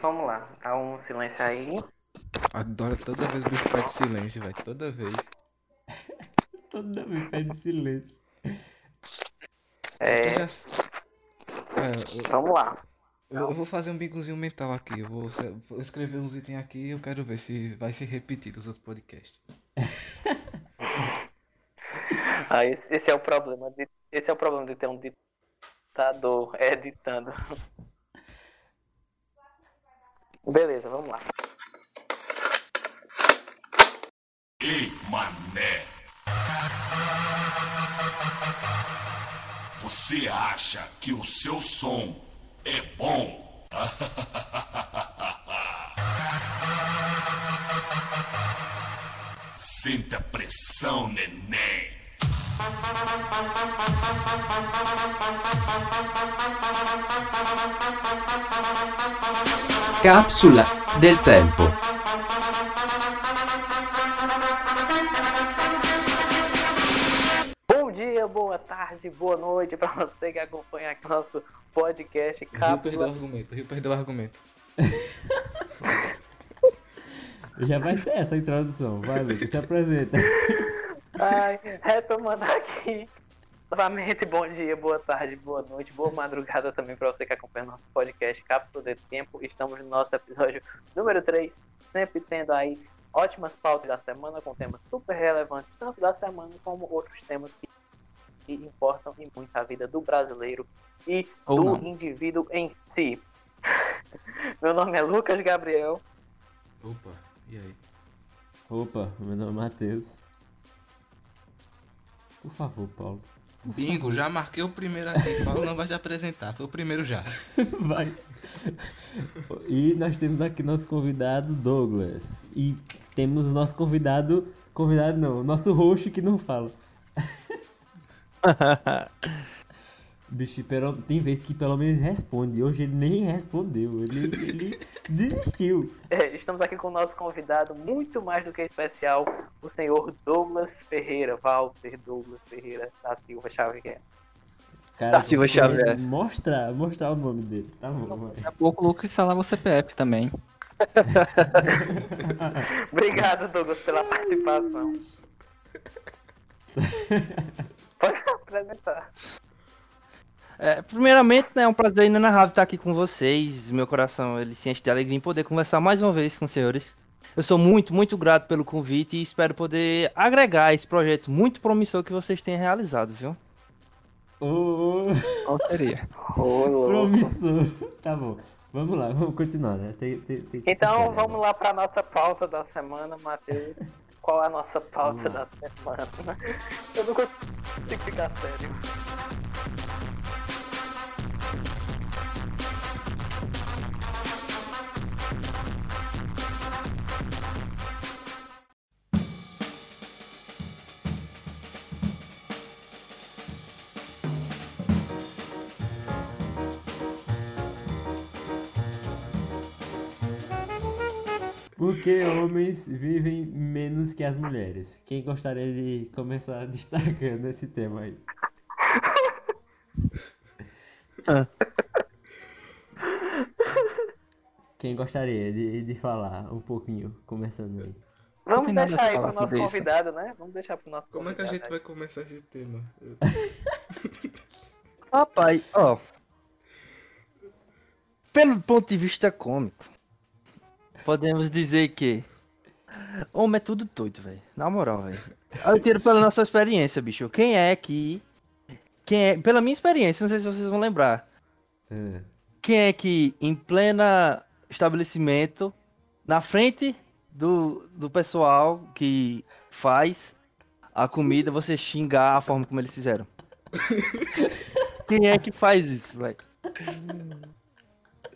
Vamos lá, tá um silêncio aí. Adoro toda vez o bicho pede silêncio, velho. Toda vez. Toda vez pede silêncio. É, já- É, eu- vamos lá. eu, eu vou fazer um bicozinho mental aqui. Eu vou, vou escrever uns itens aqui e eu quero ver se vai se repetir dos outros podcasts. Ah, esse, esse é o problema de, esse é o problema de ter um ditador editando. Beleza, vamos lá. Ei, mané! Você acha que o seu som é bom? Sente a pressão, neném! Capsula del tempo. Bom dia, boa tarde, boa noite pra você que acompanha aqui nosso podcast Rio perdeu o argumento. Rio perdeu o argumento. Já vai ser essa a introdução. Vai, Lucas, se apresenta. Ai, retomando aqui. Novamente, bom dia, boa tarde, boa noite, boa madrugada também pra você que acompanha nosso podcast Cápsula de Tempo. Estamos no nosso episódio número 3, sempre tendo aí ótimas pautas da semana, com temas super relevantes, tanto da semana como outros temas que, que importam em muito a vida do brasileiro e Ou do não. indivíduo em si. Meu nome é Lucas Gabriel. Opa, e aí? Opa, meu nome é Matheus. Por favor, Paulo. Bingo, já marquei o primeiro aqui. Paulo não vai se apresentar. Foi o primeiro já. Vai. E nós temos aqui nosso convidado Douglas. E temos o nosso convidado. Convidado não, o nosso host que não fala. Bicho, pelo- tem vezes que pelo menos responde. Hoje ele nem respondeu. Ele, ele desistiu. É, estamos aqui com o nosso convidado, muito mais do que especial, o senhor Douglas Ferreira, Walter Douglas Ferreira da Silva Xavier. Cara, Da Silva Xavier. Mostrar, mostrar o nome dele. Tá bom. Daqui a pouco o Lucas falava o CPF também. Obrigado, Douglas, pela participação. Pode se apresentar. É, primeiramente, né, é um prazer inenarrável estar aqui com vocês. Meu coração ele se enche de alegria em poder conversar mais uma vez com os senhores. Eu sou muito, muito grato pelo convite e espero poder agregar esse projeto muito promissor que vocês têm realizado, viu? Ô, Qual seria? Promissor. Tá bom. Vamos lá, vamos continuar, né? Tem, tem, tem Então sério, vamos né? lá para nossa pauta da semana, Matheus. Qual é a nossa pauta da semana? Eu não consigo ficar sério. Por que homens vivem menos que as mulheres? Quem gostaria de começar destacando esse tema aí? Quem gostaria de, de falar um pouquinho, começando aí? Vamos deixar aí falar para o nosso convidado, né? Vamos deixar para o nosso Como é que a gente vai começar esse tema? Rapaz, ó. Pelo ponto de vista cômico, podemos dizer que. Homem é tudo doido, velho. Na moral, velho. Eu tiro pela nossa experiência, bicho. Quem é que. Quem é. Pela minha experiência, não sei se vocês vão lembrar. Ah, Quem é que em plena estabelecimento, na frente do, do pessoal que faz a comida, você xingar a forma como eles fizeram? Quem é que faz isso, velho?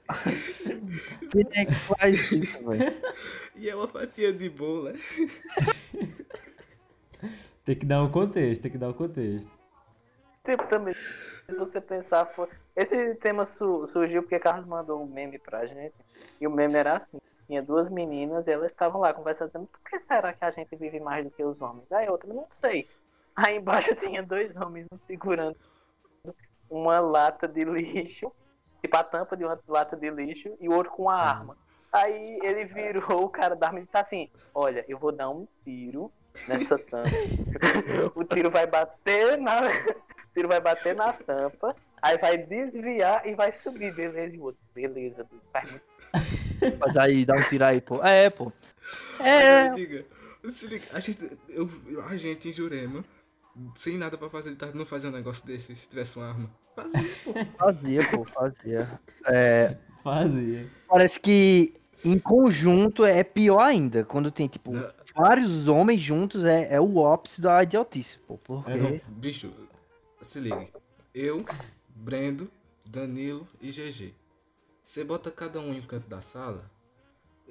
Quem é que faz isso, velho? E é uma fatia de bolo, né? Tem que dar um contexto, tem que dar um contexto. Tipo, também, se você pensar, foi... esse tema su- surgiu porque Carlos mandou um meme pra gente. E o meme era assim: tinha duas meninas e elas estavam lá conversando, dizendo, por que será que a gente vive mais do que os homens? Aí a outra, não sei. Aí embaixo tinha dois homens segurando uma lata de lixo tipo a tampa de uma lata de lixo e o outro com a arma. Aí ele virou o cara da arma e tá assim: Olha, eu vou dar um tiro nessa tampa. o tiro vai bater na. O tiro vai bater na tampa, aí vai desviar e vai subir, beleza? E o outro, beleza, faz Mas aí, dá um tiro aí, pô. É, pô. É. Se liga, a gente, eu, a gente em Jurema, sem nada pra fazer, tá, não fazia um negócio desse se tivesse uma arma. Fazia, pô. Fazia, pô, fazia. É, Fazia. parece que em conjunto é pior ainda. Quando tem, tipo, Não. vários homens juntos, é, é o ápice da idiotice, pô. Porque. É, não. Bicho, se liga. Eu, Brendo, Danilo e GG. Você bota cada um em um canto da sala.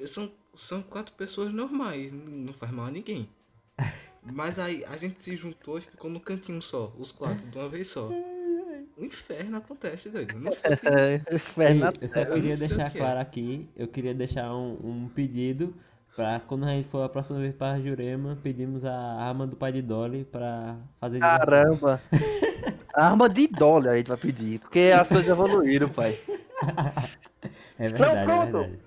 São, são quatro pessoas normais, não faz mal a ninguém. Mas aí a gente se juntou e ficou no cantinho só, os quatro, de uma vez só. O inferno acontece, doido. Eu Não sei o que É, Fernando. eu só eu queria não o deixar que é. claro aqui, eu queria deixar um, um pedido pra quando a gente for a próxima vez pra Jurema, pedimos a arma do pai de Dolly pra fazer. Caramba. Arma de dólar a gente vai pedir. Porque as coisas evoluíram, pai. É verdade, é pronto. verdade.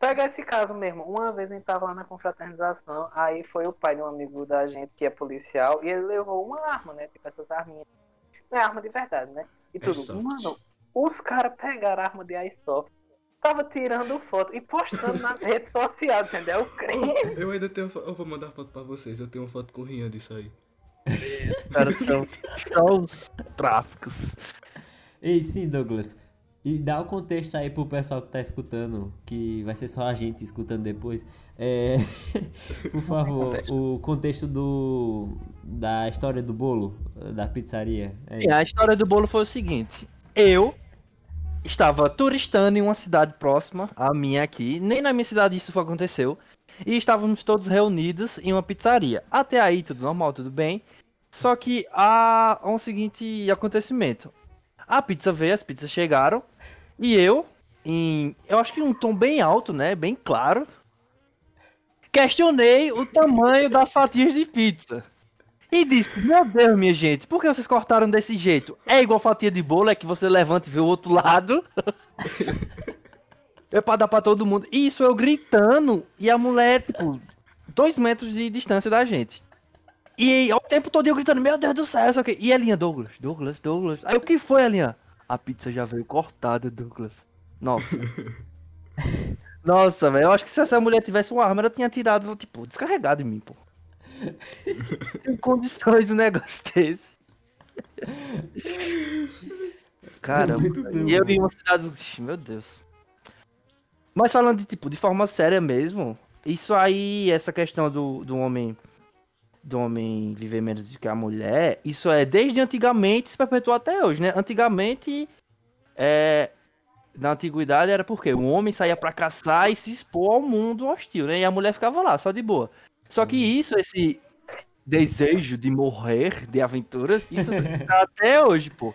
Pega esse caso mesmo. Uma vez a gente tava lá na confraternização, aí foi o pai de um amigo da gente que é policial, e ele levou uma arma, né? Tipo essas arminhas. Não é arma de verdade, né? E tudo. Airsoft. Mano, os caras pegaram a arma de Airsoft, tava tirando foto e postando nas redes sociais, entendeu? O crime. Eu ainda tenho. Eu vou mandar foto pra vocês. Eu tenho uma foto com o Rian disso aí. Cara, são só os tráficos. Ei, sim, Douglas. E dá o contexto aí pro pessoal que tá escutando, que vai ser só a gente escutando depois. É, por favor, o contexto do da história do bolo, da pizzaria. É E a história do bolo foi o seguinte: eu estava turistando em uma cidade próxima à minha aqui, nem na minha cidade isso aconteceu, e estávamos todos reunidos em uma pizzaria. Até aí tudo normal, tudo bem. Só que há um seguinte acontecimento: a pizza veio, as pizzas chegaram, e eu, em eu acho que um tom bem alto, né, bem claro, questionei o tamanho das fatias de pizza. E disse, meu Deus, minha gente, por que vocês cortaram desse jeito? É igual fatia de bolo, é que você levanta e vê o outro lado. é pra dar pra todo mundo. Isso eu gritando, e a mulher, tipo, dois metros de distância da gente. E ao tempo todo eu gritando, meu Deus do céu, só que. E a linha, Douglas, Douglas, Douglas. Aí o que foi, a linha? A pizza já veio cortada, Douglas. Nossa. Nossa, velho, eu acho que se essa mulher tivesse uma arma, ela tinha tirado, tipo, descarregado em mim, pô. Tem condições do negócio desse. Caramba. E eu em uma cidade. Meu Deus. Mas falando de tipo, de forma séria mesmo, isso aí, essa questão do, do homem. Do homem viver menos do que a mulher, isso é desde antigamente se perpetuou até hoje, né? Antigamente, é, na antiguidade era porque o homem saía pra caçar e se expor ao mundo hostil, né? E a mulher ficava lá, só de boa. Só que isso, esse desejo de morrer, de aventuras, isso tá até hoje, pô.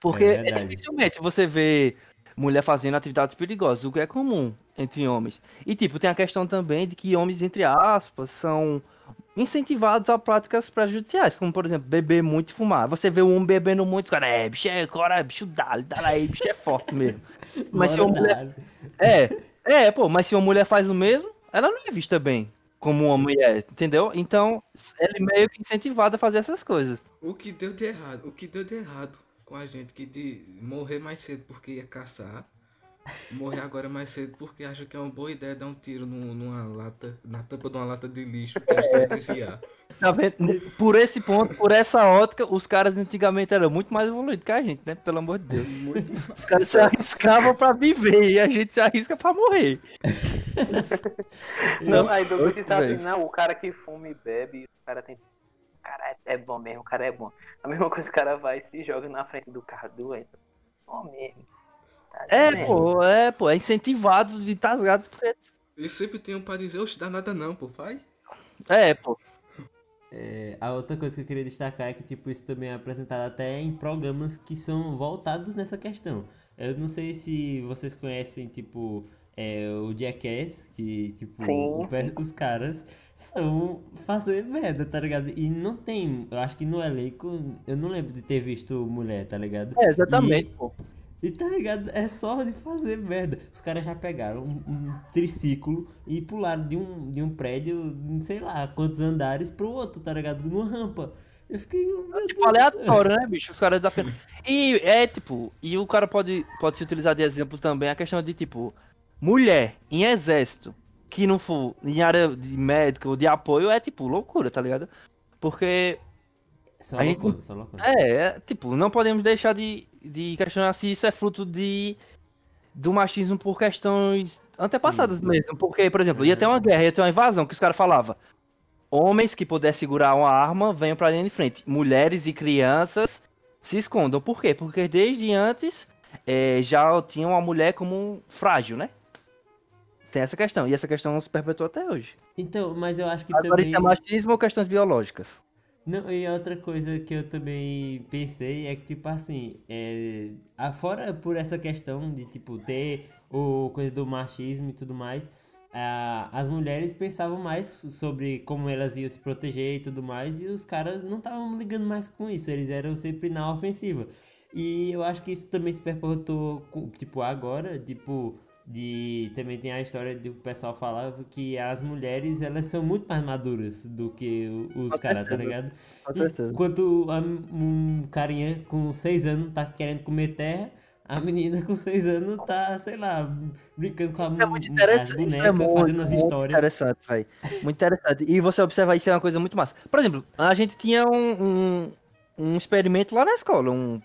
Porque É é dificilmente você vê mulher fazendo atividades perigosas, o que é comum entre homens. E tipo, tem a questão também de que homens, entre aspas, são incentivados a práticas prejudiciais, como por exemplo, beber muito e fumar. Você vê um homem bebendo muito, cara, é, bicho é, cara, é, bicho dá, dá aí, bicho é forte mesmo. Mas se uma mulher é, é, pô, mas se uma mulher faz o mesmo, ela não é vista bem como uma mulher, entendeu? Então, ela é meio que incentivada a fazer essas coisas. O que deu de errado? O que deu de errado com a gente que de morrer mais cedo porque ia caçar, morrer agora mais cedo porque acha que é uma boa ideia dar um tiro num- numa lata, na tampa de uma lata de lixo que acho que vai desviar. Tá vendo? Por esse ponto, por essa ótica, os caras antigamente eram muito mais evoluídos que a gente, né? Pelo amor de Deus. Os caras se arriscavam pra viver e a gente se arrisca pra morrer. Não, aí do que tá assim, não, o cara que fuma e bebe, o cara tem. O cara é, é bom mesmo, o cara é bom. A mesma coisa o cara vai e se joga na frente do carro doente. Bom mesmo. Tá É, vendo? pô, é, pô, é incentivado de estar ligado porque. E sempre tem um pra dizer, oxe, dá nada não, pô, vai. É, pô. É, a outra coisa que eu queria destacar é que tipo, isso também é apresentado até em programas que são voltados nessa questão. Eu não sei se vocês conhecem, tipo, é, o Jackass, que, tipo, o os caras são fazer merda, tá ligado? E não tem, eu acho que no elenco, eu não lembro de ter visto mulher, tá ligado? É, exatamente, pô. E tá ligado? É só de fazer merda. Os caras já pegaram um, um triciclo e pularam de um, de um prédio, sei lá, quantos andares pro outro, tá ligado? Numa rampa. Eu fiquei. Deus Tipo, aleatório, né, bicho? Os caras desafiam. E é tipo, e o cara pode, pode se utilizar de exemplo também a questão de tipo, mulher em exército que não for em área de médico ou de apoio é tipo loucura, tá ligado? Porque Só a gente- loucura, só loucura. é, é, tipo, não podemos deixar de, de questionar se isso é fruto de do machismo por questões antepassadas Sim, sim. mesmo. Porque, por exemplo, ia ter uma guerra, ia ter uma invasão, que os caras falavam. Homens que pudessem segurar uma arma venham pra linha de frente. Mulheres e crianças se escondam. Por quê? Porque desde antes eh, já tinham a mulher como frágil, né? Tem essa questão. E essa questão se perpetua até hoje. Então, mas eu acho que Agora também. isso é machismo ou questões biológicas? Não, e outra coisa que eu também pensei é que, tipo assim, é, afora por essa questão de, tipo, ter o coisa do machismo e tudo mais, a- as mulheres pensavam mais sobre como elas iam se proteger e tudo mais, e os caras não estavam ligando mais com isso, eles eram sempre na ofensiva. E eu acho que isso também se perpetuou, tipo, agora, tipo, de também tem a história de o pessoal falava que as mulheres elas são muito mais maduras do que os caras, tá ligado? Com certeza. Enquanto um carinha com 6 anos tá querendo comer terra, a menina com 6 anos tá, sei lá, brincando com a, Isso é mu- muito interessante, isso bonecas, é muito, fazendo as muito histórias. interessante, velho. Muito interessante. E você observa isso é uma coisa muito massa. Por exemplo, a gente tinha um, um, um experimento lá na escola, um,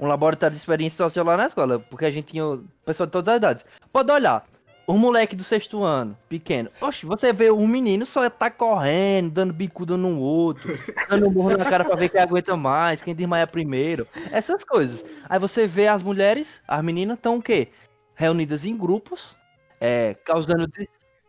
um laboratório de experiência social lá na escola, porque a gente tinha pessoa de todas as idades. Pode olhar, o moleque do sexto ano, pequeno. Oxe, você vê um menino só tá correndo, dando bicuda no outro, dando um burro na cara pra ver quem aguenta mais, quem desmaia primeiro. Essas coisas. Aí você vê as mulheres, as meninas estão o quê? Reunidas em grupos, é, causando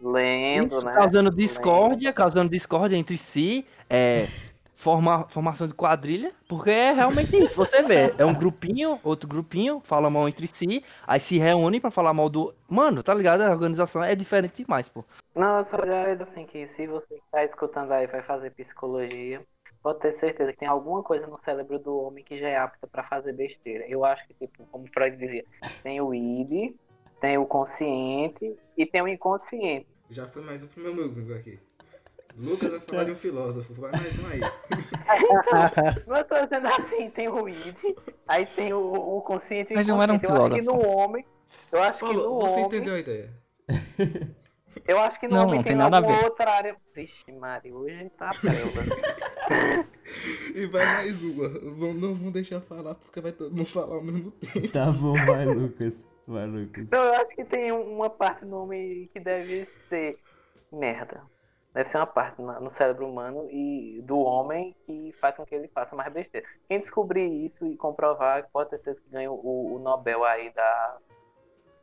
Lendo, isso, né? causando Lendo. discórdia, causando discórdia entre si, é, forma, formação de quadrilha, porque é realmente isso, você vê, é um grupinho, outro grupinho, fala mal entre si, aí se reúnem pra falar mal do... Mano, tá ligado? A organização é diferente demais, pô. Não, eu só já assim que se você que tá escutando aí vai fazer psicologia, pode ter certeza que tem alguma coisa no cérebro do homem que já é apta pra fazer besteira. Eu acho que, tipo, como Freud dizia, tem o id, tem o consciente e tem o inconsciente. Já foi mais um pro meu amigo aqui. Lucas vai falar de um filósofo, vai mais um aí. Mas eu tô dizendo assim, tem o id, aí tem o, o consciente e o Mas não era um inconsciente. Eu acho que no filósofo. homem, eu acho que Paulo, no você homem, entendeu a ideia? eu acho que no Não, homem não tem, tem nada a alguma ver. outra área. Vixe, Mari, hoje tá prela. E vai mais uma. Vamos- Não vamos deixar falar porque vai todo mundo falar ao mesmo tempo. Tá bom, vai Lucas. Vai Lucas. Não, eu acho que tem um- uma parte no homem que deve ser merda. Deve ser uma parte no cérebro humano e do homem que faz com que ele faça mais besteira. Quem descobrir isso e comprovar, pode ter certeza que ganha o, o Nobel aí da,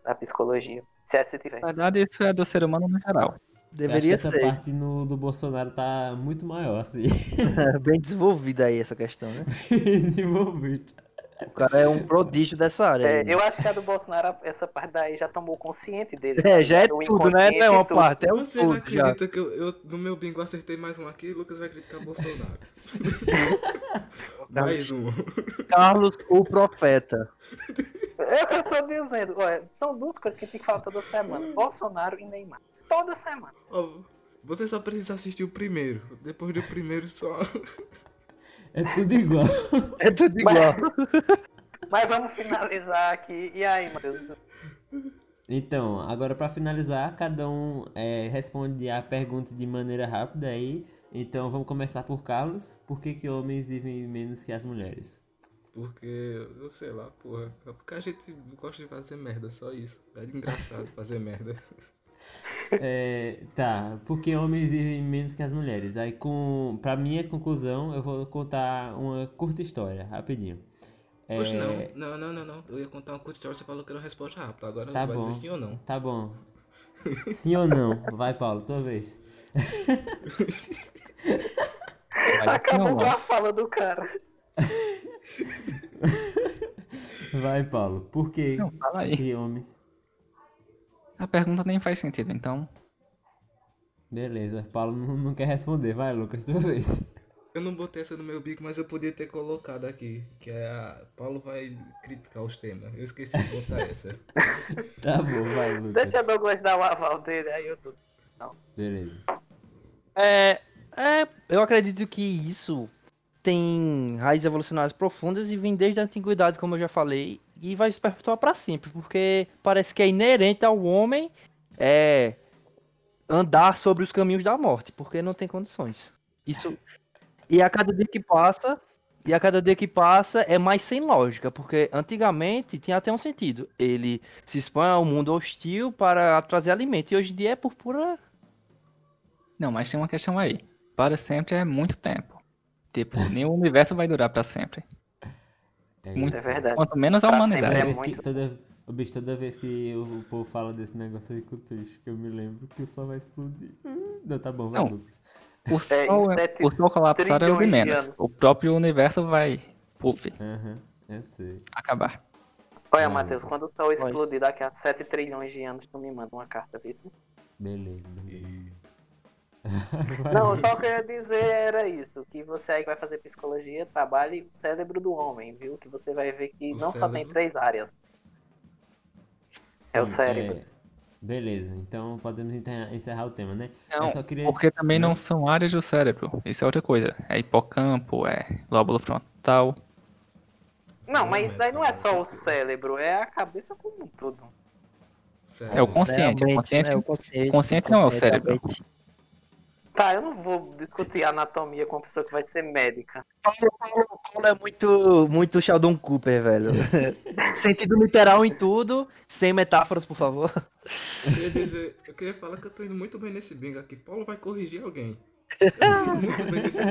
da psicologia. Se essa tiver. Na verdade, isso é do ser humano no geral. Deveria que ser essa parte no, do Bolsonaro tá muito maior, assim. bem desenvolvida aí essa questão, né? Desenvolvido. O cara é um prodígio dessa área. É, eu acho que a do Bolsonaro, essa parte daí já tomou consciente dele. É, já é tudo, né? Não é uma e parte, é um Vocês tudo já. acreditam que eu, eu, no meu bingo acertei mais um aqui Lucas vai criticar Bolsonaro. mais um. Carlos, o profeta. É o que eu tô dizendo. Olha, são duas coisas que tem que falar toda semana: Bolsonaro e Neymar. Toda semana. Ó, você só precisa assistir o primeiro. Depois do primeiro só. É tudo igual. É tudo igual. Mas vamos finalizar aqui. E aí, Matheus? Então, agora pra finalizar, cada um é, responde a pergunta de maneira rápida aí. Então vamos começar por Carlos. Por que, que homens vivem menos que as mulheres? Porque, eu sei lá, porra. É porque a gente gosta de fazer merda, só isso. É engraçado fazer merda. É, tá, porque homens vivem menos que as mulheres. Aí, com, pra minha conclusão, eu vou contar uma curta história, rapidinho. É, Poxa, não. Não, não, não, não. Eu ia contar uma curta história, você falou que era uma resposta rápida. Agora Tá vai bom. dizer sim ou não. Tá bom. Sim ou não? Vai, Paulo, tua vez. Acabou com a fala do cara. Vai, Paulo. Por que, Não, fala aí. que homens? A pergunta nem faz sentido, então. Beleza, Paulo não, não quer responder. Vai, Lucas, tua vez. eu não botei essa no meu bico, mas eu podia ter colocado aqui. Que é a. Paulo vai criticar os temas. Eu esqueci de botar essa. Tá bom, vai, Lucas. Deixa Douglas dar o aval dele, aí eu dou. Beleza. É, é, eu acredito que isso tem raízes evolucionárias profundas e vem desde a antiguidade, como eu já falei, e vai se perpetuar para sempre, porque parece que é inerente ao homem é, andar sobre os caminhos da morte, porque não tem condições. Isso e a cada dia que passa, e a cada dia que passa é mais sem lógica, porque antigamente tinha até um sentido. Ele se expõe ao mundo hostil para trazer alimento, e hoje em dia é por pura Não, mas tem uma questão aí. Para sempre é muito tempo. Tipo, nenhum universo vai durar pra sempre. É, Muito. É verdade. Quanto menos a Pra Toda humanidade. é vez muito. que, toda, bicho, toda vez que o, o povo fala desse negócio aí com o triste, que eu me lembro que o sol vai explodir. Hum, Não, tá bom, vai, Não. Lucas. O sol, é, o sol colapsar é o de trilhões de menos. O próprio universo vai, puf, Aham, eu sei. acabar. Olha, Matheus, quando o sol explodir daqui a 7 trilhões de anos, tu me manda uma carta, viu? Beleza, beleza. E Não, só o que eu ia dizer era isso, que você aí que vai fazer psicologia, trabalhe o cérebro do homem, viu? Que você vai ver que O não só tem cérebro? três áreas. é o Sim, cérebro. Beleza, então podemos encerrar o tema, né? Não, eu só queria. porque também não são áreas do cérebro. Isso é outra coisa. É hipocampo, é lóbulo frontal. Não, mas isso daí não é só o cérebro, é a cabeça como um todo. sério. É o consciente. O Realmente, consciente, é, o consciente, consciente não é o consciente, cérebro. realmente. Tá, eu não vou discutir anatomia com uma pessoa que vai ser médica. Paulo, Paulo, Paulo é muito, muito Sheldon Cooper, velho. Sentido literal em tudo, sem metáforas, por favor. Eu queria dizer, eu queria falar que eu tô indo muito bem nesse bingo aqui. Paulo vai corrigir alguém. Muito bem nesse.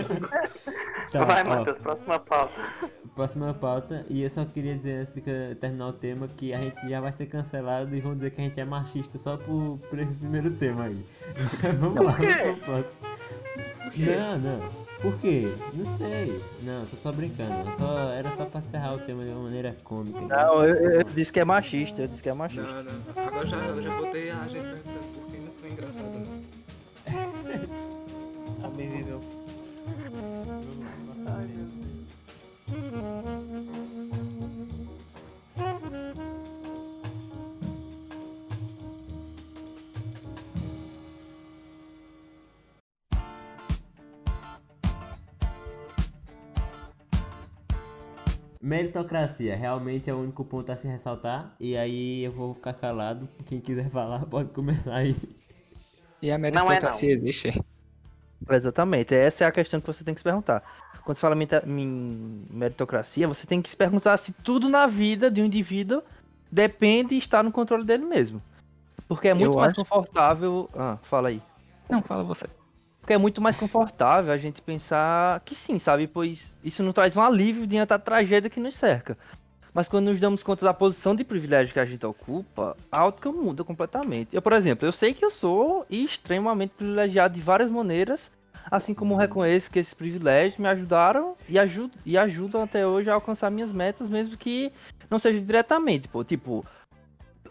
Tá, vai, Matheus, próxima pauta. Próxima pauta, e eu só queria dizer antes de terminar o tema que a gente já vai ser cancelado e vão dizer que a gente é machista só por, por esse primeiro tema aí. Vamos lá, vamos pro próximo. Não, não. Por quê? Não sei. Não, tô só brincando. Só, era só pra encerrar o tema de uma maneira cômica. Não, eu, eu disse que é machista, eu disse que é machista. Não, não. Agora já, eu já botei a gente perguntando por que não foi engraçado, não. Também viveu. Meritocracia realmente é o único ponto a se ressaltar. E aí eu vou ficar calado. Quem quiser falar pode começar aí. E a é, meritocracia existe. Exatamente, essa é a questão que você tem que se perguntar. Quando você fala meritocracia, você tem que se perguntar se tudo na vida de um indivíduo depende de estar no controle dele mesmo. Porque é muito Eu mais acho- confortável. Ah, fala aí. Não, fala você. Porque é muito mais confortável a gente pensar que sim, sabe? Pois isso não traz um alívio diante da tragédia que nos cerca. Mas quando nos damos conta da posição de privilégio que a gente ocupa, a ótica muda completamente. Eu, por exemplo, eu sei que eu sou extremamente privilegiado de várias maneiras, assim como reconheço que esses privilégios me ajudaram e, ajud e ajudam até hoje a alcançar minhas metas, mesmo que não seja diretamente, pô. Tipo,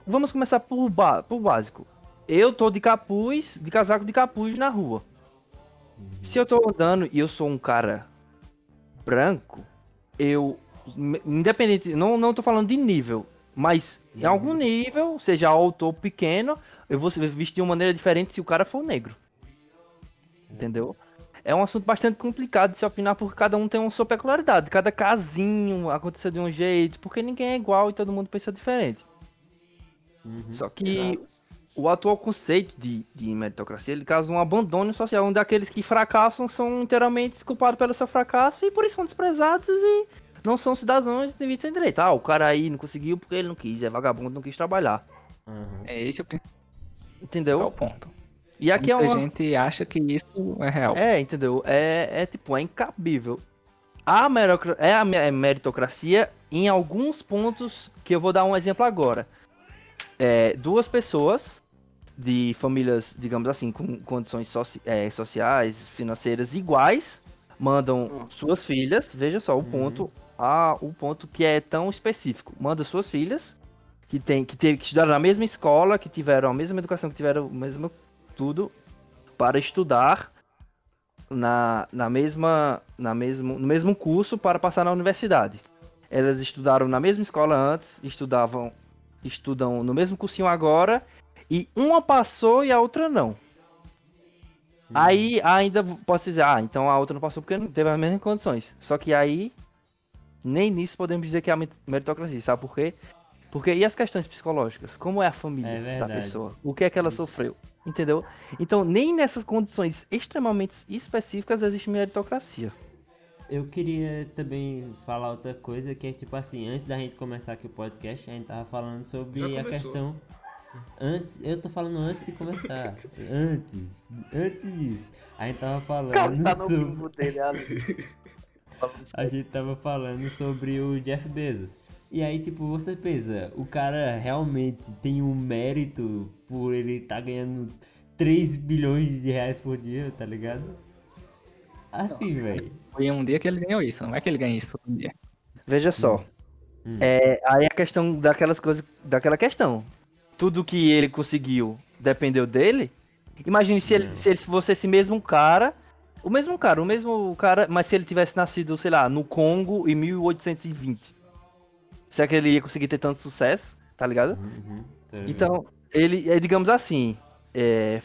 vamos começar por, ba por básico. Eu tô de capuz, de casaco de capuz na rua. Se eu tô andando e eu sou um cara branco, eu. Independente. Não, não tô falando de nível. Mas em algum nível, seja alto ou pequeno, eu vou vestir de uma maneira diferente se o cara for negro. Entendeu? É um assunto bastante complicado de se opinar porque cada um tem uma sua peculiaridade. Cada casinho aconteceu de um jeito, porque ninguém é igual e todo mundo pensa diferente. Uhum. Só que o atual conceito de, de meritocracia ele causa um abandono social, onde aqueles que fracassam são inteiramente culpados pelo seu fracasso e por isso são desprezados e não são cidadãos devido sem direito. Ah, o cara aí não conseguiu porque ele não quis, é vagabundo, não quis trabalhar. Uhum. É esse o principal Entendeu? ponto. E aqui é Muita uma. gente acha que isso é real. É, entendeu? É, é tipo, é incabível. A é a é meritocracia em alguns pontos que eu vou dar um exemplo agora. É, duas pessoas de famílias, digamos assim, com condições soci- é, sociais, financeiras iguais, mandam Hum. suas filhas, veja só o Uhum. ponto, a, o ponto que é tão específico. Manda suas filhas, que tem que, ter, que estudaram na mesma escola, que tiveram a mesma educação, que tiveram o mesmo tudo, para estudar na, na mesma, na mesmo, no mesmo curso para passar na universidade. Elas estudaram na mesma escola antes, estudavam, estudam no mesmo cursinho agora, e uma passou e a outra não. Aí ainda posso dizer, ah, então a outra não passou porque não teve as mesmas condições. Só que aí, nem nisso podemos dizer que é a meritocracia, sabe por quê? Porque e as questões psicológicas? Como é a família É da pessoa? O que é que ela sofreu? Entendeu? Então, nem nessas condições extremamente específicas existe meritocracia. Eu queria também falar outra coisa, que é tipo assim, antes da gente começar aqui o podcast, a gente tava falando sobre a questão. Antes, eu tô falando antes de começar. antes. Antes disso. A gente tava Cara, falando tá no sobre. grupo dele ali. A gente tava falando sobre o Jeff Bezos. E aí, tipo, você pensa, o cara realmente tem um mérito por ele tá ganhando 3 bilhões de reais por dia, tá ligado? Assim, velho. Foi um dia que ele ganhou isso, não é que ele ganha isso todo dia. Veja só. Hum. É, aí a questão daquelas coisas. Daquela questão. Tudo que ele conseguiu dependeu dele. Imagine se ele, se ele fosse esse mesmo cara. O mesmo cara, o mesmo cara, mas se ele tivesse nascido, sei lá, no Congo em 1820. Será que ele ia conseguir ter tanto sucesso? Tá ligado? Uhum, tá ligado? Então, ele, é, digamos assim, é,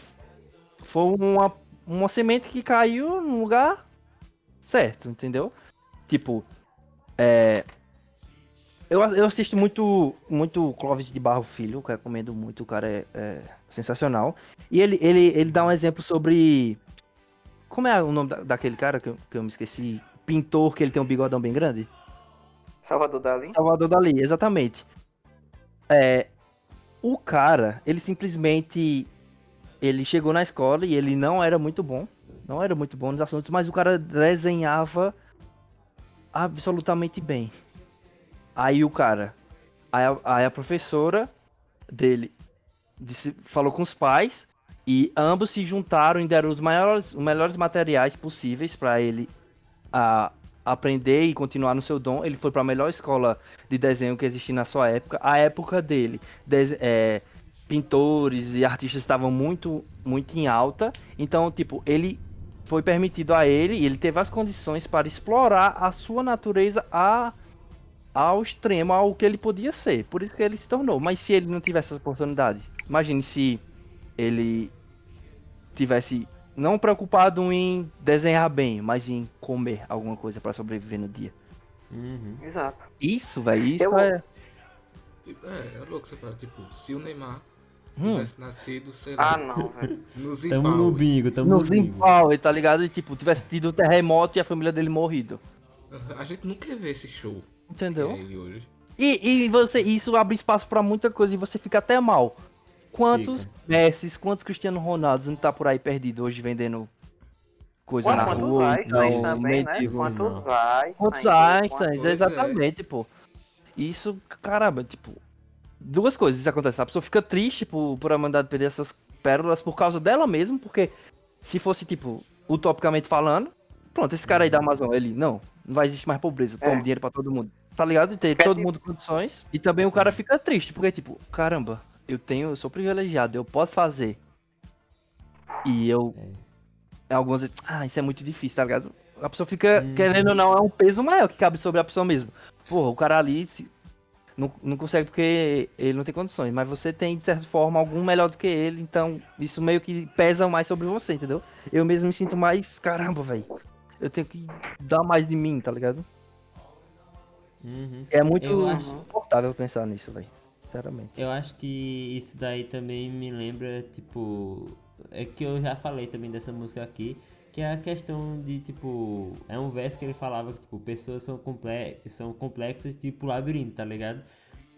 foi uma, uma semente que caiu no lugar certo, entendeu? Tipo, é, eu, eu assisto muito, muito Clóvis de Barro Filho, que eu recomendo muito, o cara é, é sensacional. E ele, ele, ele dá um exemplo sobre. Como é o nome da- daquele cara que eu, que eu me esqueci? Pintor, que ele tem um bigodão bem grande? Salvador Dali. Salvador Dali, exatamente. É, o cara, ele simplesmente ele chegou na escola e ele não era muito bom, não era muito bom nos assuntos, mas o cara desenhava absolutamente bem. Aí o cara, aí a, aí a professora dele disse- falou com os pais e ambos se juntaram e deram os maiores, os melhores materiais possíveis para ele a, aprender e continuar no seu dom. Ele foi para a melhor escola de desenho que existia na sua época. A época dele, des- é, pintores e artistas estavam muito, muito em alta. Então, tipo, ele foi permitido a ele e ele teve as condições para explorar a sua natureza a, ao extremo, ao que ele podia ser. Por isso que ele se tornou. Mas se ele não tivesse essa oportunidade, imagine se ele tivesse não preocupado em desenhar bem, mas em comer alguma coisa para sobreviver no dia. Uhum. Exato. Isso, velho, isso Eu- é. Tipo, É, é louco você fala, tipo, se o Neymar Hum. tivesse nascido, sei Ah, lá, não, velho. no Tamo no bingo, tamo No no bingo. Tá ligado? E, tipo, tivesse tido um terremoto e a família dele morrido. A gente não quer ver esse show. Entendeu? Que é ele hoje. E, e você, isso abre espaço pra muita coisa e você fica até mal. Quantos Fica. Messi, quantos Cristiano Ronaldo não tá por aí perdido hoje vendendo coisa Ué, na quantos rua? Einsteins então, também, né? Quantos Não. Einsteins. Quantos? Einsteins, é. exatamente, pô. Isso, caramba, tipo, duas coisas acontecem. A pessoa fica triste por, por a mandar perder essas pérolas por causa dela mesmo, porque se fosse, tipo, utopicamente falando, pronto, esse cara aí da Amazon, ele, não, não vai existir mais pobreza, toma É. dinheiro pra todo mundo. Tá ligado? Tem Quer todo dizer- mundo condições. E também o cara fica triste, porque, tipo, caramba, eu tenho, eu sou privilegiado, eu posso fazer. E eu. Algumas vezes, ah, isso é muito difícil, tá ligado? A pessoa fica, Uhum. querendo ou não, é um peso maior que cabe sobre a pessoa mesmo. Porra, o cara ali se- não, não consegue porque ele não tem condições, mas você tem, de certa forma, algum melhor do que ele, então isso meio que pesa mais sobre você, entendeu? Eu mesmo me sinto mais, caramba, velho. Eu tenho que dar mais de mim, tá ligado? Uhum. É muito confortável pensar nisso, velho. Sinceramente. Eu acho que isso daí também me lembra, tipo. É que eu já falei também dessa música aqui. Que é a questão de, tipo. É um verso que ele falava que, tipo, pessoas são, comple são complexas, tipo labirinto, tá ligado?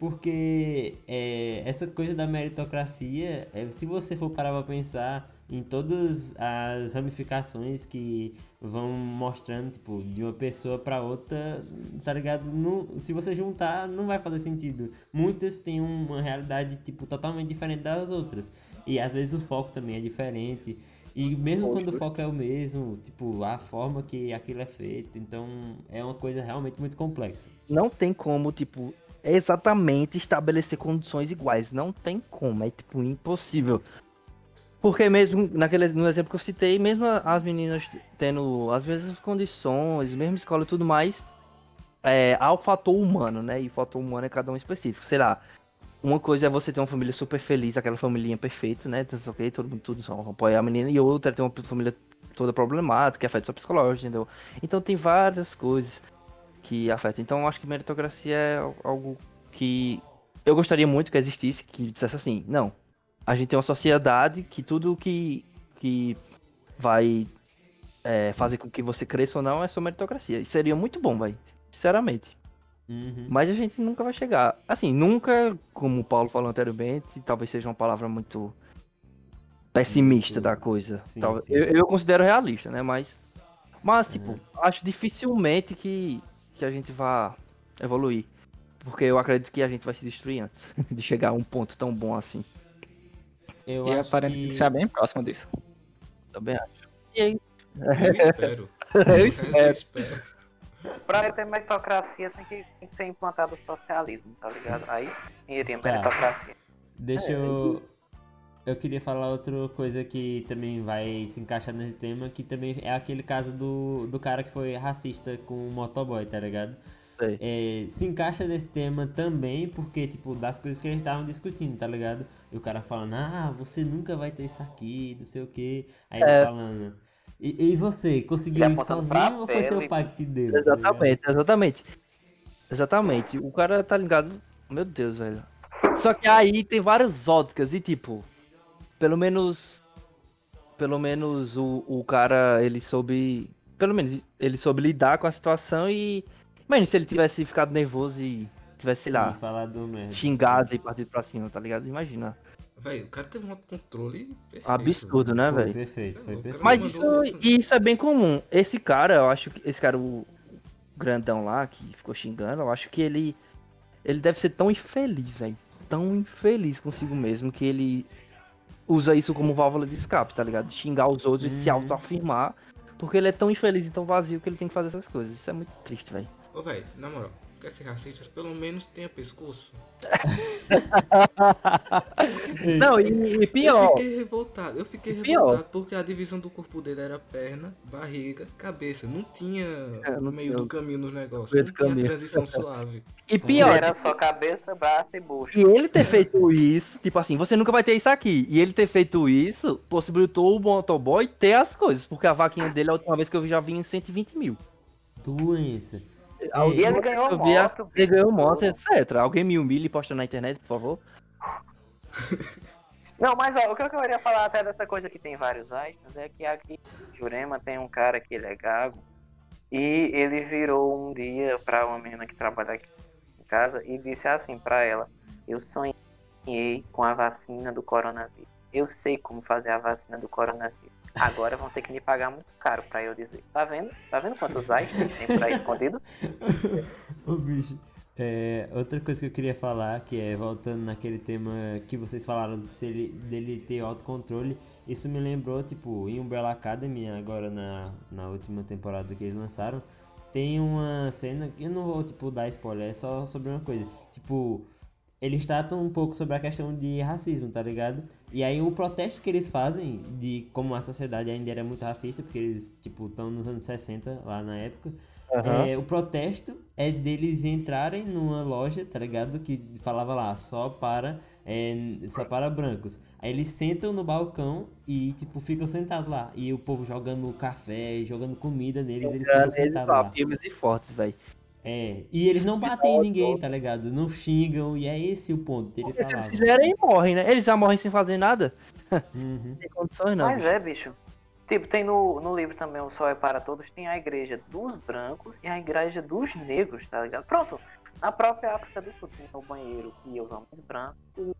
Porque é, essa coisa da meritocracia, é, se você for parar pra pensar em todas as ramificações que vão mostrando, tipo, de uma pessoa pra outra, tá ligado? Não, se você juntar, não vai fazer sentido. Muitas têm uma realidade, tipo, totalmente diferente das outras. E às vezes o foco também é diferente. E mesmo quando o foco é o mesmo, tipo, a forma que aquilo é feito, então é uma coisa realmente muito complexa. Não tem como, tipo, exatamente estabelecer condições iguais. Não tem como. É, tipo, impossível. Porque mesmo naquele, no exemplo que eu citei, mesmo as meninas tendo as mesmas condições, mesma escola e tudo mais, é, há o fator humano, né? E o fator humano é cada um específico. Sei lá, uma coisa é você ter uma família super feliz, aquela família perfeita, né? Tudo ok, todo mundo tudo só apoia a menina, e outra é ter uma família toda problemática, que afeta sua psicológica, entendeu? Então tem várias coisas que afetam. Então eu acho que meritocracia é algo que eu gostaria muito que existisse, que dissesse assim, não, a gente tem uma sociedade que tudo que, que vai é, fazer com que você cresça ou não é sua meritocracia. E seria muito bom, vai. Sinceramente. Uhum. Mas a gente nunca vai chegar. Assim, nunca, como o Paulo falou anteriormente, talvez seja uma palavra muito pessimista Muito- da coisa. sim, Talvez- sim. Eu, eu considero realista, né? Mas, mas tipo, Uhum. acho dificilmente que, que a gente vá evoluir. Porque eu acredito que a gente vai se destruir antes de chegar a um ponto tão bom assim. Eu E acho aparenta que... estar bem próximo disso. Também acho. E aí, Eu espero. Eu Eu espero. Pra ter meritocracia tem que, ser implantado o socialismo, tá ligado? Aí sim iria Tá. meritocracia. Deixa eu. Eu queria falar outra coisa que também vai se encaixar nesse tema, que também é aquele caso do, do cara que foi racista com o motoboy, tá ligado? É, se encaixa nesse tema também, porque, tipo, das coisas que eles estavam discutindo, tá ligado? E o cara falando, ah, você nunca vai ter isso aqui, não sei o que. Aí ele É. falando. E, e você, conseguiu Ele isso sozinho ou foi seu pai que te deu? tá? Exatamente, exatamente. Exatamente. O cara tá ligado. Meu Deus, velho. Só que aí tem várias óticas e tipo. Pelo menos. Pelo menos o, o cara, ele soube. Pelo menos ele soube lidar com a situação e. Mano, se ele tivesse ficado nervoso e tivesse, sei Sim, lá, xingado e partido pra cima, tá ligado? Imagina. Véi, o cara teve um autocontrole perfeito. Absurdo, né, Foi velho? perfeito, foi O cara perfeito. Mas isso, outro. isso é bem comum. Esse cara, eu acho que. Esse cara, o grandão lá, que ficou xingando, eu acho que ele. Ele deve ser tão infeliz, velho. Tão infeliz consigo mesmo que ele usa isso como válvula de escape, tá ligado? Xingar os outros e se Uhum. autoafirmar. Porque ele é tão infeliz e tão vazio que ele tem que fazer essas coisas. Isso é muito triste, velho. Ô, véi, na moral, quer ser racista, pelo menos tenha pescoço. Não, e, e Eu pior. fiquei revoltado, eu fiquei revoltado porque a divisão do corpo dele era perna, barriga, cabeça. Não tinha É, não meio tinha do caminho nos negócios. Não tinha caminho. transição suave. E pior. Era só cabeça, braço e bucho. E ele ter feito isso, tipo assim, você nunca vai ter isso aqui. E ele ter feito isso possibilitou o motoboy ter as coisas, porque a vaquinha dele, a última vez que eu vi, já vinha em 120 mil. Doença. A E ele ganhou a- moto, Ele ganhou moto, etc. Alguém me humilha e posta na internet, por favor. Não, mas ó, o que eu queria falar até dessa coisa que tem vários astros é que aqui em Jurema tem um cara que ele é gago e ele virou um dia pra uma menina que trabalha aqui em casa e disse assim pra ela: Eu sonhei com a vacina do coronavírus. Eu sei como fazer a vacina do coronavírus. Agora vão ter que me pagar muito caro pra eu dizer. Tá vendo? Tá vendo quantos astros tem por aí escondido? Ô bicho. É, outra coisa que eu queria falar, que é voltando naquele tema que vocês falaram de ele, dele ter autocontrole, isso me lembrou, tipo, em Umbrella Academy, agora na, na última temporada que eles lançaram, tem uma cena que eu não vou, tipo, dar spoiler, é só sobre uma coisa. Tipo, eles tratam um pouco sobre a questão de racismo, tá ligado? E aí o protesto que eles fazem, de como a sociedade ainda era muito racista, porque eles, tipo, estão nos anos 60, lá na época, é, o protesto é deles entrarem numa loja, tá ligado? Que falava lá, só para, é, só para brancos. Aí eles sentam no balcão e, tipo, ficam sentados lá. E o povo jogando café, jogando comida neles, eles ficam sentados lá. firmes e fortes, velho. É, e eles não batem em ninguém, tá ligado? Não xingam, e é esse o ponto deles Se eles fizerem, morrem, né? Eles já morrem sem fazer nada. Uhum. Não tem condições, não. Mas é, bicho. Tipo, tem no, no livro também O Sol é para Todos, tem a igreja dos brancos e a igreja dos negros, tá ligado? Pronto. Na própria África do Sul tem o banheiro que ia os homens brancos e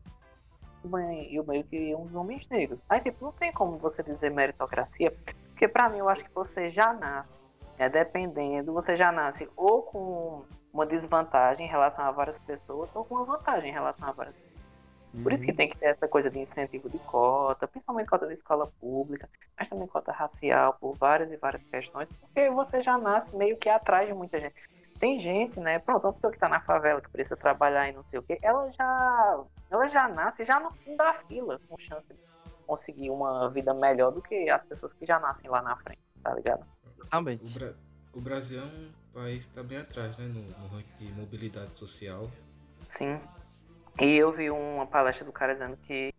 o banheiro, e o banheiro que iam os homens negros. Aí, tipo, não tem como você dizer meritocracia, porque pra mim eu acho que você já nasce, é dependendo, você já nasce ou com uma desvantagem em relação a várias pessoas ou com uma vantagem em relação a várias por isso que tem que ter essa coisa de incentivo de cota, principalmente cota de escola pública, mas também cota racial, por várias e várias questões, porque você já nasce meio que atrás de muita gente. Tem gente, né? Pronto, uma pessoa que tá na favela, que precisa trabalhar e não sei o quê, ela já. Ela já nasce já no fim da fila, com chance conseguir uma vida melhor do que as pessoas que já nascem lá na frente, tá ligado? O, Exatamente. Bra- o Brasil é um país que tá bem atrás, né? No, no ranking de mobilidade social. Sim. E eu vi uma palestra do cara dizendo que.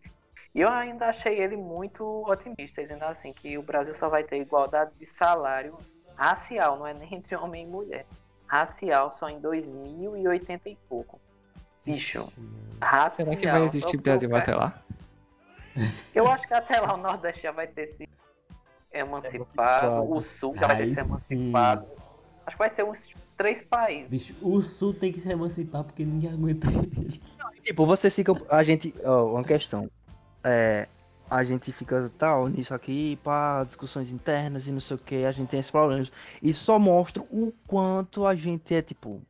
E eu ainda achei ele muito otimista, dizendo assim, que o Brasil só vai ter igualdade de salário racial, não é nem entre homem e mulher. Racial só em 2080 e pouco. Bicho, racial. Será que vai existir Brasil o até lá? Eu acho que até lá o Nordeste já vai ter se emancipado, Emancipado. o Sul já vai ter se emancipado. Acho que vai ser uns três países. Bicho, o Sul tem que se emancipar porque ninguém aguenta ele. Tipo, você fica. A gente. Ó, uma questão. É. A gente fica tal nisso aqui, pá, discussões internas e não sei o que, a gente tem esses problemas. E só mostra o quanto a gente é, tipo.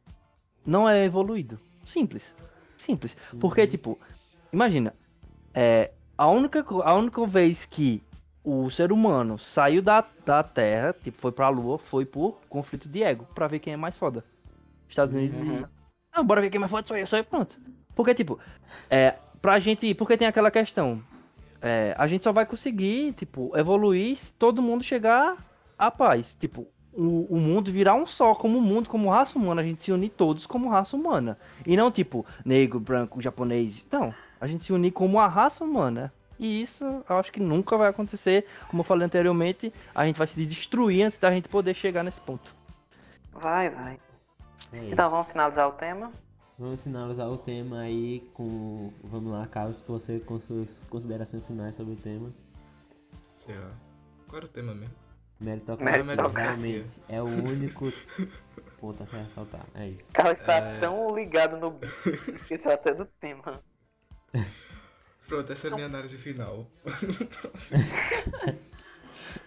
Não é evoluído. Simples. Simples. Porque, tipo, imagina. É. A única, a única vez que o ser humano saiu da, da Terra, tipo, foi pra Lua, foi por conflito de ego, pra ver quem é mais foda. Estados Unidos Uhum. e. Não, bora ver quem é mais foda, sou eu, sou eu, pronto. Porque, tipo, é, pra gente. Porque tem aquela questão. É, a gente só vai conseguir, tipo, evoluir se todo mundo chegar à paz. Tipo, o, o mundo virar um só, como mundo, como raça humana, a gente se unir todos como raça humana. E não, tipo, negro, branco, japonês. Não. A gente se unir como a raça humana. E isso eu acho que nunca vai acontecer. Como eu falei anteriormente, a gente vai se destruir antes da gente poder chegar nesse ponto. Vai, vai. É Então vamos finalizar o tema. Vamos finalizar o tema aí com. Vamos lá, Carlos, você com suas considerações finais sobre o tema. Sei lá. Qual era o tema mesmo? Meritocracia, Meritocracia. realmente, é o único ponto a se ressaltar. É isso. O cara está É. tão ligado no que tá até do tema. Pronto, essa é a minha análise final.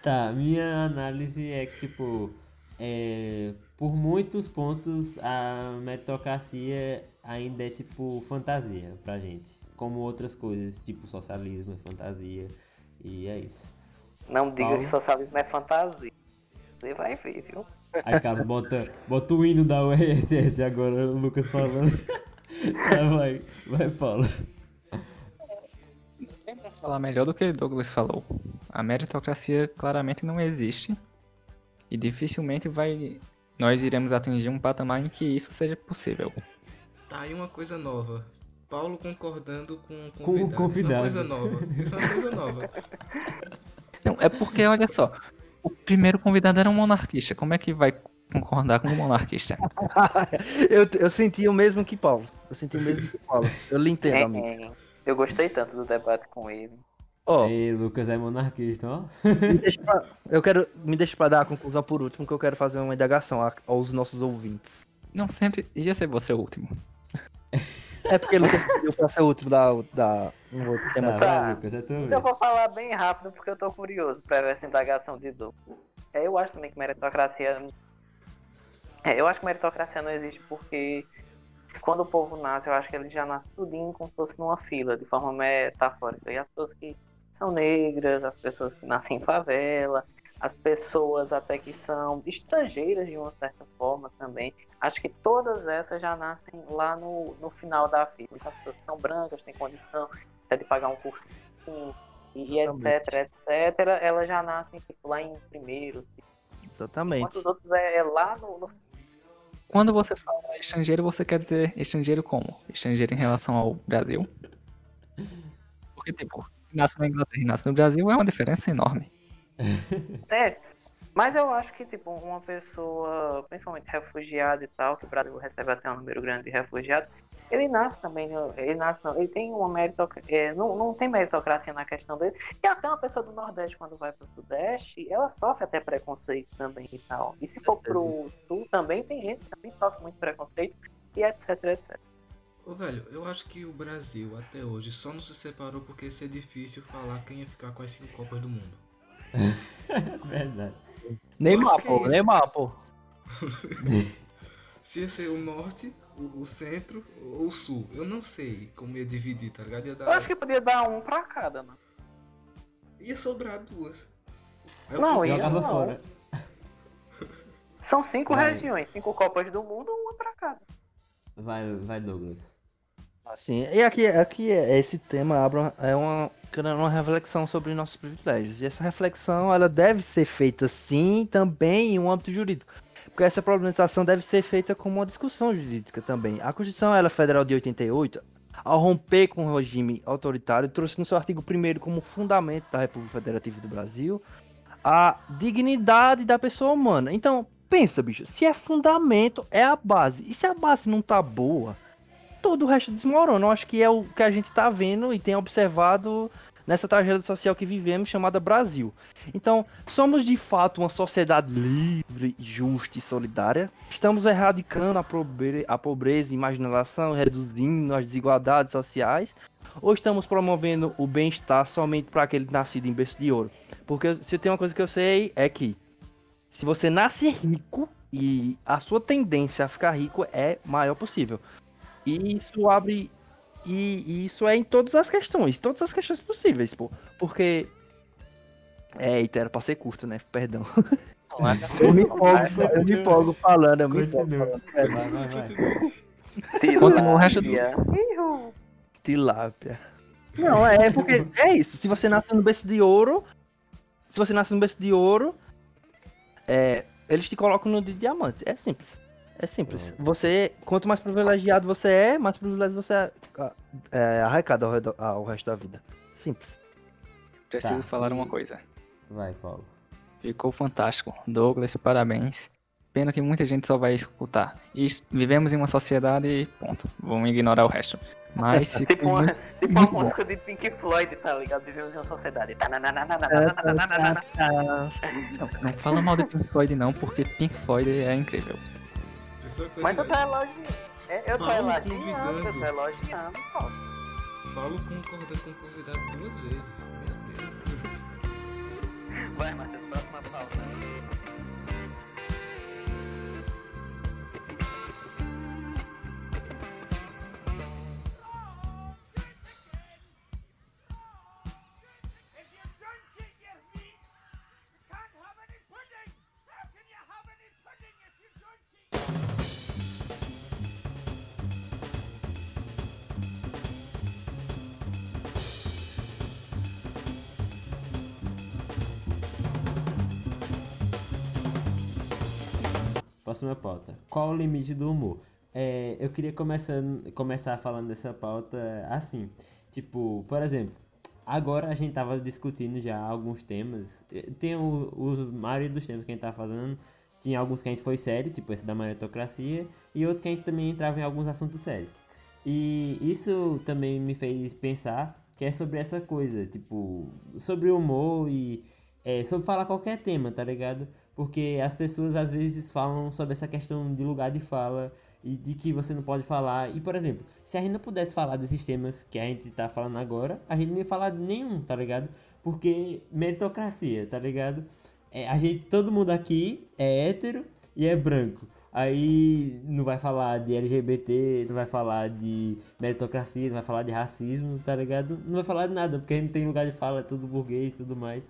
Tá, minha análise é que, tipo, é, por muitos pontos a meritocracia ainda é, tipo, fantasia pra gente. Como outras coisas, tipo socialismo é fantasia. E é isso. Não diga Paulo? que socialismo é fantasia. Você vai ver, viu? Aí, Carlos, bota, bota o hino da URSS agora, o Lucas falando. tá, vai, vai, Paulo. Falar melhor do que Douglas falou. A meritocracia claramente não existe. E dificilmente vai. Nós iremos atingir um patamar em que isso seja possível. Tá aí uma coisa nova. Paulo concordando com o Com o convidado. Isso é convidado. uma coisa nova. Isso é uma coisa nova. Não, é porque, olha só, o primeiro convidado era um monarquista. Como é que vai concordar com um monarquista? eu, eu senti o mesmo que Paulo. Eu senti o mesmo que Paulo. Eu lhe entendo, amigo. Eu gostei tanto do debate com ele. Ó, Ei, Lucas é monarquista, ó. me deixa pra- eu quero. Me deixa pra dar a conclusão por último, que eu quero fazer uma indagação a- aos nossos ouvintes. Não sempre ia ser você o último. É porque Lucas pediu pra ser o último da, da um outro tema. Tá, Tá. vai, Lucas, é tua Eu vez. vou falar bem rápido porque eu tô curioso pra ver essa indagação de Du. É, eu acho também que meritocracia. É, eu acho que meritocracia não existe porque quando o povo nasce, eu acho que ele já nasce tudinho como se fosse numa fila, de forma metafórica. E as pessoas que são negras, as pessoas que nascem em favela, as pessoas até que são estrangeiras de uma certa forma também. Acho que todas essas já nascem lá no, no final da fila. Então, as pessoas que são brancas, têm condição até de pagar um cursinho e, e etc, etc, elas já nascem tipo, lá em primeiro. Enquanto Exatamente. os outros é, é lá no, no Quando você fala estrangeiro, você quer dizer estrangeiro como? Estrangeiro em relação ao Brasil? Porque, tipo, se nasce na Inglaterra e nasce no Brasil, é uma diferença enorme. É, mas eu acho que, tipo, uma pessoa, principalmente refugiada e tal, que o Brasil recebe até um número grande de refugiados, ele nasce também, no- ele nasce não, ele tem uma meritocracia, não, não tem meritocracia na questão dele, e até uma pessoa do Nordeste, quando vai pro Sudeste, ela sofre até preconceito também e tal. E se for pro Sul, também tem gente que também sofre muito preconceito, e etc, etc. Ô, velho, eu acho que o Brasil até hoje só não se separou porque ia ser difícil falar quem ia ficar com as cinco Copas do Mundo. Verdade. Neymar, é pô. Neymar, pô. Se ia ser o norte, o, o centro ou o sul. Eu não sei como ia dividir, tá ligado? Ia, Eu dar... acho que podia dar um pra cada, mano. ia sobrar duas. Aí o Não, Jogava não. fora. São cinco Vai. regiões, cinco Copas do Mundo, uma pra cada. Vai, vai, Douglas. Assim, e aqui, aqui é- esse tema abre uma- é uma, uma reflexão sobre nossos privilégios. E essa reflexão ela deve ser feita sim também em um âmbito jurídico. Essa problematização deve ser feita como uma discussão jurídica também. A Constituição ela federal de 88, ao romper com o regime autoritário, trouxe no seu artigo 1 como fundamento da República Federativa do Brasil a dignidade da pessoa humana. Então, pensa, bicho, se é fundamento, é a base. E se a base não tá boa, todo o resto desmorona. Eu acho que é o que a gente tá vendo e tem observado nessa tragédia social que vivemos chamada Brasil. Então, somos de fato uma sociedade livre, justa e solidária. Estamos erradicando a, pobre a pobreza e marginalização, reduzindo as desigualdades sociais. Ou estamos promovendo o bem-estar somente para aquele nascido em berço de ouro? Porque se tem uma coisa que eu sei é que se você nasce rico e a sua tendência a ficar rico é maior possível. E isso abre e, e, isso é em todas as questões, todas as questões possíveis, pô. Porque. É, eita, era pra ser curto, né? Perdão. Não, é assim, eu me empolgo, eu me empolgo falando, eu me empolgo falando. É, vai, vai, vai. Continua o resto do. Tilápia. Não, é porque é isso. Se você nasce no berço de ouro. Se você nasce no berço de ouro. É, eles te colocam no de diamante. É simples. É simples. Você, quanto mais privilegiado você é, mais privilegiado você é, é arrecada ao, redor, ao resto da vida. Simples. Preciso tá. falar uma coisa. Vai, Paulo. Ficou fantástico. Douglas, parabéns. Pena que muita gente só vai escutar. E vivemos em uma sociedade. Ponto. Vamos ignorar o resto. Mas. tipo uma, tipo uma música de Pink Floyd, tá ligado? Vivemos em uma sociedade. Não, não fala mal de Pink Floyd, não, porque Pink Floyd é incrível. Mas eu tô elogiando. É, eu tô elogiando, eu tô elogiando. Paulo concordando com o convidado duas vezes. Meu Deus. Vai, Matheus, próxima pauta. Próxima pauta. Qual o limite do humor? É, eu queria começar, começar falando dessa pauta assim. Tipo, por exemplo, agora a gente tava discutindo já alguns temas. Tem o, o maioria dos temas que a gente tava fazendo. Tinha alguns que a gente foi sério, tipo esse da meritocracia, e outros que a gente também entrava em alguns assuntos sérios. E isso também me fez pensar que é sobre essa coisa, tipo, sobre humor e é, sobre falar qualquer tema, tá ligado? Porque as pessoas às vezes falam sobre essa questão de lugar de fala e de que você não pode falar. E, por exemplo, se a gente não pudesse falar desses temas que a gente tá falando agora, a gente não ia falar de nenhum, tá ligado? Porque meritocracia, tá ligado? É, a gente, todo mundo aqui é hétero e é branco. Aí não vai falar de LGBT, não vai falar de meritocracia, não vai falar de racismo, tá ligado? Não vai falar de nada, porque a gente não tem lugar de fala, é tudo burguês e tudo mais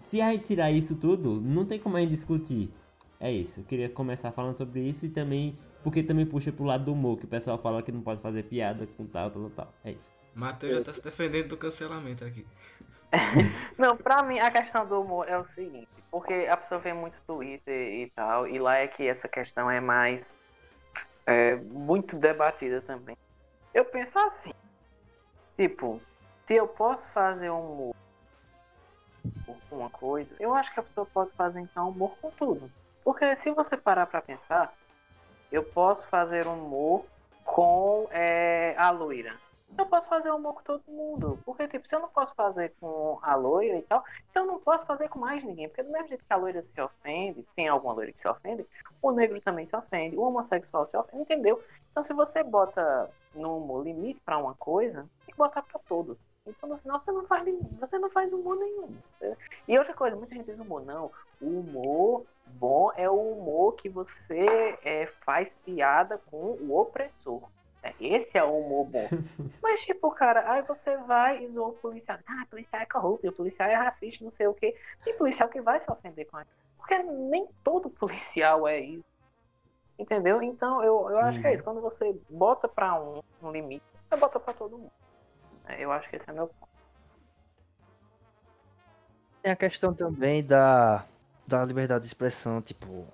se a gente tirar isso tudo, não tem como a gente discutir. É isso, eu queria começar falando sobre isso e também, porque também puxa pro lado do humor, que o pessoal fala que não pode fazer piada com tal, tal, tal. É isso. Matheus já tá se defendendo do cancelamento aqui. não, pra mim a questão do humor é o seguinte, porque a pessoa vê muito Twitter e tal, e lá é que essa questão é mais é, muito debatida também. Eu penso assim, tipo, se eu posso fazer um humor com uma coisa, eu acho que a pessoa pode fazer então humor com tudo. Porque se você parar para pensar, eu posso fazer humor com é, a loira. Eu posso fazer humor com todo mundo. Porque, tipo, se eu não posso fazer com a loira e tal, então eu não posso fazer com mais ninguém. Porque do mesmo jeito que a loira se ofende, tem alguma loira que se ofende, o negro também se ofende, o homossexual se ofende, entendeu? Então se você bota no humor limite para uma coisa, tem que botar para todos. Então no final você não faz você não faz humor nenhum. E outra coisa, muita gente diz humor, não. O humor bom é o humor que você é, faz piada com o opressor. É, esse é o humor bom. Mas, tipo, cara, aí você vai e zoa o policial. Ah, o policial é corrupto, o policial é racista, não sei o quê. Tem policial que vai se ofender com aquilo. Porque nem todo policial é isso. Entendeu? Então, eu, eu acho que é uhum. isso. Quando você bota pra um, um limite, você bota pra todo mundo. Eu acho que esse é meu ponto. Tem a questão também da, da liberdade de expressão, tipo,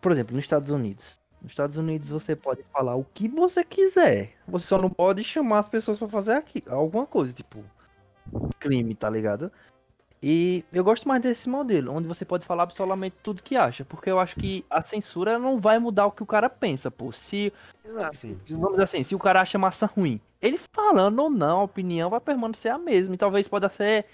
por exemplo, nos Estados Unidos. Nos Estados Unidos você pode falar o que você quiser. Você só não pode chamar as pessoas para fazer aqui, alguma coisa, tipo, crime, tá ligado? E eu gosto mais desse modelo, onde você pode falar absolutamente tudo que acha. Porque eu acho que a censura não vai mudar o que o cara pensa, pô. Se. Sim. Vamos dizer assim, se o cara acha massa ruim, ele falando ou não, a opinião vai permanecer a mesma. E talvez pode até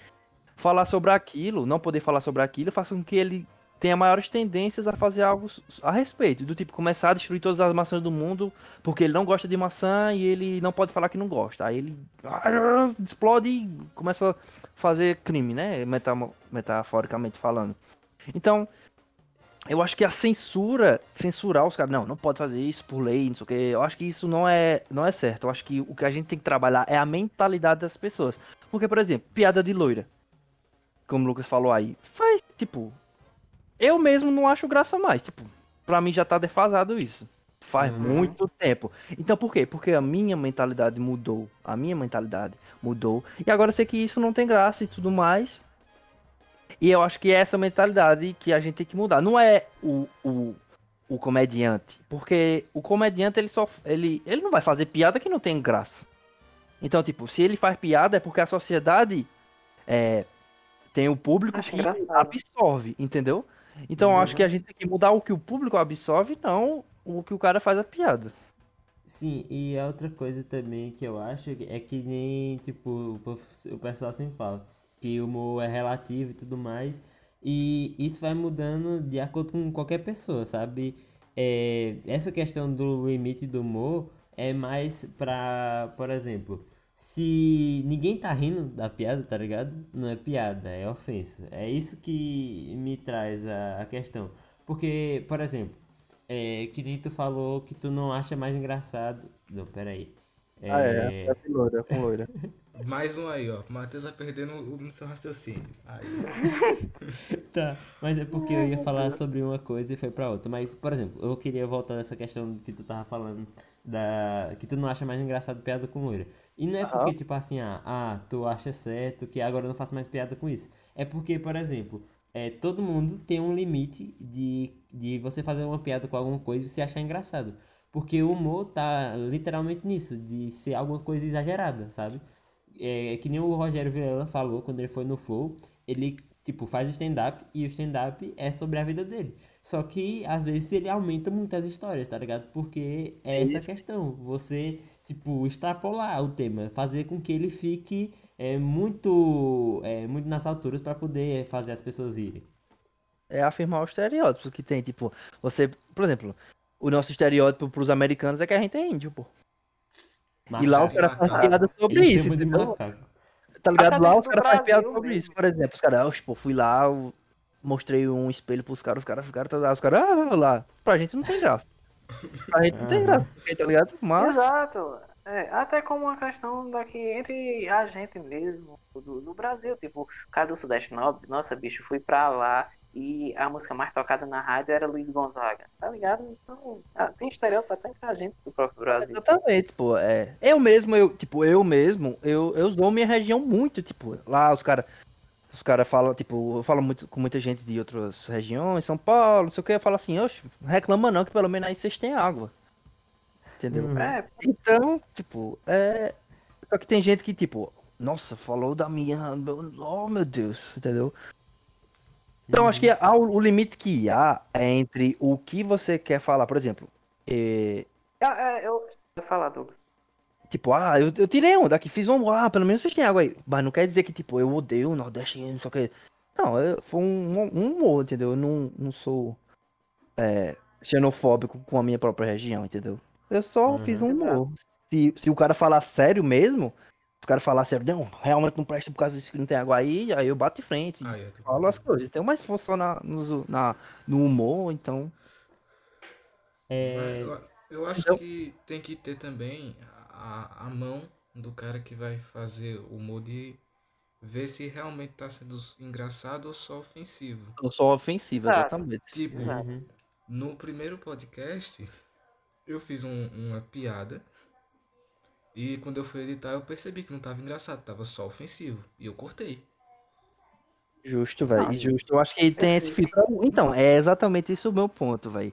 falar sobre aquilo, não poder falar sobre aquilo, faça com que ele tenha maiores tendências a fazer algo a respeito. Do tipo, começar a destruir todas as maçãs do mundo porque ele não gosta de maçã e ele não pode falar que não gosta. Aí ele ah, explode e começa a fazer crime, né? Metaforicamente falando. Então, eu acho que a censura, censurar os caras, não, não pode fazer isso por lei, não sei o que. Eu acho que isso não é, não é certo. Eu acho que o que a gente tem que trabalhar é a mentalidade das pessoas. Porque, por exemplo, piada de loira, como o Lucas falou aí, faz, tipo, eu mesmo não acho graça mais. Tipo, pra mim já tá defasado isso. Faz Uhum. muito tempo. Então por quê? Porque a minha mentalidade mudou. A minha mentalidade mudou. E agora eu sei que isso não tem graça e tudo mais. E eu acho que é essa mentalidade que a gente tem que mudar. Não é o, o, o comediante. Porque o comediante, ele só. Ele, ele não vai fazer piada que não tem graça. Então, tipo, se ele faz piada é porque a sociedade é, tem o público Acho que engraçado. absorve, entendeu? Então eu acho que a gente tem que mudar o que o público absorve, não o que o cara faz a piada. Sim, e a outra coisa também que eu acho é que nem, tipo, o pessoal sempre fala que o humor é relativo e tudo mais, e isso vai mudando de acordo com qualquer pessoa, sabe? É, essa questão do limite do humor é mais pra, por exemplo, se ninguém tá rindo da piada, tá ligado? Não é piada, é ofensa. É isso que me traz a, a questão. Porque, por exemplo, é, que nem tu falou que tu não acha mais engraçado. Não, peraí. É, com loira, com loira. Mais um aí, ó. Matheus vai perdendo o- no seu raciocínio. Aí. Tá, mas é porque eu ia falar sobre uma coisa e foi pra outra. Mas, por exemplo, eu queria voltar nessa questão que tu tava falando da que tu não acha mais engraçado piada com loira. E não é porque, tipo assim, ah, ah, tu acha certo que agora eu não faço mais piada com isso. É porque, por exemplo, é, todo mundo tem um limite de, de você fazer uma piada com alguma coisa e você achar engraçado. Porque o humor tá literalmente nisso, de ser alguma coisa exagerada, sabe? É, que nem o Rogério Vilela falou quando ele foi no Flow, ele, tipo, faz stand-up e o stand-up é sobre a vida dele. Só que, às vezes, ele aumenta muitas histórias, tá ligado? Porque é essa a questão, você, tipo, extrapolar o tema, fazer com que ele fique é, muito, é, muito nas alturas pra poder fazer as pessoas irem. É afirmar os estereótipos que tem, tipo, você, por exemplo, o nosso estereótipo pros americanos é que a gente é índio, pô. E lá os Macaco. caras fazem piada sobre Ele isso. Tá ligado? Lá do caras fazem piada sobre isso. Por exemplo, os caras, tipo, fui lá, mostrei um espelho pros caras, os caras ficaram todos lá, os caras, ah, lá. Pra gente não tem graça. Pra gente não tem graça, tá ligado? Mas. Exato. É, até como uma questão daqui entre a gente mesmo, do, do Brasil. Tipo, o cara do Sudeste, no- nossa, bicho, fui pra lá e a música mais tocada na rádio era Luiz Gonzaga. Tá ligado? Então, ah, tem estereótipo até entre a gente do próprio Brasil. Exatamente, pô. É. Eu mesmo, eu, tipo, eu mesmo, eu, eu zoo minha região muito, tipo, lá os caras. Os caras falam, tipo, eu falo muito com muita gente de outras regiões, São Paulo, não sei o que, eu falo assim, oxe, não reclama não, que pelo menos aí vocês têm água. Entendeu? Uhum. É, Então, tipo, é. Só que tem gente que, tipo, nossa, falou da minha. meu- Oh meu Deus, entendeu? Então acho que há o, o limite que há é entre o que você quer falar, por exemplo. é, é, é, eu vou falar, Douglas. Tipo, ah, eu, eu tirei onda aqui, fiz um. Ah, pelo menos vocês têm água aí. Mas não quer dizer que, tipo, eu odeio o Nordeste, não sei o que. Não, eu, foi um, um humor, entendeu? Eu não, não sou é, xenofóbico com a minha própria região, entendeu? Eu só Uhum. fiz um humor. Se, se o cara falar sério mesmo, se o cara falar sério, não, realmente não presta por causa disso que não tem água aí, aí eu bato de frente. Aí, eu tô Falo as coisas. Então, mas se for só na, no, na, no humor, então. É, Eu, eu acho Então- que tem que ter também a, a mão do cara que vai fazer o humor ver se realmente tá sendo engraçado ou só ofensivo. Eu sou ofensivo, Exato. exatamente. Tipo, Exato. uhum. no primeiro podcast, eu fiz um- uma piada. E quando eu fui editar, eu percebi que não tava engraçado, tava só ofensivo. E eu cortei. Justo, velho. Não. Justo. Eu acho que tem esse filtro. Então, é exatamente isso o meu ponto, velho.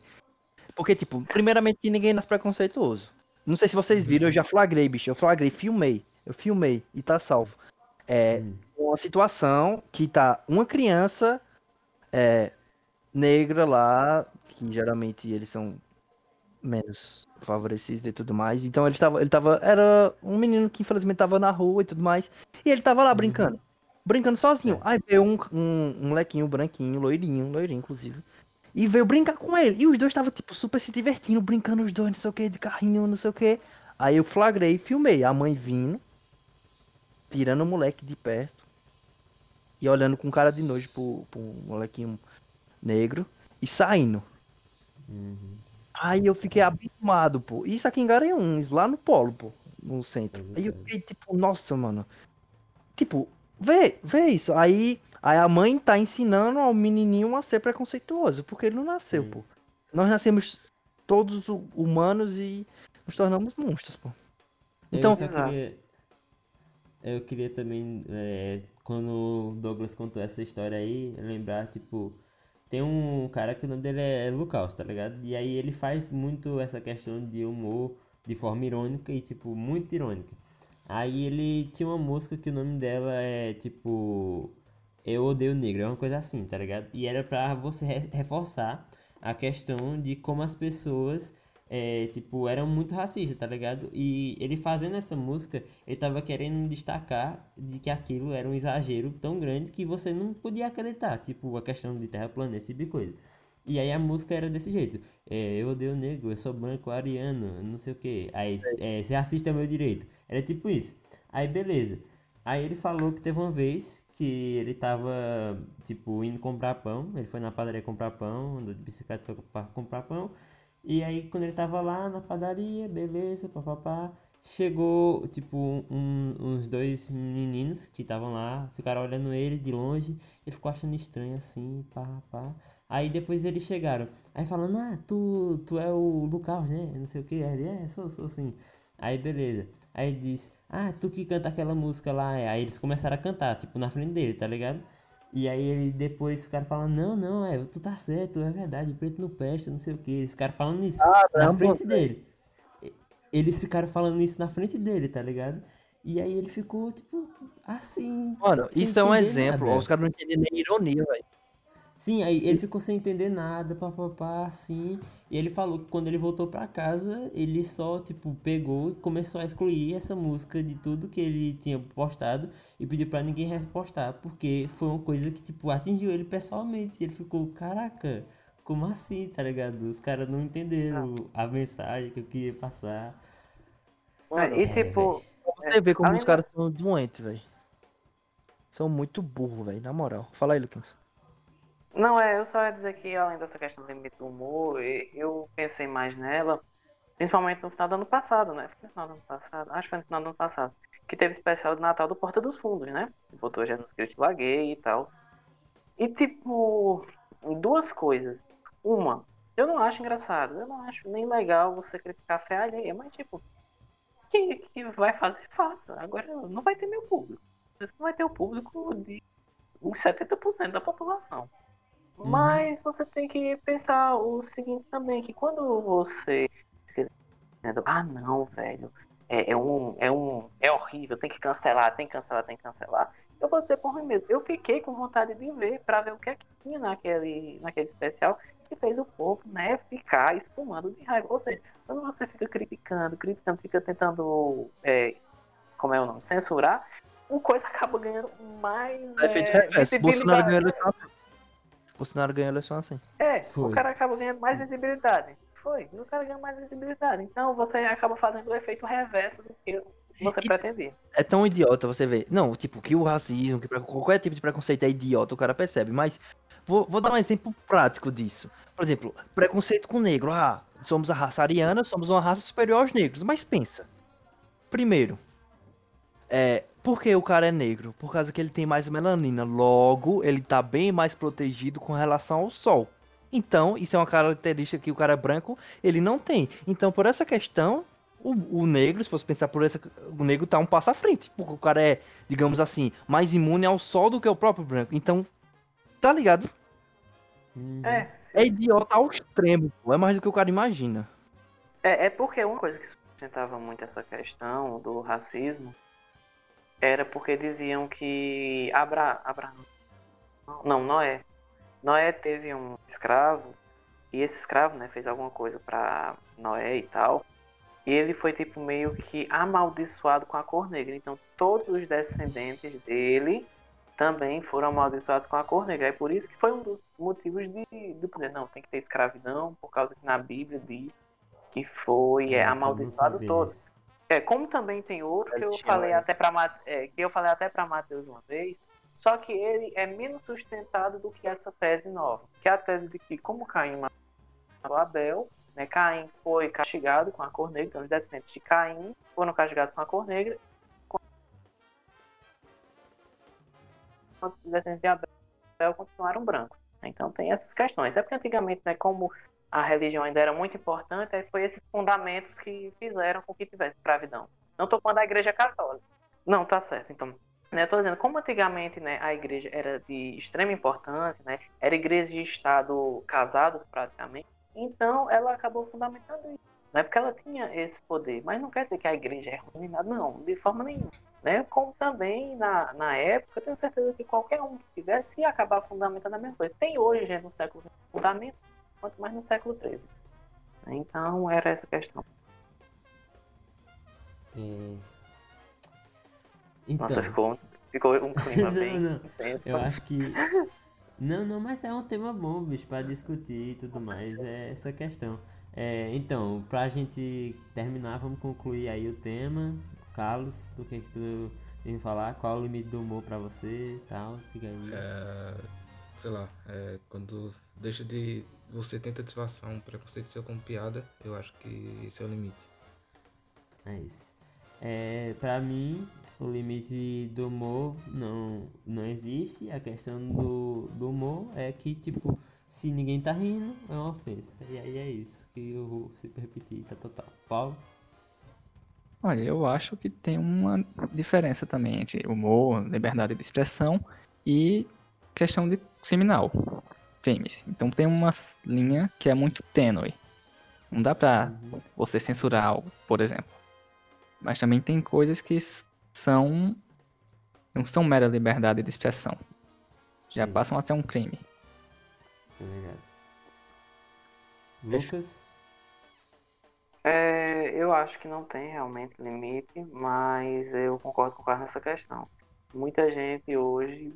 Porque, tipo, primeiramente ninguém nasce preconceituoso. Não sei se vocês viram, eu já flagrei, bicho. Eu flagrei, filmei. Eu filmei e tá salvo. É Hum. uma situação que tá uma criança é, negra lá, que geralmente eles são menos favorecidos e tudo mais. Então ele tava, ele tava, era um menino que infelizmente tava na rua e tudo mais. E ele tava lá brincando. Brincando sozinho. Aí veio um, um, um molequinho branquinho, loirinho, loirinho inclusive. E veio brincar com ele. E os dois estavam, tipo, super se divertindo, brincando os dois, não sei o que, de carrinho, não sei o que. Aí eu flagrei e filmei a mãe vindo, tirando o moleque de perto. E olhando com cara de nojo pro, pro molequinho negro. E saindo. Aí eu fiquei abismado, pô. Isso aqui em Garanhuns, lá no polo, pô. No centro. É Aí eu fiquei tipo, nossa, mano. Tipo, vê, vê isso. Aí, aí a mãe tá ensinando ao menininho a ser preconceituoso, porque ele não nasceu, Sim. pô. Nós nascemos todos hu- humanos e nos tornamos monstros, pô. Então, eu queria. Eu queria também, é, quando o Douglas contou essa história aí, lembrar, tipo, tem um cara que o nome dele é Lucas, tá ligado? E aí ele faz muito essa questão de humor de forma irônica e, tipo, muito irônica. Aí ele tinha uma música que o nome dela é, tipo, Eu Odeio Negro, é uma coisa assim, tá ligado? E era pra você re- reforçar a questão de como as pessoas é, tipo, eram muito racistas, tá ligado? E ele fazendo essa música, ele tava querendo destacar de que aquilo era um exagero tão grande que você não podia acreditar, tipo, a questão de terraplanista, esse tipo de coisa. E aí a música era desse jeito, é, eu odeio negro, eu sou branco, ariano, não sei o que, aí, é, ser racista é meu direito, era tipo isso. Aí beleza, aí ele falou que teve uma vez que ele tava, tipo, indo comprar pão, ele foi na padaria comprar pão, andou de bicicleta, foi pra comprar pão, e aí, quando ele tava lá na padaria, beleza, papapá, chegou, tipo, um- uns dois meninos que estavam lá, ficaram olhando ele de longe, ele ficou achando estranho assim, pá, pá. Aí depois eles chegaram, aí falando, ah, tu, tu é o Lucas, né? Não sei o que, ele, é, sou, sou sim. Aí beleza, aí disse, ah, tu que canta aquela música lá, aí eles começaram a cantar, tipo, na frente dele, tá ligado? E aí ele depois ficaram falando, não, não, é, tu tá certo, é verdade, preto não presta, não sei o que. Eles ficaram falando isso na Caramba, frente dele. Eles ficaram falando isso na frente dele, tá ligado? E aí ele ficou, tipo, assim. Mano, isso é um exemplo. nada. Os caras não entendem nem ironia, velho. Sim, aí ele ficou sem entender nada, papapá, assim. E ele falou que quando ele voltou pra casa, ele só, tipo, pegou e começou a excluir essa música de tudo que ele tinha postado e pediu pra ninguém repostar, porque foi uma coisa que, tipo, atingiu ele pessoalmente. E ele ficou, caraca, como assim, tá ligado? Os caras não entenderam a mensagem que eu queria passar. Mano, e tipo, pra você vê como os caras são doentes, velho. São muito burros, velho, na moral. Fala aí, Lucas. Não, é, eu só ia dizer que além dessa questão do limite do humor, eu pensei mais nela, principalmente no final do ano passado, né? Foi no final do ano passado? Acho que foi no final do ano passado. Que teve especial de Natal do Porta dos Fundos, né? Botou Jesus Cristo gay e tal. E tipo, duas coisas. Uma, eu não acho engraçado, eu não acho nem legal você criticar a fé alheia, mas tipo, que, que vai fazer, faça. Agora não vai ter meu público. Não vai ter o público de uns 70% da população. Mas você tem que pensar o seguinte também, que quando você fica dizendo, ah não, velho, é, é um, é um, é horrível, tem que cancelar, tem que cancelar, tem que cancelar. Eu vou dizer por mim mesmo, eu fiquei com vontade de ver para ver o que é que tinha naquele, naquele especial que fez o povo, né, ficar espumando de raiva. Ou seja, quando você fica criticando, criticando, fica tentando, é, como é o nome, censurar, o coisa acaba ganhando mais É feito é, reverso. Bolsonaro ganhou eleição. Bolsonaro ganhou a eleição assim. É, Foi. o cara acaba ganhando mais visibilidade. Foi, o cara ganha mais visibilidade. Então você acaba fazendo o efeito reverso do que você E- pretendia. É tão idiota você ver. Não, tipo, que o racismo, que qualquer tipo de preconceito é idiota, o cara percebe. Mas vou, vou dar um exemplo prático disso. Por exemplo, preconceito com negro. Ah, somos a raça ariana, somos uma raça superior aos negros. Mas pensa. Primeiro, é, por que o cara é negro? Por causa que ele tem mais melanina. Logo, ele tá bem mais protegido com relação ao sol. Então, isso é uma característica que o cara branco, ele não tem. Então, por essa questão, o, o negro, se fosse pensar por essa, o negro tá um passo à frente, porque o cara é, digamos assim, mais imune ao sol do que o próprio branco. Então, Tá ligado? Uhum. É. É idiota ao extremo, pô. É mais do que o cara imagina. É, é porque uma coisa que sustentava muito essa questão do racismo era porque diziam que Abra, Abra não, Noé. Noé teve um escravo e esse escravo, né, fez alguma coisa pra Noé e tal. E ele foi tipo meio que amaldiçoado com a cor negra. Então todos os descendentes dele também foram amaldiçoados com a cor negra. É por isso que foi um dos motivos de, de poder. Não, tem que ter escravidão, por causa que na Bíblia diz que foi é, não amaldiçoado sabia todo. disso. É, como também tem outro que eu falei né? até para é, que eu falei até para Mateus uma vez, só que ele é menos sustentado do que essa tese nova, que é a tese de que como Caim matou Abel, né, Caim foi castigado com a cor negra, então os descendentes de Caim foram castigados com a cor negra, enquanto os descendentes de Abel continuaram brancos. né? Então tem essas questões. É porque antigamente, né, como a religião ainda era muito importante, aí foi esses fundamentos que fizeram com que tivesse escravidão. Não estou falando da igreja católica. Não, tá certo. Então, né, eu tô dizendo, como antigamente né, a igreja era de extrema importância, né, era igreja de Estado casados praticamente, então ela acabou fundamentando isso. É porque ela tinha esse poder, mas não quer dizer que a igreja é ruim, não, de forma nenhuma. Né? Como também na, na época, eu tenho certeza que qualquer um que tivesse ia acabar fundamentando a mesma coisa. Tem hoje, gente, no século XX, fundamento, quanto mais no século XIII. Então, era essa questão. É... Então, Nossa, ficou, ficou um clima Não, bem não. intenso. eu acho que. Não, não, mas é um tema bom, bicho, pra discutir e tudo mais. É essa questão. É, então, pra gente terminar, vamos concluir aí o tema. Carlos, do que que tu tem que falar? Qual é o limite do humor pra você e tal? Fica aí. É, sei lá, é, quando deixa de. Você tenta disfarçar um preconceito seu como piada, eu acho que esse é o limite. É isso. É, pra mim, o limite do humor não, não existe. A questão do, do humor é que, tipo, se ninguém tá rindo, é uma ofensa. E aí é isso que eu vou se repetir, tá total. Paulo? Olha, eu acho que tem uma diferença também entre humor, liberdade de expressão e questão de criminal, crimes. Então tem uma linha que é muito tênue. Não dá pra você censurar algo, por exemplo. Mas também tem coisas que são não são mera liberdade de expressão. Já Sim. passam a ser um crime. Tá ligado? Lucas? É, eu acho que não tem realmente limite, mas eu concordo com o Carlos nessa questão. Muita gente hoje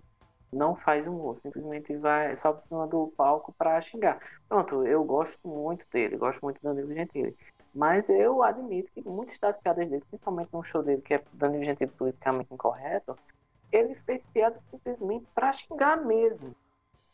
não faz humor, simplesmente vai só por cima do palco pra xingar. Pronto, eu gosto muito dele, gosto muito do Danilo Gentili. Mas eu admito que muitas das piadas dele, principalmente no show dele, que é Danilo Gentili politicamente incorreto, ele fez piada simplesmente pra xingar mesmo.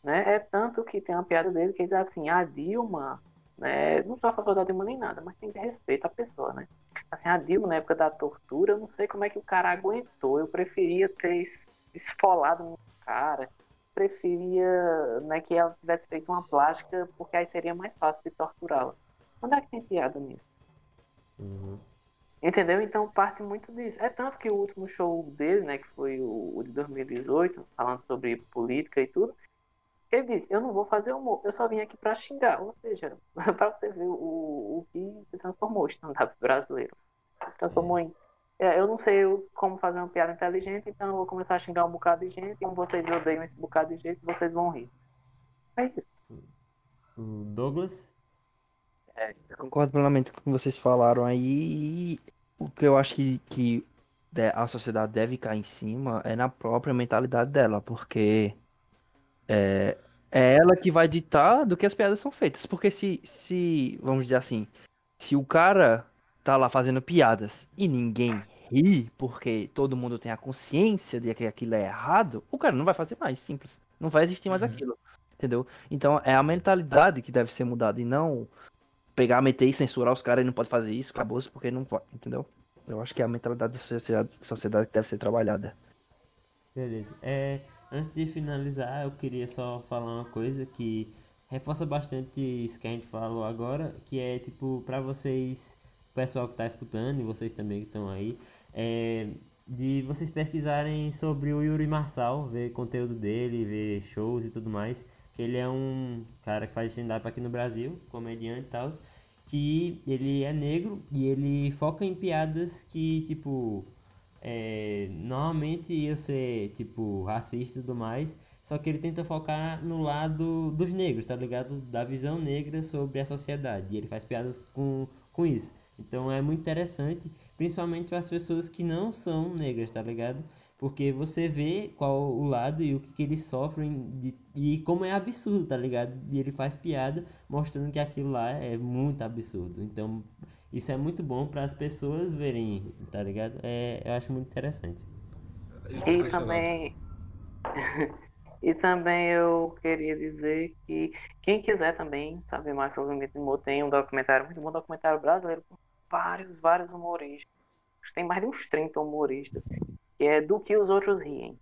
Né? É tanto que tem uma piada dele que diz assim, a Dilma né? Não sou a favor da Dilma nem nada, mas tem que ter respeito à pessoa, né? Assim, a Dilma, na época da tortura, eu não sei como é que o cara aguentou. Eu preferia ter es- esfolado cara. Preferia né, que ela tivesse feito uma plástica, porque aí seria mais fácil de torturá-la. Onde é que tem piada nisso? Uhum. Entendeu? Então parte muito disso. É tanto que o último show dele, né, que foi o, o de 2018, falando sobre política e tudo, ele disse, eu não vou fazer humor, eu só vim aqui pra xingar. Ou seja, pra você ver o, o que se transformou o stand-up brasileiro. Se transformou em. É, eu não sei como fazer uma piada inteligente, então eu vou começar a xingar um bocado de gente, e como vocês odeiam esse bocado de gente, vocês vão rir. É isso. Douglas? Eu concordo plenamente com o que vocês falaram aí. E o que eu acho que, que a sociedade deve cair em cima é na própria mentalidade dela, porque é, é ela que vai ditar do que as piadas são feitas. Porque se, se, vamos dizer assim, se o cara tá lá fazendo piadas e ninguém ri, porque todo mundo tem a consciência de que aquilo é errado, o cara não vai fazer mais, simples. Não vai existir mais Uhum. aquilo. Entendeu? Então é a mentalidade que deve ser mudada e não pegar, meter e censurar os caras e não pode fazer isso, acabou porque não pode, entendeu? Eu acho que é a mentalidade da sociedade, sociedade que deve ser trabalhada. Beleza. É, antes de finalizar, eu queria só falar uma coisa que reforça bastante isso que a gente falou agora, que é tipo, pra vocês, pessoal que tá escutando e vocês também que estão aí, é, de vocês pesquisarem sobre o Yuri Marçal, ver conteúdo dele, ver shows e tudo mais. Que ele é um cara que faz stand-up aqui no Brasil, comediante e tal, que ele é negro e ele foca em piadas que, tipo, é, normalmente iam ser, tipo, racista e tudo mais, só que ele tenta focar no lado dos negros, tá ligado? Da visão negra sobre a sociedade. E ele faz piadas com, com isso. Então é muito interessante, principalmente para as pessoas que não são negras, tá ligado? Porque você vê qual o lado e o que, que eles sofrem de, e como é absurdo, tá ligado? E ele faz piada mostrando que aquilo lá é muito absurdo. Então isso é muito bom para as pessoas verem, tá ligado? É, eu acho muito interessante. E também. e também eu queria dizer que quem quiser também saber mais sobre o Mito Humor, tem um documentário, muito bom documentário brasileiro vários, vários humoristas. Tem mais de uns 30 humoristas. Que é do que os outros riem.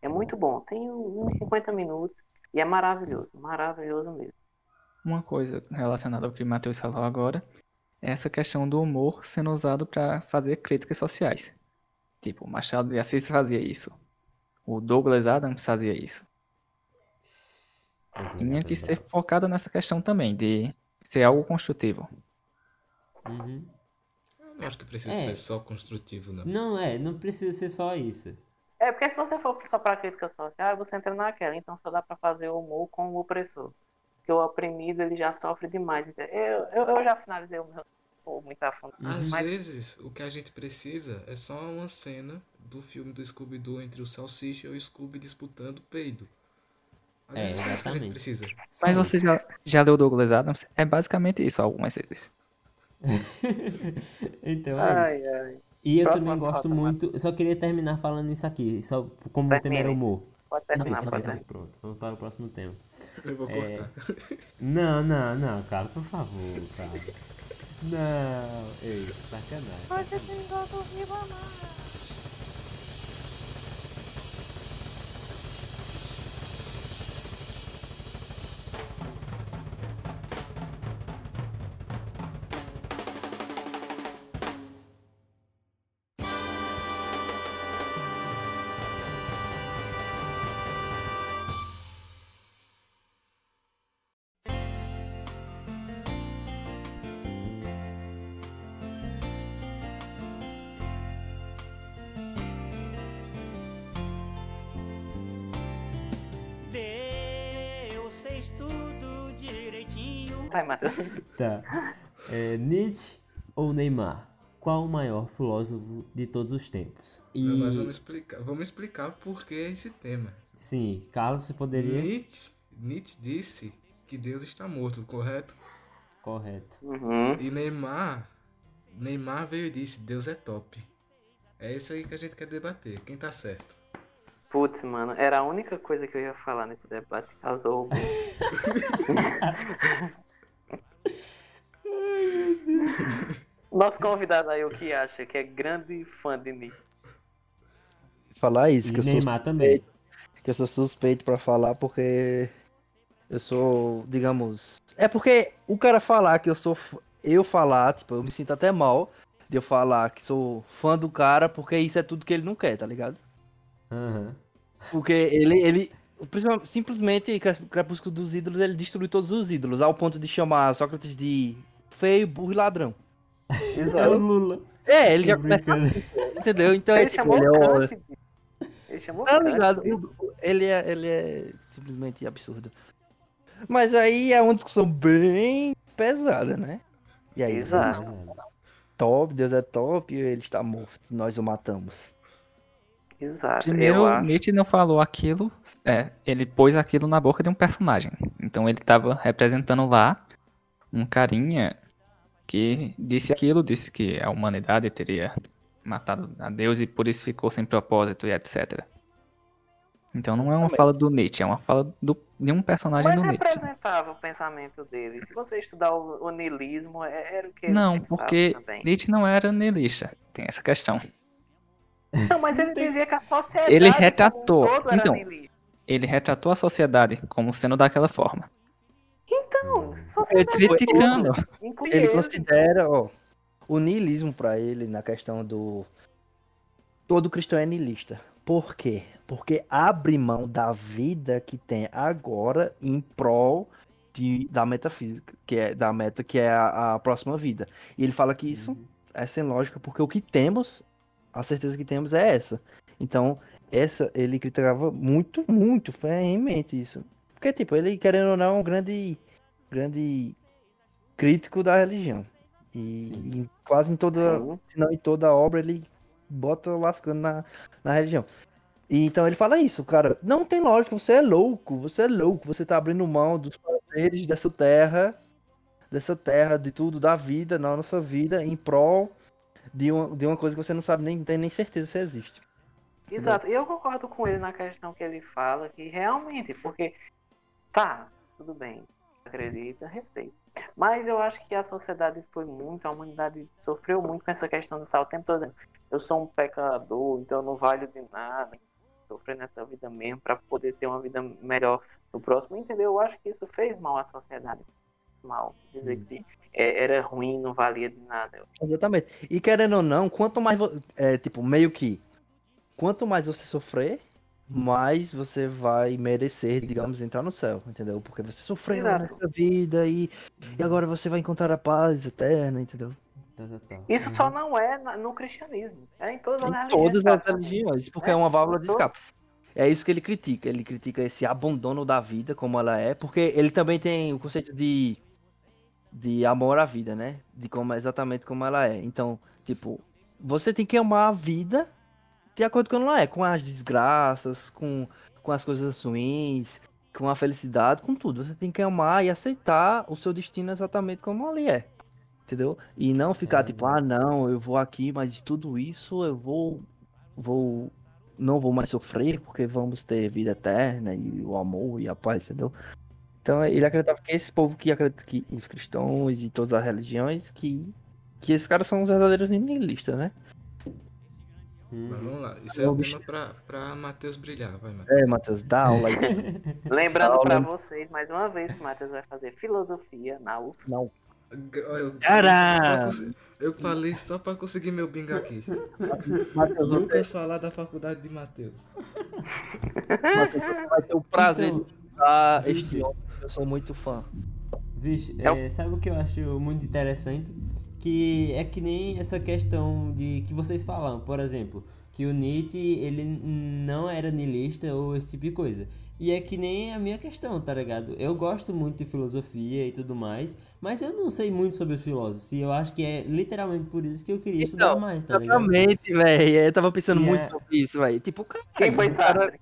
É muito bom. Tem uns 50 minutos e é maravilhoso. Maravilhoso mesmo. Uma coisa relacionada ao que o Matheus falou agora é essa questão do humor sendo usado para fazer críticas sociais. Tipo, o Machado de Assis fazia isso. O Douglas Adams fazia isso. Tinha que ser focado nessa questão também, de ser algo construtivo. Uhum. Eu acho que precisa É. ser só construtivo, não. Não é, não precisa ser só isso. É, porque se você for só pra crítica social, você entra naquela. Então só dá pra fazer humor com o opressor. Porque o oprimido, ele já sofre demais. Eu, eu, eu já finalizei o meu... Muito a fundo. Às Mas vezes, o que a gente precisa é só uma cena do filme do Scooby-Doo entre o Salsicha e o Scooby disputando peido. Às É, vezes é isso que a gente exatamente. precisa. Mas isso. você já, já leu Douglas Adams? É basicamente isso algumas vezes. então é isso. Ai, ai. E eu Próxima também gosto pauta, muito. Eu só queria terminar falando isso aqui, só como o tema era Termine. humor. Pode Não, terminar, peraí, pode terminar. pronto, vamos para o próximo tema. Eu vou É. cortar. Não, não, não, Carlos, por favor, Carlos. Não, ei, sacanagem. Deus Vai, Matheus. Tá. É, Nietzsche ou Neymar? Qual o maior filósofo de todos os tempos? E Mas vamos explicar, vamos explicar por que esse tema. sim, Carlos, você poderia? Nietzsche, Nietzsche disse que Deus está morto, correto? Correto. Uhum. E Neymar, Neymar veio e disse, Deus é top. É isso aí que a gente quer debater. Quem tá certo? Putz, mano, era a única coisa que eu ia falar nesse debate. Casou. Nosso convidado aí, o que acha? Que é grande fã de Nick. Falar isso, E que eu, sou, Neymar também. que eu sou suspeito pra falar porque eu sou, digamos. É porque o cara falar que eu sou. f- Eu falar, tipo, eu me sinto até mal de eu falar que sou fã do cara porque isso é tudo que ele não quer, tá ligado? Aham. Porque ele, ele simplesmente, Crep- Crepúsculo dos Ídolos, ele destruiu todos os ídolos, ao ponto de chamar Sócrates de feio, burro e ladrão. É o Exato. Lula. É, ele Tô já começa brincando. entendeu? Então é Ele tipo, chamou ele, é. Ele chamou tá ligado? Ele é, ele é simplesmente absurdo. Mas aí é uma discussão bem pesada, né? E aí, Exato. top, Deus é top, ele está morto, nós o matamos. Exato. Primeiro, eu. Nietzsche não falou aquilo, é, ele pôs aquilo na boca de um personagem. Então ele estava representando lá um carinha que disse aquilo, disse que a humanidade teria matado a Deus e por isso ficou sem propósito e etc. Então não é uma fala do Nietzsche, é uma fala do- de um personagem Mas do Nietzsche. representava o pensamento dele. Se você estudar o, o niilismo, é- era o que ele Não, porque também. Nietzsche não era niilista, tem essa questão. Não, mas ele dizia que a sociedade. Ele como um retratou. todo era Então, niilista. Ele retratou a sociedade como sendo daquela forma. Então, sociedade. Criticando. toda, inclui Ele ele. considera, ó, o niilismo pra ele na questão do todo cristão é niilista. Por quê? Porque abre mão da vida que tem agora em prol de, da metafísica, que é da meta que é a, a próxima vida. E ele fala que isso é sem lógica, porque o que temos, a certeza que temos é essa. Então, essa ele criticava muito, muito ferrenhamente isso. Porque, tipo, ele, querendo ou não, é um grande, grande crítico da religião. E, e quase em toda, Sim. se não em toda obra, ele bota lascando na, na religião. E então ele fala isso, cara. Não tem lógica, você é louco, você é louco, você tá abrindo mão dos prazeres dessa terra, dessa terra, de tudo, da vida, na nossa vida, em prol de uma, de uma coisa que você não sabe nem, tem nem certeza se existe. Exato, eu concordo com ele na questão que ele fala, que realmente, porque tá, tudo bem, acredita, respeito. Mas eu acho que a sociedade foi muito, a humanidade sofreu muito com essa questão de estar o tempo todo dizendo, eu sou um pecador, então eu não valho de nada, sofrer nessa vida mesmo para poder ter uma vida melhor no próximo, entendeu? Eu acho que isso fez mal à sociedade. Mal. Dizer que é, era ruim, não valia de nada. Exatamente. E querendo ou não, quanto mais. É, tipo, meio que. Quanto mais você sofrer, mais você vai merecer, digamos, entrar no céu, entendeu? Porque você sofreu Exato. nessa vida e, e agora você vai encontrar a paz eterna, entendeu? Isso só não é na- no cristianismo. É em todas as Em religiões. todas as religiões, porque É, é uma válvula de escape. É isso que ele critica. Ele critica esse abandono da vida como ela é, porque ele também tem o conceito de de amor à vida, né? De como exatamente como ela é. Então, tipo, você tem que amar a vida de acordo com ela é, com as desgraças, com, com as coisas ruins, com a felicidade, com tudo. Você tem que amar e aceitar o seu destino exatamente como ele é. Entendeu? E não ficar É tipo, ah, não, eu vou aqui, mas de tudo isso eu vou vou não vou mais sofrer porque vamos ter vida eterna e o amor e a paz, entendeu? Então ele acreditava que esse povo que acredita que os cristãos e todas as religiões que que esses caras são os verdadeiros nihilistas, né? Uhum. Mas vamos lá. Isso é o tema pra, pra Matheus brilhar. Vai, Matheus. É, Matheus, dá aula aí. Lembrando Aula. pra vocês, mais uma vez, que o Matheus vai fazer filosofia na UF. Não. Eu falei, eu falei só pra conseguir meu bingo aqui. Matheus, você, Lucas falar da faculdade de Matheus. Matheus, vai ter o prazer Então, de estudar este homem. Eu sou muito fã. Vixe, É é, sabe o que eu acho muito interessante? Que é que nem essa questão de que vocês falam, por exemplo, que o Nietzsche ele não era niilista ou esse tipo de coisa. E é que nem a minha questão, tá ligado? Eu gosto muito de filosofia e tudo mais, mas eu não sei muito sobre os filósofos. E eu acho que é literalmente por isso que eu queria estudar Então, mais, tá ligado? Exatamente, velho. Eu tava pensando E muito é- sobre isso, velho. Tipo, cara, Quem cara- Sartre?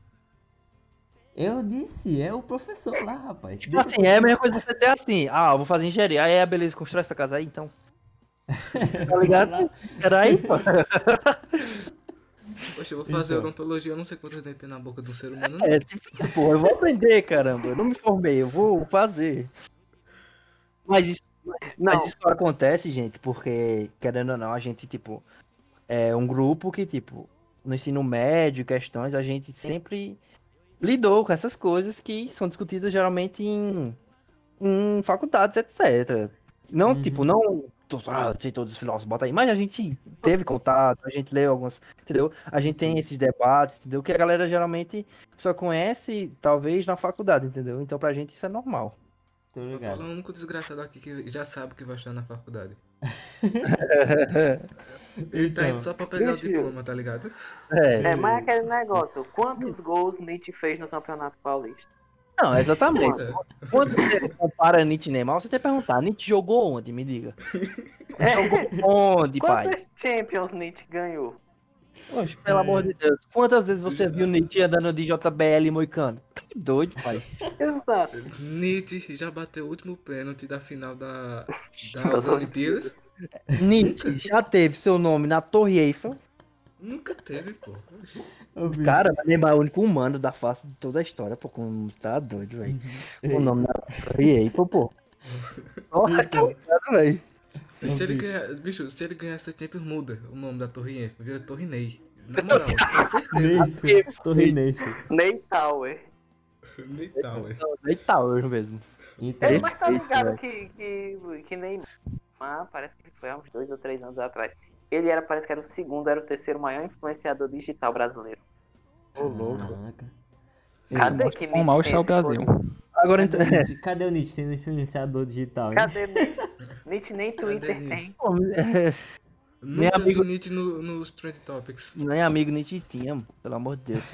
Eu disse, é o professor lá, rapaz. Tipo assim, é a mesma coisa você ter assim, ah, eu vou fazer engenharia. Aí é beleza, constrói essa casa aí, então. Tá ligado? Peraí, pô. Poxa, eu vou fazer Então. odontologia, eu não sei quantos dentes tem na boca de um ser humano. não. É, tipo, isso, pô, eu vou aprender, caramba. Eu não me formei, eu vou fazer. Mas isso, Não, mas isso acontece, gente, porque, querendo ou não, a gente, tipo, é um grupo que, tipo, no ensino médio, questões, a gente sempre lidou com essas coisas que são discutidas geralmente em, em faculdades, etc. Não, Uhum. tipo, não. Ah, sei todos os filósofos, bota aí. Mas a gente teve contato, a gente leu algumas, entendeu? A gente tem esses debates, entendeu? Que a galera geralmente só conhece, talvez, na faculdade, entendeu? Então pra gente isso é normal. Tô Vou ligado. falar o único desgraçado aqui que já sabe que vai estar na faculdade. Ele tá Então, indo só pra pegar o diploma, tá ligado? É. é mais aquele negócio. Quantos gols Nietzsche fez no Campeonato Paulista? Não, exatamente. É. Quando você compara Nietzsche e Neymar, você tem que perguntar, Nietzsche jogou onde? Me diga. Jogou onde, pai? Quantas Champions Nietzsche ganhou? Poxa, pelo amor de Deus. Quantas vezes você viu Nietzsche andando de JBL moicano? Tá doido, pai. Nietzsche já bateu o último pênalti da final da, das Das Olimpíadas. Nietzsche já teve seu nome na Torre Eiffel. Nunca teve, pô. Cara, Neymar é o único humano da face de toda a história, pô. Com... Tá doido, velho. O nome na Torre Eiffel, pô. Olha, tá ligado, velho. E se ele ganhar, bicho, se ele ganhar essa Champions, muda o nome da Torre Eiffel, vira Torre Ney. Na moral, com certeza. Neifel, Torre Neifel. Ney Tower. Nem tal, ué. Ney Tower mesmo. Então, É, mas tá Perfeito, ligado que, que, que Neymar, parece que foi há uns dois ou três anos atrás. ele era, parece que era o segundo, era o terceiro maior influenciador digital brasileiro. Ô, louco. Cadê que mostra quão mal está o Brasil. Agora Cadê, então. o Nietzsche? Cadê o Nietzsche sendo influenciador digital? hein? Cadê Nietzsche? Nietzsche nem Cadê Twitter Nietzsche? tem. Nunca amigo- Nietzsche no, nos Trend Topics. Nem amigo nem te tinha, pelo amor de Deus.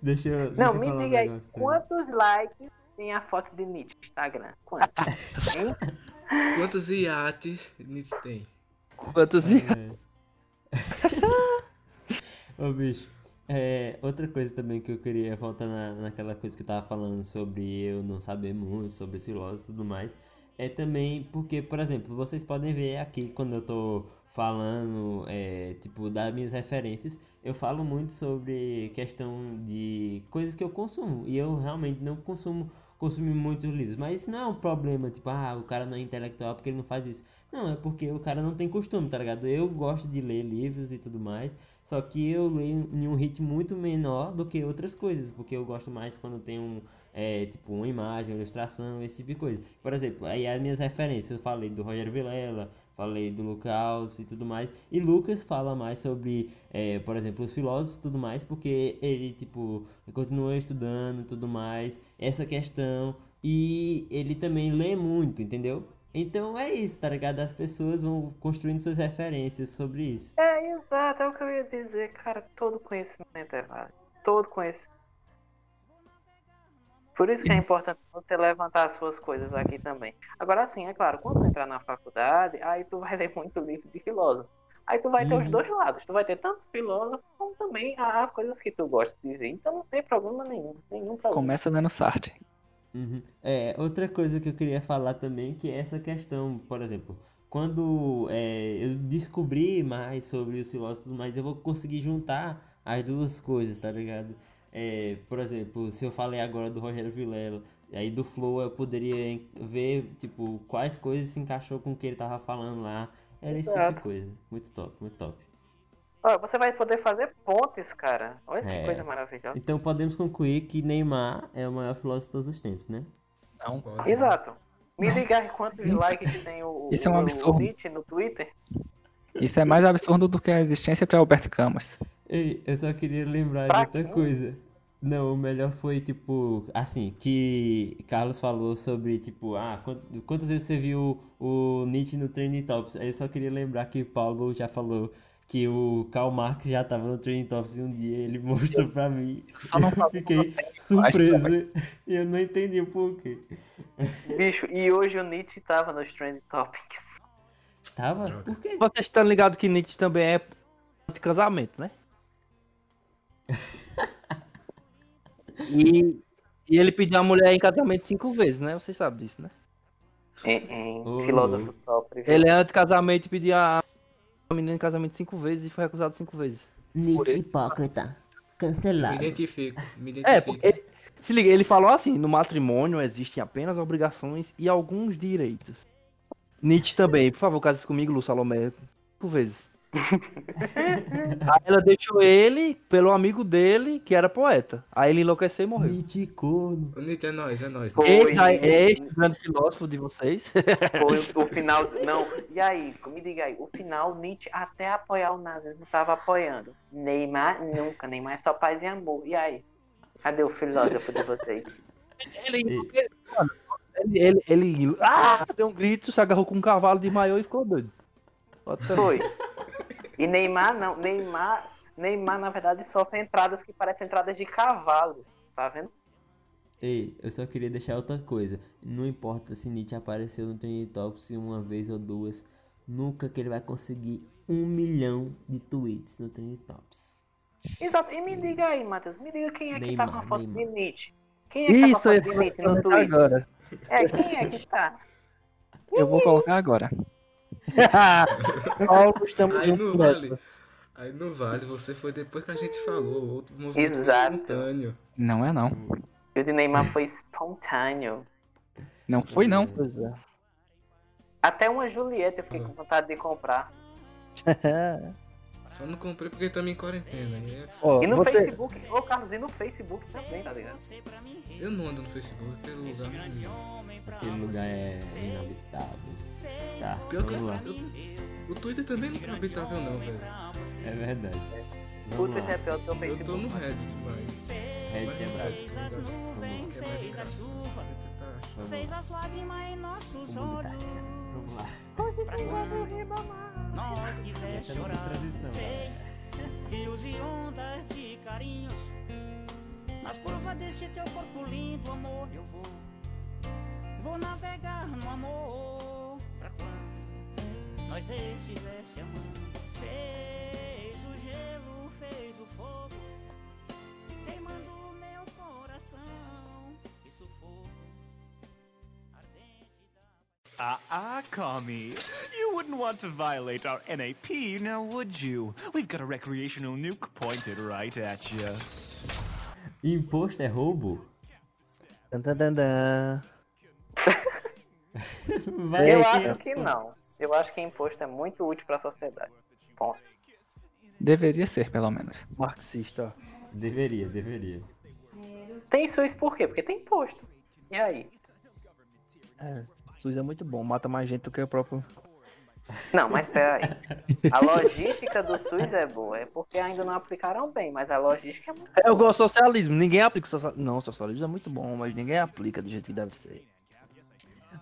Deixa eu. deixa Não, eu me falar um diga aí, quantos likes tem a foto de Nietzsche no Instagram? Quantos? Quantos iates Nietzsche tem? Quantos Ô bicho, é, outra coisa também que eu queria voltar na, naquela coisa que eu tava falando sobre eu não saber muito sobre os filósofos e tudo mais, é também porque, por exemplo, vocês podem ver aqui quando eu tô falando, é, tipo, das minhas referências, eu falo muito sobre questão de coisas que eu consumo, e eu realmente não consumo consumir muitos livros, mas isso não é um problema, tipo, ah, o cara não é intelectual porque ele não faz isso. Não, é porque o cara não tem costume, tá ligado? Eu gosto de ler livros e tudo mais, só que eu leio em um ritmo muito menor do que outras coisas, porque eu gosto mais quando tem um, é, tipo, uma imagem, uma ilustração, esse tipo de coisa. Por exemplo, aí as minhas referências, eu falei do Roger Vilela, falei do Lucas e tudo mais, e Lucas fala mais sobre, é, por exemplo, os filósofos e tudo mais, porque ele, tipo, continua estudando e tudo mais, essa questão, e ele também lê muito, entendeu? Então é isso, tá ligado? As pessoas vão construindo suas referências sobre isso. É, exato, é o que eu ia dizer, cara. Todo conhecimento é válido. Todo conhecimento. Por isso que é importante você levantar as suas coisas aqui também. Agora sim, é claro, quando tu entrar na faculdade, aí tu vai ler muito livro de filósofo. Aí tu vai ter os Uhum. dois lados. Tu vai ter tantos filósofos como também as coisas que tu gosta de dizer. Então não tem problema nenhum. Nenhum problema. Começa dando Sartre. Uhum. É, outra coisa que eu queria falar também, que é essa questão, por exemplo, quando é, eu descobri mais sobre os filósofos e tudo mais, eu vou conseguir juntar as duas coisas, tá ligado? É, por exemplo, se eu falei agora do Rogério Vilela, aí do Flow eu poderia ver, tipo, quais coisas se encaixou com o que ele tava falando lá. Era esse tipo de coisa. Muito top, muito top. Ó, você vai poder fazer pontes, cara. Olha que É. coisa maravilhosa. Então podemos concluir que Neymar é o maior filósofo de todos os tempos, né? Não. Pode. Exato. Me diga aí quantos likes tem o, Isso é um absurdo. o Nietzsche no Twitter. Isso é mais absurdo do que a existência de Alberto Camus. Ei, eu só queria lembrar Pra de outra quê? coisa. Não, o melhor foi, tipo, assim, que Carlos falou sobre, tipo, ah, quant- quantas vezes você viu o Nietzsche no Trending Topics? Aí eu só queria lembrar que o Paulo já falou que o Karl Marx já tava no Trending Topics um dia ele mostrou pra mim. Só não Eu fiquei surpreso e eu não entendi o porquê. Bicho, e hoje o Nietzsche tava nos Trend Topics. Tava? Droga. Por quê? Vocês estão ligados que Nietzsche também é anti-casamento, né? E, e ele pediu a mulher em casamento cinco vezes, né? Vocês sabem disso, né? Em, em Ô, filósofo louco. sofre. Ele é anti-casamento e pediu a a menina em casamento cinco vezes e foi recusado cinco vezes. Nietzsche hipócrita. Me Cancelado. identifico, me É, identifico. porque. ele- se liga, ele falou assim: no matrimônio existem apenas obrigações e alguns direitos. Nietzsche também, por favor, case comigo, Lu Salomé, cinco vezes. Aí ela deixou ele pelo amigo dele, que era poeta. Aí ele enlouqueceu e morreu. Nietzsche corno. O Nietzsche é nós, é nós. Foi. Esse aí é este grande filósofo de vocês. Foi o final. Não, e aí, me diga aí, o final, Nietzsche até apoiar o nazismo tava apoiando. Neymar nunca, Neymar é só paz e amor. E aí? Cadê o filósofo de vocês? ele, ele, ele, ele- ah, deu um grito, se agarrou com um cavalo de maiô e ficou doido. Foi. E Neymar não, Neymar, Neymar na verdade sofre entradas que parecem entradas de cavalo, tá vendo? Ei, eu só queria deixar outra coisa. Não importa se Nietzsche apareceu no Trending Topics uma vez ou duas, nunca que ele vai conseguir um milhão de tweets no Trending Topics. Exato. E me diga aí, Matheus, me diga quem é que tá com a Neymar, foto de Neymar. Nietzsche. Quem é que Isso tá com a foto de Nietzsche no Twitter? agora. É, quem é que tá? Eu vou colocar agora. Paulo, estamos Aí não juntos vale. nessa. Aí não vale, você foi depois que a gente falou, outro movimento Exato. espontâneo. Não é não. O de Neymar foi espontâneo. Não foi não. Pois é. Até uma Julieta eu fiquei com vontade de comprar. Só não comprei porque estamos em quarentena. E é E no você, Facebook, ô Carlos, e no Facebook também, tá ligado? Eu não ando no Facebook, aquele lugar não. Aquele lugar é inabitável. Tá, Pior que vamos eu, lá. eu, O Twitter também não tá habitável não, velho. É verdade. O Vamos Twitter lá. é pior do que o Eu tô Facebook. no Reddit, mas... Reddit é no brabo. Reddit, tá ligado? Vamos lá. É mais engraçado. Tá... Fez lá. as lágrimas em nossos tá olhos. Vamos lá. Nós quiser Essa é chorar. transição. Rios e ondas de carinhos. Nas curvas deste teu corpo lindo, amor, eu vou. Vou navegar no amor. Pra quando nós estivesse amando. Fez Ah, ah, Kami. You wouldn't want to violate our NAP, now would you? We've got a recreational nuke pointed right at you. Imposto é roubo? Tan, tan, tan, tan. Vai Eu aqui, acho que não. Eu acho que imposto é muito útil pra sociedade. Ponto. Deveria ser, pelo menos. Marxista. Deveria, deveria. Tem SUS por quê? Porque tem imposto. E aí? É, SUS é muito bom, mata mais gente do que o próprio. Não, mas peraí. A logística do SUS é boa. É porque ainda não aplicaram bem, mas a logística é muito É boa. igual ao socialismo, ninguém aplica o socialismo. Não, o socialismo é muito bom, mas ninguém aplica do jeito que deve ser.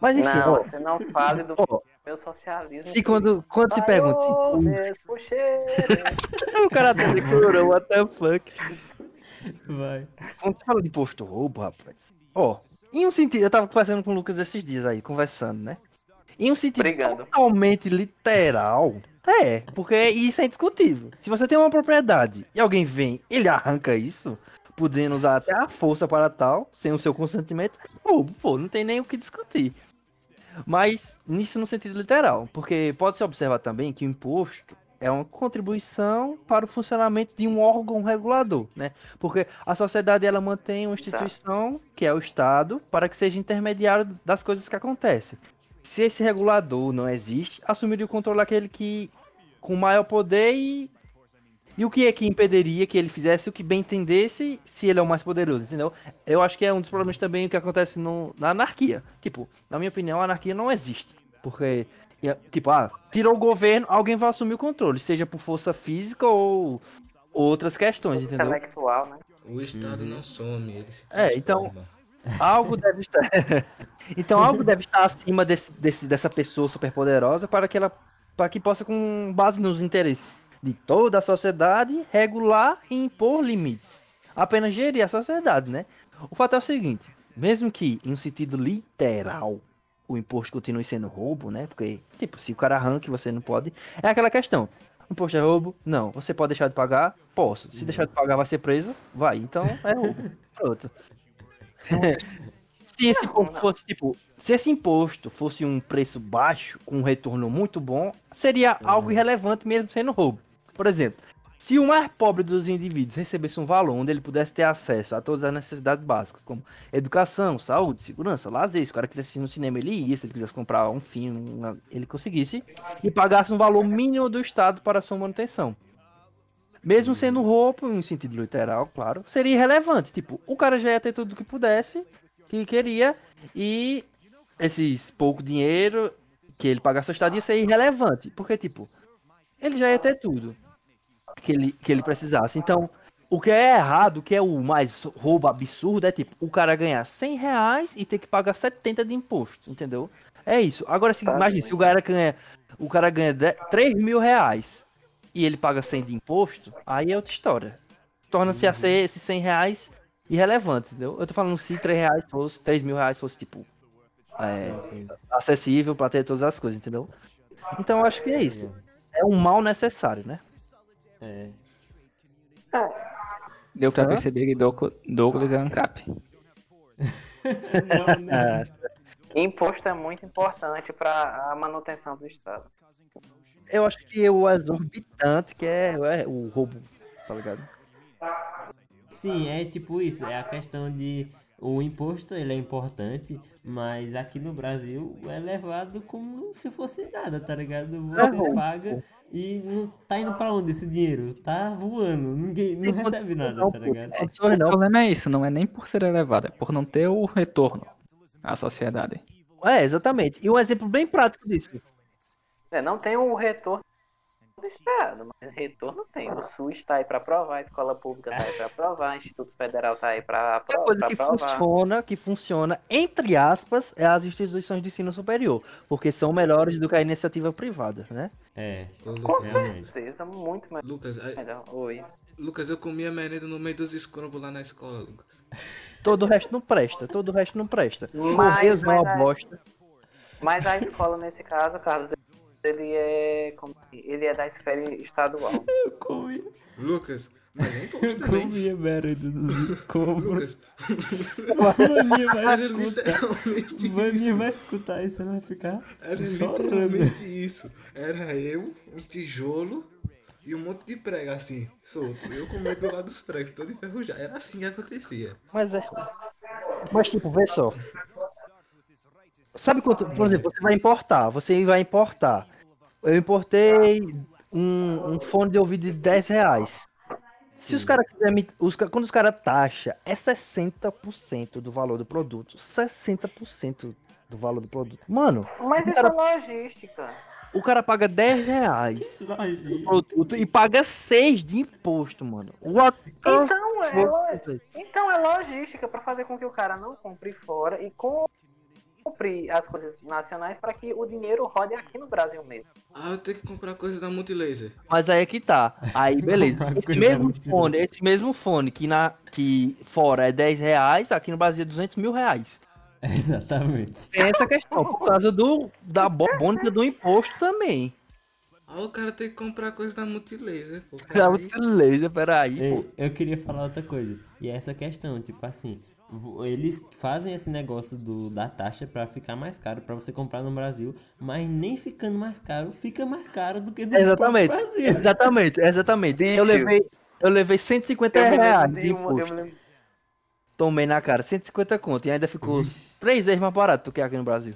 Mas enfim, Não, ó, você não fale do ó, meu socialismo. se quando, quando se pergunta. Se- despuxei. o cara tá decorou, what the fuck. Vai. Quando você fala de imposto roubo, rapaz. Ó, em um sentido, eu tava conversando com o Lucas esses dias aí, conversando, né? Em um sentido Brigando. totalmente literal. É, porque isso é indiscutível. Se você tem uma propriedade e alguém vem, ele arranca isso, podendo usar até a força para tal, sem o seu consentimento, é roubo, pô, não tem nem o que discutir. Mas nisso no sentido literal, porque pode-se observar também que o imposto é uma contribuição para o funcionamento de um órgão regulador, né? Porque a sociedade ela mantém uma instituição, que é o Estado, para que seja intermediário das coisas que acontecem. Se esse regulador não existe, assumiria o controle aquele que com maior poder e e o que é que impediria que ele fizesse o que bem entendesse se ele é o mais poderoso, entendeu? Eu acho que é um dos problemas também que acontece no- na anarquia. Tipo, na minha opinião, a anarquia não existe. Porque, tipo, ah, tirou o governo, alguém vai assumir o controle, seja por força física ou outras questões, entendeu? Intelectual, né? O Estado não some, ele se É, então-. Algo deve estar. então algo deve estar acima desse, desse- dessa pessoa superpoderosa para que ela para que possa, com base nos interesses de toda a sociedade, regular e impor limites. Apenas gerir a sociedade, né? O fato é o seguinte, mesmo que em um sentido literal o imposto continue sendo roubo, né? Porque, tipo, se o cara arranca você não pode. É aquela questão. Imposto é roubo? Não. Você pode deixar de pagar? Posso. Se deixar de pagar, vai ser preso? Vai. Então é roubo. Pronto. se esse imposto fosse, tipo, se esse imposto fosse um preço baixo, com um retorno muito bom, seria algo irrelevante mesmo sendo roubo. Por exemplo, se o mais pobre dos indivíduos recebesse um valor onde ele pudesse ter acesso a todas as necessidades básicas, como educação, saúde, segurança, lazer, se o cara quisesse ir no cinema, ele ia, se ele quisesse comprar um filme, ele conseguisse, e pagasse um valor mínimo do Estado para sua manutenção. Mesmo sendo roubo, em sentido literal, claro, seria irrelevante. Tipo, o cara já ia ter tudo que pudesse, que queria, e esses pouco dinheiro que ele pagasse a estadia ia ser irrelevante. Porque, tipo, ele já ia ter tudo que ele, que ele precisasse. Então, o que é errado, o que é o mais roubo absurdo, é tipo, o cara ganhar 100 reais e ter que pagar 70 de imposto, entendeu? É isso. Agora, se, Tá imagine, se o cara ganha, o cara ganha 10 3 mil reais e ele paga 100 de imposto, aí é outra história. Torna-se a ser esses 100 reais irrelevante, entendeu? Eu tô falando se 3 reais fosse, 3 mil reais fosse, tipo, é, Sim, sim. acessível pra ter todas as coisas, entendeu? Então eu acho que é isso. É um mal necessário, né? É. Deu pra Hã? perceber que Douglas, é ANCAP. Não, né? Imposto é muito importante para a manutenção do Estado. Eu acho que o exorbitante que é, é o roubo, tá ligado? Sim, é tipo isso, é a questão de o imposto ele é importante, mas aqui no Brasil é levado como se fosse nada, tá ligado? Você roubo. paga e não tá indo pra onde esse dinheiro? Tá voando, ninguém não recebe nada, não, tá ligado? O problema é isso, não é nem por ser elevado, é por não ter o retorno à sociedade. É, exatamente. E um exemplo bem prático disso. É, não tem o retorno esperado, mas retorno tem. O SUS está aí para provar, a escola pública está aí para provar, o Instituto Federal está aí para A coisa que provar. funciona, que funciona, entre aspas, é as instituições de ensino superior, porque são melhores do que a iniciativa privada, né? É, Ô, Com certeza, muito mais Lucas, melhor. Oi. Lucas, eu comia merenda no meio dos escrombos lá na escola, Lucas. Todo o resto não presta, todo o resto não presta. Mas- Correios é uma bosta. Mas a escola, nesse caso, Carlos, ele é, como- ele é da esfera estadual. eu comi, Lucas, mas é eu imposto também. comia merda escombros. Lucas, Vaninha vai mas é escutar. isso. vai escutar isso, vai ficar Era literalmente isso. Era eu, um tijolo e um monte de prego assim, solto. Eu comendo do lado dos pregos, todo enferrujado. Era assim que acontecia. Mas é. Mas tipo, vê só. Sabe quanto, por exemplo, você vai importar, você vai importar. Eu importei um, um fone de ouvido de 10 reais. Se os caras quiserem. me- Os, quando os caras taxa, é 60% do valor do produto. 60% do valor do produto. Mano, Mas isso é logística. o cara paga 10 reais Lógico. produto e paga 6 de imposto, mano. What Então é, então é logística para fazer com que o cara não compre fora e compre as coisas nacionais para que o dinheiro rode aqui no Brasil mesmo. Ah, eu tenho que comprar coisa da Multilaser. Mas aí é que tá. Aí, beleza. Esse mesmo fone, esse mesmo fone que, na, que fora é 10 reais, aqui no Brasil é 200 mil reais. Exatamente. Tem essa questão, por causa do, da bônica do imposto também. Ah, o cara tem que comprar coisa da Multilaser. Pô, Da peraí. laser, peraí, pô. Ei, eu queria falar outra coisa. E é essa questão, tipo assim, eles fazem esse negócio do, da taxa pra ficar mais caro pra você comprar no Brasil, mas nem ficando mais caro, fica mais caro do que do Exatamente. Brasil. Exatamente, exatamente. Eu levei, eu levei 150 Eu reais de uma- imposto. Tomei na cara, 150 conto. E ainda ficou três vezes mais barato do que aqui no Brasil.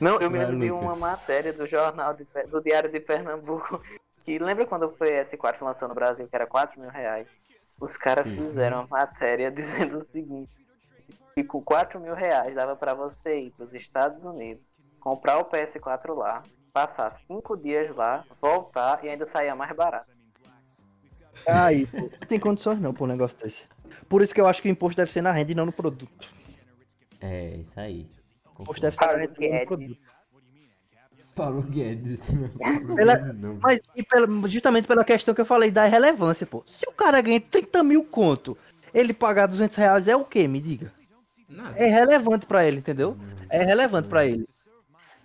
Não, eu me lembro de uma matéria do jornal de do Diário de Pernambuco que lembra quando o PS4 lançou no Brasil que era 4 mil reais? Os caras fizeram uma matéria dizendo o seguinte: que com 4 mil reais dava pra você ir pros Estados Unidos, comprar o PS4 lá, passar 5 dias lá, voltar e ainda saía mais barato. Aí, pô, não tem condições não pra um negócio desse. Por isso que eu acho que o imposto deve ser na renda e não no produto. É, isso aí. O imposto deve ser na renda e não no produto. Paulo Guedes. Não, Paulo Ela- Guedes. Mas e pela- justamente pela questão que eu falei da relevância, pô. Se o cara ganha 30 mil conto, ele pagar 200 reais é o quê? Me diga. Nada. É relevante pra ele, entendeu? É relevante pra ele.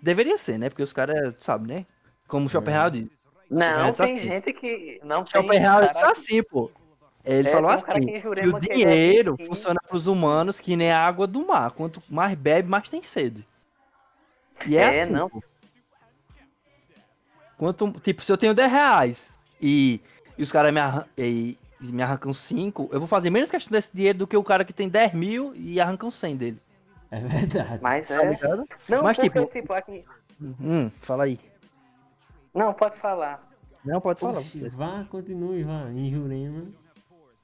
Deveria ser, né? Porque os caras, sabe, né? Como o Schopenhauer diz. Não, É, tem assim. gente que. Não tem. Schopenhauer disse assim, pô. Ele É, falou um assim, que o que ele dinheiro é funciona pros humanos que nem a água do mar. Quanto mais bebe, mais tem sede. E é, É, assim, não. pô. Quanto, tipo, se eu tenho 10 reais e, e os caras me, arran e, e me arrancam 5, eu vou fazer menos questão desse dinheiro do que o cara que tem 10 mil e arrancam 100 dele. É verdade. Mas Tá é. ligado? Não, Mas, porque, tipo- tipo, aqui. Hum, fala aí. Não, pode falar. Não, pode falar você. vá, continue, vá. Em Jurema.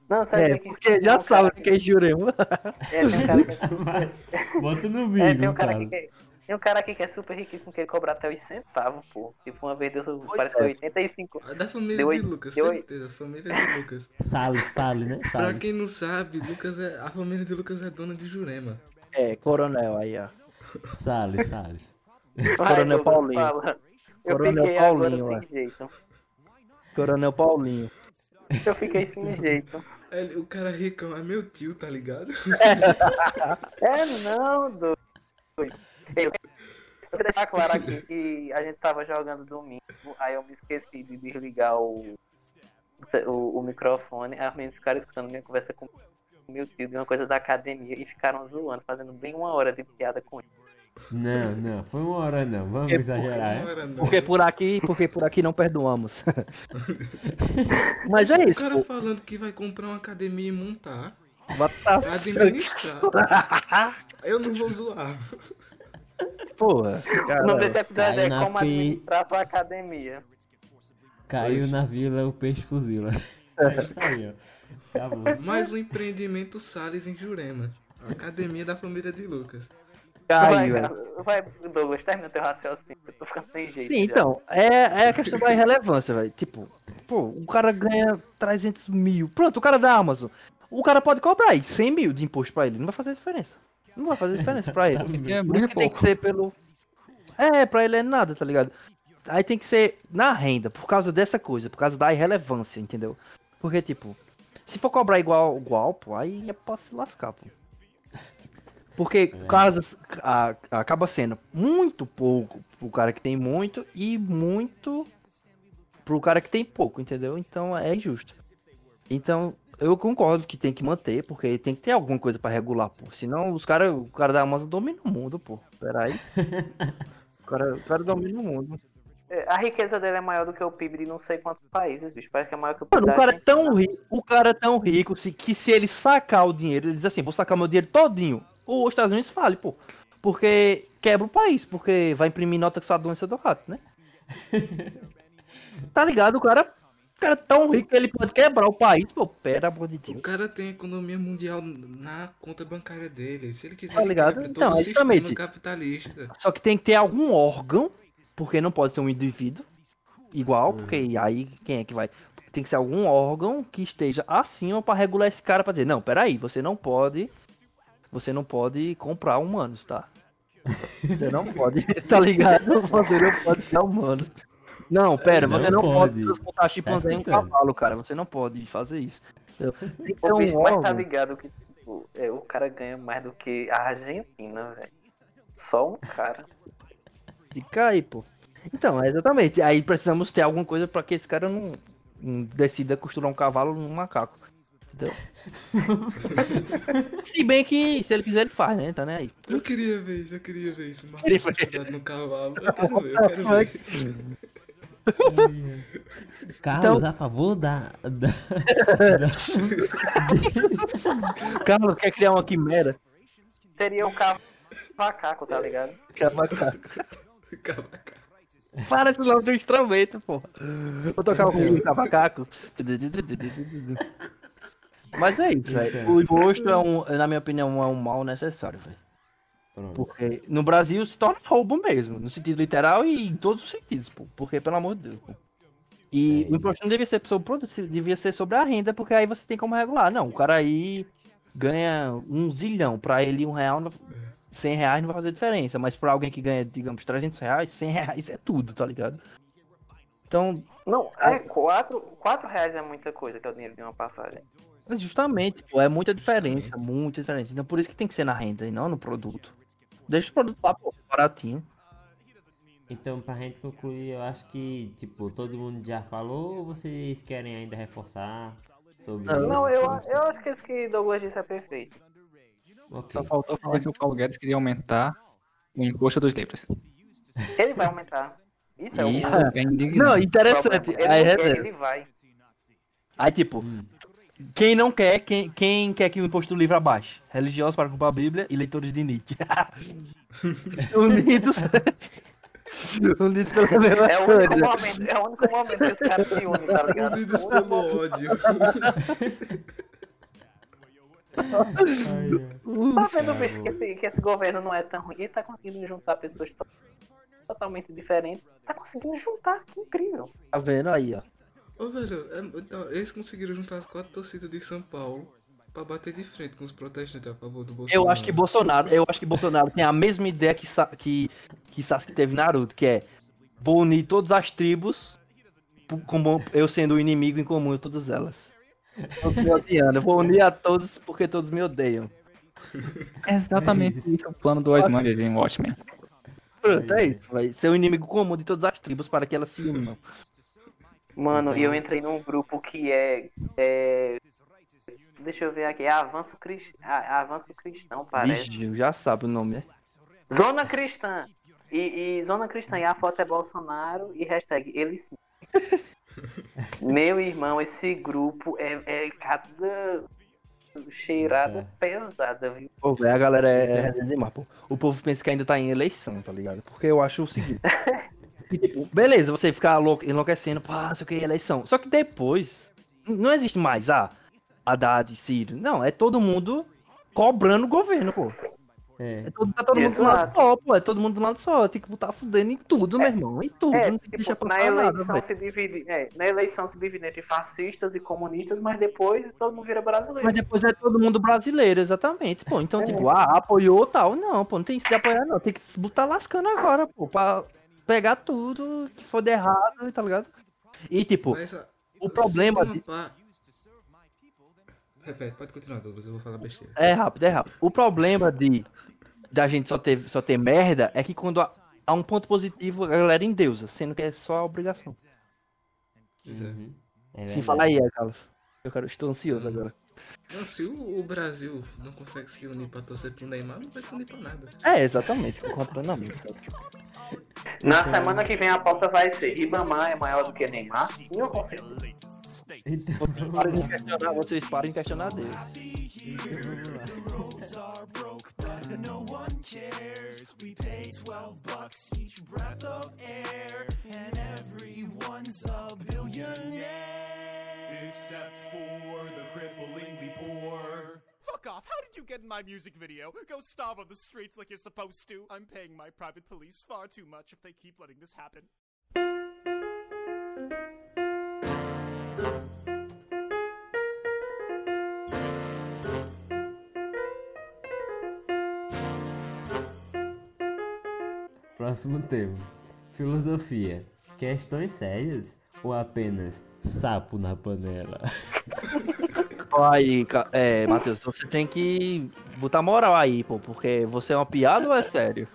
Não, sabe É, que- porque já um sabe cara que é jurema. É, tem um cara que Vai. Bota no É, vídeo, tem um cara Carlos. que é, tem um cara aqui que é super riquíssimo que ele cobra até os centavos, pô. Tipo, uma vez deu, parece é. que foi 85. Ah, Da família Deu de Lucas, deu certeza. Família de Lucas. Salles, Salles, né? Pra Salles. quem não sabe, Lucas é, a família de Lucas é dona de Jurema. É, coronel aí, ó. Salles, Salles. Coronel Douglas, Paulinho. fala. Eu Coronel Paulinho, agora jeito. Coronel Paulinho. Eu fiquei sem jeito. Ele- o cara ricão é meu tio, tá ligado? É, não, doido. Eu vou deixar claro aqui que a gente tava jogando domingo, aí eu me esqueci de desligar o, o, o microfone, aí os meninos ficaram escutando minha conversa com o meu tio de uma coisa da academia e ficaram zoando, fazendo bem uma hora de piada com ele. Não, não, foi uma hora não. Vamos É exagerar, Não é? Porque por aqui, porque por aqui não perdoamos. Mas é O isso. cara pô. falando que vai comprar uma academia e montar, What administrar. Eu não vou zoar. Porra. O cara. nome desse episódio Caiu é na Como pi- Administrar Sua Academia. Caiu na vila, o peixe fuzila. É isso aí, ó. Acabou. Mais um empreendimento Salles em Jurema. A academia da família de Lucas. Caiu, vai, velho. vai, Douglas, termina teu raciocínio. Eu tô ficando sem jeito. Sim, já. então, é, é a questão da irrelevância, velho. Tipo, pô, o cara ganha 300 mil. Pronto, o cara da Amazon. O cara pode cobrar aí 100 mil de imposto pra ele. Não vai fazer diferença. Não vai fazer diferença pra ele. Porque é Por muito isso que tem que ser pelo. É, pra ele é nada, tá ligado? Aí tem que ser na renda, por causa dessa coisa, por causa da irrelevância, entendeu? Porque, tipo, se for cobrar igual, igual pô, aí é pra se lascar, pô. Porque casas a- acaba sendo muito pouco pro cara que tem muito e muito pro cara que tem pouco, entendeu? Então é injusto. Então, eu concordo que tem que manter, porque tem que ter alguma coisa pra regular, pô. Senão os caras, o cara da Amazon domina o mundo, pô. Peraí. O cara, o cara domina o mundo. É, A riqueza dele é maior do que o PIB de não sei quantos países, bicho. Parece que é maior que o PIB Mano, o cara é tão rico, o cara é tão rico se- que se ele sacar o dinheiro, ele diz assim, vou sacar meu dinheiro todinho. Os Estados Unidos fale, pô. Porque quebra o país, porque vai imprimir nota que só a doença do rato, né? tá ligado? O cara, cara é tão rico que ele pode quebrar o país, pô. Pera, amor de O Deus. cara tem a economia mundial na conta bancária dele. Se ele quiser, Tá ligado? Então, todo o exatamente. capitalista. Só que tem que ter algum órgão, porque não pode ser um indivíduo igual, porque aí quem é que vai? Tem que ser algum órgão que esteja acima pra regular esse cara pra dizer, não, peraí, você não pode. Você não pode comprar humanos, tá? Você não pode, tá ligado? Você não pode ter humanos. Não, pera, Não você não pode, pode. transportar chimpanzé em um cavalo, cara. Você não pode fazer isso. ter Ô, bicho, um mas tá ligado que tipo, é, o cara ganha mais do que a Argentina, velho. Só um cara. Fica aí, pô. Então, é exatamente. Aí precisamos ter alguma coisa pra que esse cara não, não decida costurar um cavalo num macaco. Entendeu? se bem que se ele quiser, ele faz, né? Tá nem aí. Eu queria ver isso, eu queria ver isso. Queria Marcos no cavalo. Eu quero ver, eu quero ver. Carlos, a favor da. da- Carlos quer criar uma quimera. Seria o cavalo macaco, tá ligado? Que é macaco. Cavaca. Para esse nome do instrumento, pô. Vou tocar o ruim do macaco. Mas é isso, velho. O imposto, é um, na minha opinião, é um mal necessário, velho. Pronto. Porque no Brasil se torna roubo mesmo, no sentido literal e em todos os sentidos, pô. Porque, pelo amor de Deus, pô. E É o imposto não devia ser sobre o produto, devia ser sobre a renda, porque aí você tem como regular. Não, o cara aí ganha um zilhão, pra ele um real, 100 reais não vai fazer diferença, mas pra alguém que ganha, digamos, 300 reais, 100 reais é tudo, tá ligado? Então, Não, é 4, quatro reais é muita coisa, que é o dinheiro de uma passagem. Justamente, pô, é muita diferença, muita diferença. Então por isso que tem que ser na renda e não no produto. Deixa o produto lá, pô, baratinho. Então, pra gente concluir, eu acho que, tipo, todo mundo já falou ou vocês querem ainda reforçar sobre Não, Não, eu, eu acho que isso que Douglas disse é perfeito. Ok. Só faltou falar que o Paulo Guedes queria aumentar o imposto dos livros. Ele vai aumentar. Isso é Isso Ah, é Não, indignante. interessante. Ele, Aí, não reserva. ele vai. Aí, tipo, quem não quer, quem, quem quer que o imposto do livro abaixe? Religiosos para comprar a Bíblia e leitores de Nietzsche. Unidos. Unidos pela mesma É o único coisa. momento, é o único momento que os caras se unem, tá ligado? Unidos pelo ódio. Tá vendo, bicho, que esse, que esse governo não é tão ruim. Ele tá conseguindo juntar pessoas to- totalmente diferentes. Tá conseguindo juntar, que incrível. Tá vendo aí, ó. Ô, velho, é- então, eles conseguiram juntar as quatro torcidas de São Paulo pra bater de frente com os protestantes a favor do Bolsonaro. Eu acho que Bolsonaro, eu acho que Bolsonaro tem a mesma ideia que, Sa- que, que Sasuke teve Naruto, que é vou unir todas as tribos, como eu sendo o inimigo em comum de todas elas. Todos me odiando. Eu vou unir a todos porque todos me odeiam. É exatamente isso o plano do Ozymandias em Watchmen. Pronto, é isso. Vai ser o inimigo comum de todas as tribos para que elas se unam. Mano, e eu entrei num grupo que é. é... Deixa eu ver aqui, é Avanço, Crist... ah, Avanço Cristão, parece. Vixe, já sabe o nome, né? Zona Cristã. E, e Zona Cristã, e a foto é Bolsonaro e hashtag ele sim. Meu irmão, esse grupo é, é cada cheirada pesada, viu? Pô, a galera é, é demais, pô. O povo pensa que ainda tá em eleição, tá ligado? Porque eu acho o seguinte. que, tipo, beleza, você ficar louco, enlouquecendo, pá, sei o que, eleição. Só que depois, não existe mais, ah, Haddad, Ciro. Não, é todo mundo cobrando o governo, pô. É. É todo, tá todo mundo do lado só, pô. É todo mundo do lado só. Tem que botar fudendo em tudo, meu irmão. Em tudo. É, não tem que deixar tipo, na nada, eleição velho. se divide, é, na eleição se divide entre fascistas e comunistas, mas depois todo mundo vira brasileiro. Mas depois é todo mundo brasileiro, exatamente, pô. Então, É. tipo, ah, apoiou tal. Não, pô, não tem isso de apoiar, não. Tem que se botar lascando agora, pô, pra pegar tudo que for de errado, tá ligado? E, tipo, Mas, o se problema de- Repete, pode continuar, Douglas, eu vou falar besteira. é rápido, é rápido. O problema de da gente só ter, só ter merda é que quando há, há um ponto positivo, a galera endeusa, sendo que é só a obrigação. Pois é. Uhum. É Sim, verdade. fala aí, Carlos. Eu quero, estou ansioso agora. Não, se o, o Brasil não consegue se unir pra torcer pro Neymar, não vai se unir pra nada. É, exatamente, concordo plenamente. Na semana que vem a pauta vai ser Ribamar é maior do que Neymar? Sim ou com certeza? Então, Vocês parem de questionar, vocês parem de questionar Deus. No one cares. Fuck off. How did you get in my music video? Go starve on the streets like you're supposed to. I'm paying my private police far too much if they keep letting this happen. Próximo tema. Filosofia. Questões sérias ou apenas sapo na panela? Aí, é, Matheus, você tem que botar moral aí, pô, porque você é uma piada ou é sério?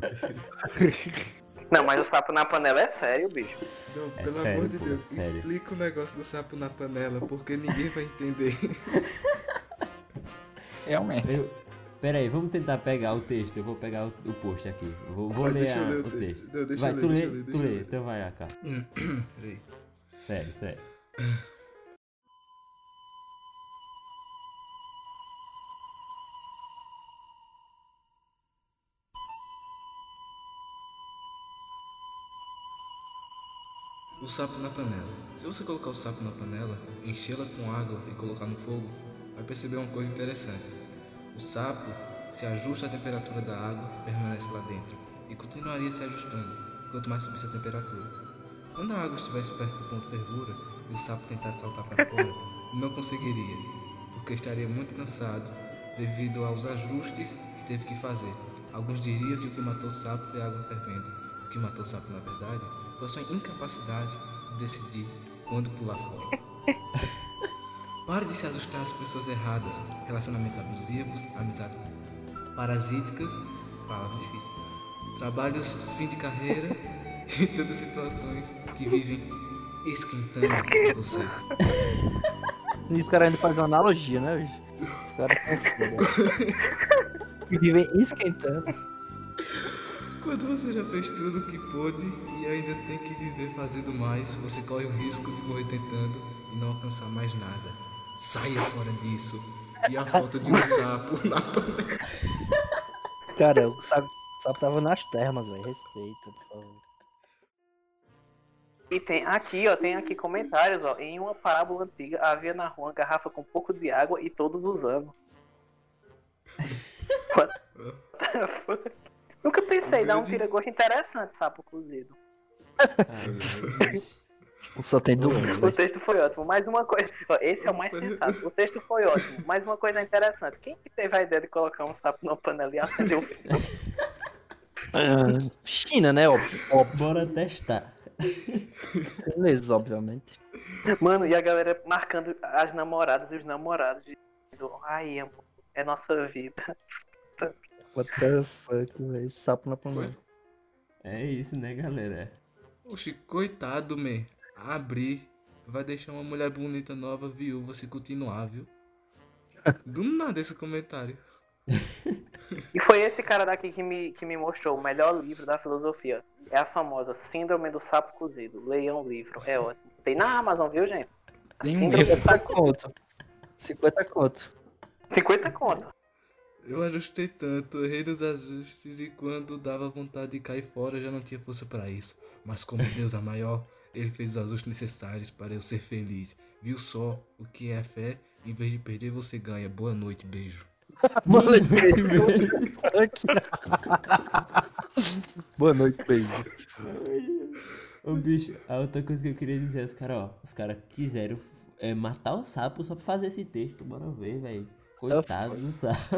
Não, mas o sapo na panela é sério, bicho. Não, É pelo sério, amor de pô, Deus, é sério. explica o negócio do sapo na panela, porque ninguém vai entender. Realmente. Eu... Pera aí, vamos tentar pegar o texto. Eu vou pegar o, o post aqui. Vou, vou Vai, ler, deixa eu a- ler o o texto. texto. Não, deixa vai, eu ler, tu deixa lê, eu ler, tu deixa eu lê. Então vai, AK. Peraí. Sério, sério. O sapo na panela. Se você colocar o sapo na panela, enchê-la com água e colocar no fogo, vai perceber uma coisa interessante. O sapo se ajusta à temperatura da água e permanece lá dentro, e continuaria se ajustando quanto mais subisse a temperatura. Quando a água estivesse perto do ponto de fervura e o sapo tentasse saltar para fora, não conseguiria, porque estaria muito cansado devido aos ajustes que teve que fazer. Alguns diriam que o que matou o sapo foi a água fervendo. O que matou o sapo, na verdade, a sua incapacidade de decidir quando pular fora. Pare de se ajustar às pessoas erradas, relacionamentos abusivos, amizades parasíticas, palavra difícil, trabalhos fim de carreira e tantas situações que vivem esquentando você. E os caras ainda fazem uma analogia, né? Os caras são foda. Que vivem esquentando. Quando você já fez tudo o que pôde ainda tem que viver fazendo mais, você corre o risco de morrer tentando e não alcançar mais nada. Saia fora disso. E a foto de um sapo na panela. Cara, o sapo, o sapo tava nas termas, velho. Respeita, por favor. E tem aqui, ó, tem aqui comentários, ó. Em uma parábola antiga havia na rua uma garrafa com um pouco de água e todos usando. What the fuck? Nunca pensei, dá um tira-gosto interessante, sapo cozido. Só tem dúvida. O texto foi ótimo. Mais uma coisa. ó, Esse é o mais sensato. O texto foi ótimo. Mais uma coisa interessante. Quem que teve a ideia de colocar um sapo numa panela e acender o fogo? China, né? Óbvio. Óbvio. Bora testar. Beleza, obviamente. Mano, e a galera marcando as namoradas e os namorados. Dizendo, Ai, amor, é nossa vida. What the fuck, velho. Sapo na panela. É isso, né, galera? Oxi, coitado, man. Abrir vai deixar uma mulher bonita nova viúva se continuar, viu? Do nada esse comentário. E foi esse cara daqui que me, que me mostrou o melhor livro da filosofia. É a famosa Síndrome do Sapo Cozido. Leiam o livro, é ótimo. Tem na Amazon, viu, gente? Tem Síndrome do 50 Sapo conto. 50 conto. 50 conto. Eu ajustei tanto, errei nos ajustes e quando dava vontade de cair fora já não tinha força para isso. Mas como Deus é maior, ele fez os ajustes necessários para eu ser feliz. Viu só o que é fé? Em vez de perder, você ganha. Boa noite, beijo. Boa noite, beijo. Boa noite, beijo. Ô bicho, a outra coisa que eu queria dizer, os caras, ó, os caras quiseram é, matar o sapo só pra fazer esse texto, bora ver, velho. Coitado do sapo.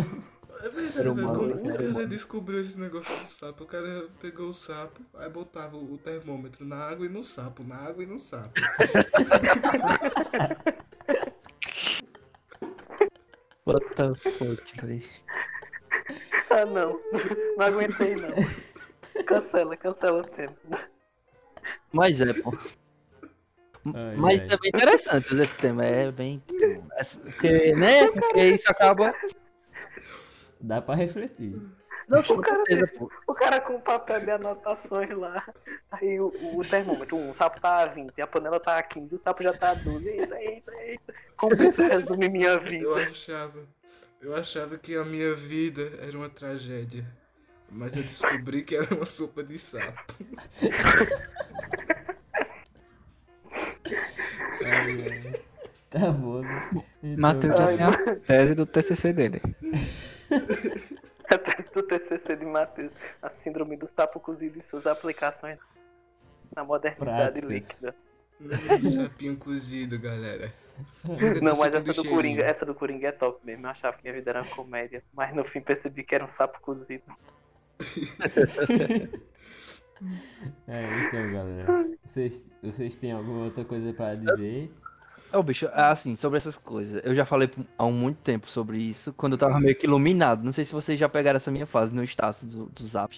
É verdade, velho. Como o cara descobriu esse negócio do sapo? O cara pegou o sapo, aí botava o termômetro na água e no sapo, na água e no sapo. What the fuck, velho. Ah, não. Não aguentei, não. Cancela, cancela o tempo. Mas é, pô. Ai, Mas ai. é bem interessante esse tema, é bem. Porque, né? Porque isso acaba. Dá pra refletir. Não, O cara, certeza, o cara com papel de anotações lá. Aí o, o termômetro, um, o sapo tá a 20, a panela tá a 15, o sapo já tá a 12. Eita, eita, eita. Como que isso resume minha vida? Eu achava, eu achava que a minha vida era uma tragédia. Mas eu descobri que era uma sopa de sapo. Tá bom, né? Então, Matheus já tem a tese do TCC dele. do TCC de Matheus, a síndrome do sapo cozido e suas aplicações na modernidade Práticas. líquida. Um sapinho cozido, galera. Não, mas essa do cheirinho. Coringa, essa do Coringa é top mesmo. Eu achava que minha vida era uma comédia, mas no fim percebi que era um sapo cozido. É, então, galera. Vocês, vocês têm alguma outra coisa pra dizer? É, o bicho, assim, sobre essas coisas. Eu já falei há muito tempo sobre isso, quando eu tava meio que iluminado. Não sei se vocês já pegaram essa minha fase no status do, do Zap.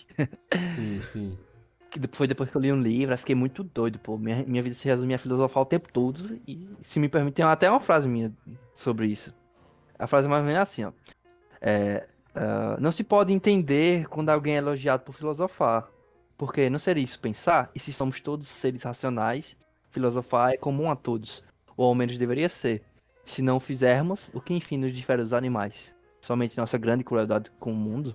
Sim, sim. Que foi depois que eu li um livro, aí fiquei muito doido, pô. Minha, minha vida se resume a filosofar o tempo todo. E se me permite, tem até uma frase minha sobre isso. A frase mais ou menos é assim, ó. É, ah, não se pode entender quando alguém é elogiado por filosofar. Porque não seria isso pensar? E se somos todos seres racionais, filosofar é comum a todos. Ou ao menos deveria ser. Se não o fizermos, o que enfim nos difere dos animais? Somente nossa grande crueldade com o mundo?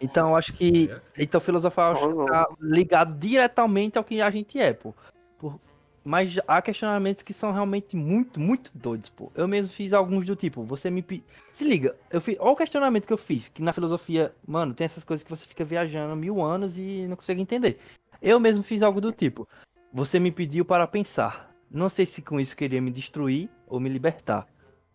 Então eu acho que. Então filosofar eu acho que tá ligado diretamente ao que a gente é, pô. Por- Mas há questionamentos que são realmente muito, muito doidos, pô. Eu mesmo fiz alguns do tipo, você me. Se liga, eu fiz. Olha o questionamento que eu fiz, que na filosofia, mano, tem essas coisas que você fica viajando mil anos e não consegue entender. Eu mesmo fiz algo do tipo. Você me pediu para pensar. Não sei se com isso queria me destruir ou me libertar.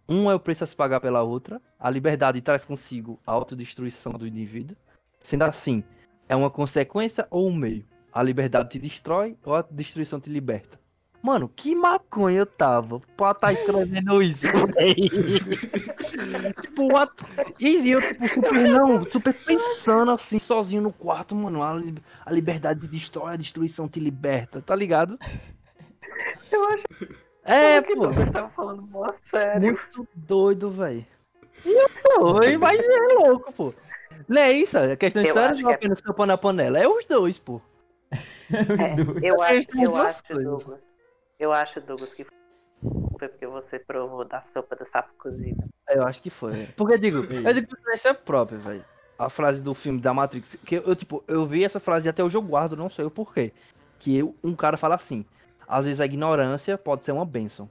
Um é o preço a se pagar pela outra. A liberdade traz consigo a autodestruição do indivíduo. Sendo assim, é uma consequência ou um meio? A liberdade te destrói ou a destruição te liberta? Mano, que maconha eu tava pra estar escrevendo isso, véi. tipo, what? E eu, tipo, super, não, super pensando assim, sozinho no quarto, mano. A, li- a liberdade te destrói, a destruição te liberta, tá ligado? Eu acho É, que pô. eu estava falando mó sério. Muito doido, velho. Foi, mas é louco, pô. Não é isso? A questão de Eu sério acho não que é- apenas tampa na panela. É os dois, pô. É, eu acho, São eu acho, coisas. Douglas. Eu acho, Douglas, que foi porque você provou da sopa do sapo cozido. Eu acho que foi. Porque eu digo, eu digo por experiência própria, velho. A frase do filme da Matrix. Que eu, tipo, eu vi essa frase e até hoje eu guardo, não sei o porquê. Que eu- um cara fala assim. Às vezes a ignorância pode ser uma bênção.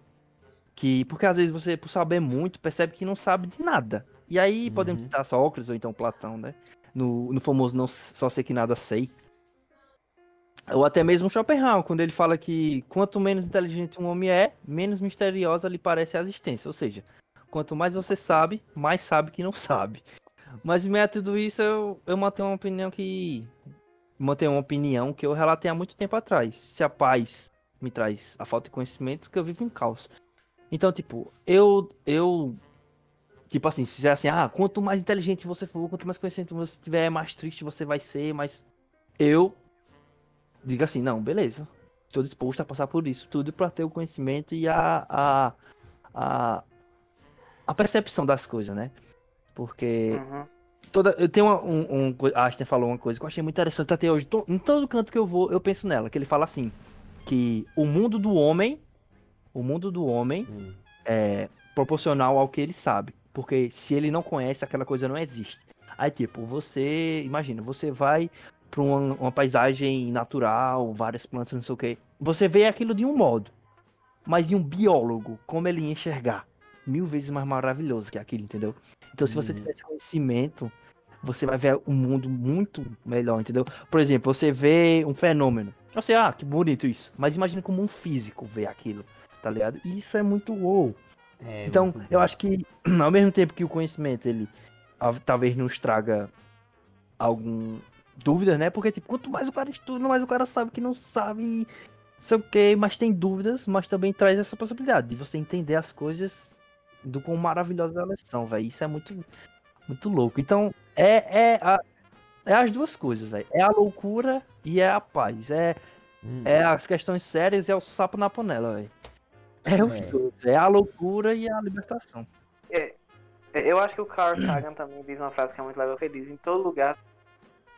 Que, porque às vezes você, por saber muito, percebe que não sabe de nada. E aí podemos citar Sócrates ou então Platão, né? No, no famoso não só sei que nada sei. Ou até mesmo Schopenhauer, quando ele fala que quanto menos inteligente um homem é, menos misteriosa lhe parece a existência. Ou seja, quanto mais você sabe, mais sabe que não sabe. Mas em meio tudo isso, eu, eu mantenho uma opinião que. Mantenho uma opinião que eu relatei há muito tempo atrás. Se a paz me traz a falta de conhecimento, que eu vivo em caos. Então, tipo, eu. eu Tipo assim, se é assim, ah, quanto mais inteligente você for, quanto mais conhecimento você tiver, mais triste você vai ser, mais. Eu digo assim, não, beleza. Estou disposto a passar por isso tudo para ter o conhecimento e a, a, a, a percepção das coisas, né? Porque Uhum. toda, eu tenho uma, um, um, a Ashton falou uma coisa que eu achei muito interessante até hoje. To- em todo canto que eu vou, eu penso nela, que ele fala assim, que o mundo do homem, o mundo do homem Hum. é proporcional ao que ele sabe. Porque se ele não conhece, aquela coisa não existe. Aí, tipo, você. Imagina, você vai pra uma, uma paisagem natural, várias plantas, não sei o que. Você vê aquilo de um modo. Mas de um biólogo, como ele enxergar? mil vezes mais maravilhoso que aquilo, entendeu? Então, se você Uhum. tiver esse conhecimento, você vai ver um mundo muito melhor, entendeu? Por exemplo, você vê um fenômeno. Você, ah, que bonito isso. Mas imagina como um físico vê aquilo, tá ligado? E isso é muito wow. É, Então, muito eu acho que ao mesmo tempo que o conhecimento ele talvez nos traga algum dúvidas, né? Porque tipo, quanto mais o cara estuda, mais o cara sabe que não sabe, sei o que, mas tem dúvidas, mas também traz essa possibilidade de você entender as coisas do quão maravilhosa elas são, velho. Isso é muito muito louco. Então, é é a- é as duas coisas, velho. É a loucura e é a paz. É Hum, é as questões sérias e é o sapo na panela, velho. É os É. dois. É a loucura e a libertação. É, eu acho que o Carl Sagan também diz uma frase que é muito legal, que ele diz, em todo lugar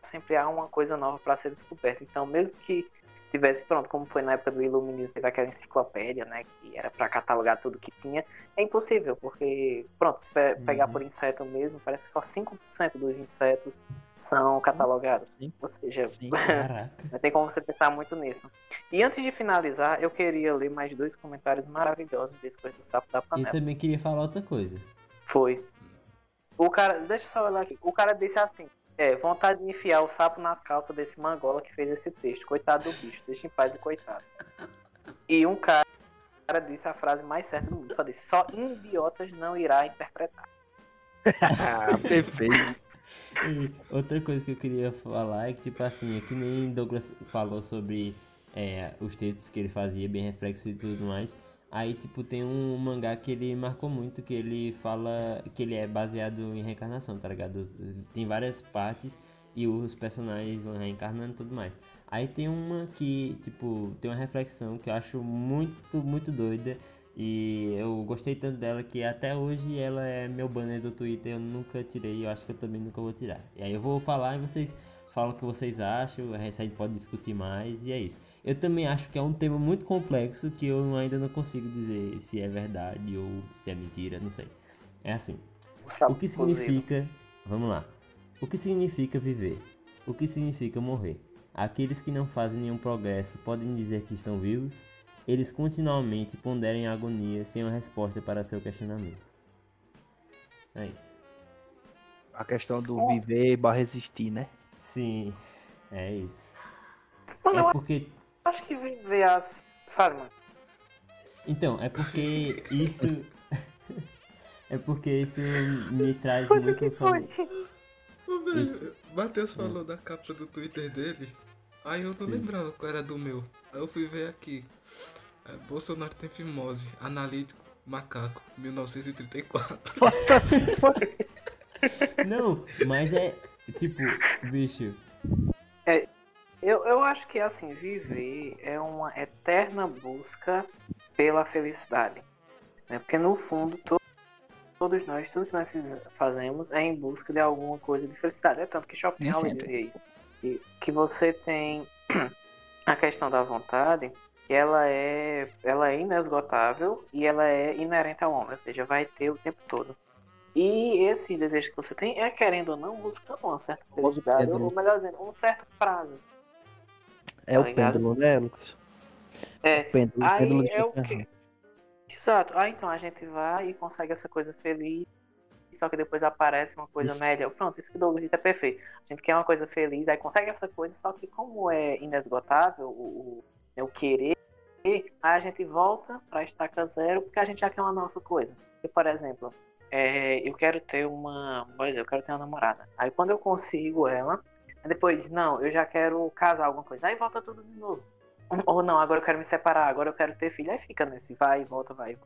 sempre há uma coisa nova para ser descoberta. Então, mesmo que tivesse, pronto, como foi na época do iluminismo, teve aquela enciclopédia, né, que era para catalogar tudo que tinha, é impossível, porque, pronto, se pe- pegar Uhum. por inseto mesmo, parece que só 5% dos insetos são catalogados. sim. Ou seja, Sim. Não tem como você pensar muito nisso. E antes de finalizar, eu queria ler mais dois comentários maravilhosos desse coisa do sapo da Eu panela. também queria falar outra coisa. Foi. O cara, deixa eu só olhar aqui. O cara disse assim: É, vontade de enfiar o sapo nas calças desse mangola que fez esse texto. Coitado do bicho, deixa em paz o coitado. E um cara, cara disse a frase mais certa do mundo: Só disse, só idiotas não irá interpretar. Ah, perfeito. E outra coisa que eu queria falar é que, tipo assim, é que nem Douglas falou sobre é, os textos que ele fazia, bem reflexo e tudo mais. Aí, tipo, tem um mangá que ele marcou muito, que ele fala que ele é baseado em reencarnação, tá ligado? Tem várias partes e os personagens vão reencarnando e tudo mais. Aí tem uma que, tipo, tem uma reflexão que eu acho muito, muito doida. E eu gostei tanto dela que até hoje ela é meu banner do Twitter, eu nunca tirei eu acho que eu também nunca vou tirar. E aí eu vou falar e vocês falam o que vocês acham, a gente pode discutir mais e é isso. Eu também acho que é um tema muito complexo que eu ainda não consigo dizer se é verdade ou se é mentira, não sei. É assim. O que significa. Vamos lá. O que significa viver? O que significa morrer? Aqueles que não fazem nenhum progresso podem dizer que estão vivos? Eles continuamente ponderam em agonia sem uma resposta para seu questionamento. É isso. A questão do viver barra existir, né? Sim, é isso. É eu porque. Acho que viver as. Fala, mano. Então, é porque isso. é porque isso me traz Pois o muito foi? Ô, velho, Isso. Matheus falou da capa do Twitter dele. Aí eu não Sim. lembrava qual era do meu. Aí eu fui ver aqui. É, Bolsonaro tem fimose. Analítico. Macaco. 1934. Não, mas é. Tipo, bicho. Eu, eu acho que assim, viver é uma eterna busca pela felicidade. Né? Porque no fundo, to- todos nós, tudo que nós fazemos é em busca de alguma coisa de felicidade. É tanto que Schopenhauer sempre. dizia isso. Que, que você tem a questão da vontade, que ela é, ela é inesgotável e ela é inerente ao homem, ou seja, vai ter o tempo todo. E esses desejos que você tem é, querendo ou não, buscando uma certa felicidade, ou melhor dizendo, um certo prazo. É Tá o ligado? pêndulo, né, Lucas? É, O pêndulo, pêndulo Aí de é o que. Exato. Ah, então a gente vai e consegue essa coisa feliz. Só que depois aparece uma coisa Isso. melhor. Pronto, isso que o Douglas disse é perfeito. A gente quer uma coisa feliz, aí consegue essa coisa, só que como é inesgotável o, o, né, o querer, aí a gente volta pra estaca zero porque a gente já quer uma nova coisa. E, por exemplo, é, eu quero ter uma. Por exemplo, eu quero ter uma namorada. Aí quando eu consigo ela, depois, não, eu já quero casar alguma coisa. Aí volta tudo de novo. Ou não, agora eu quero me separar, agora eu quero ter filho. Aí fica nesse vai volta, vai.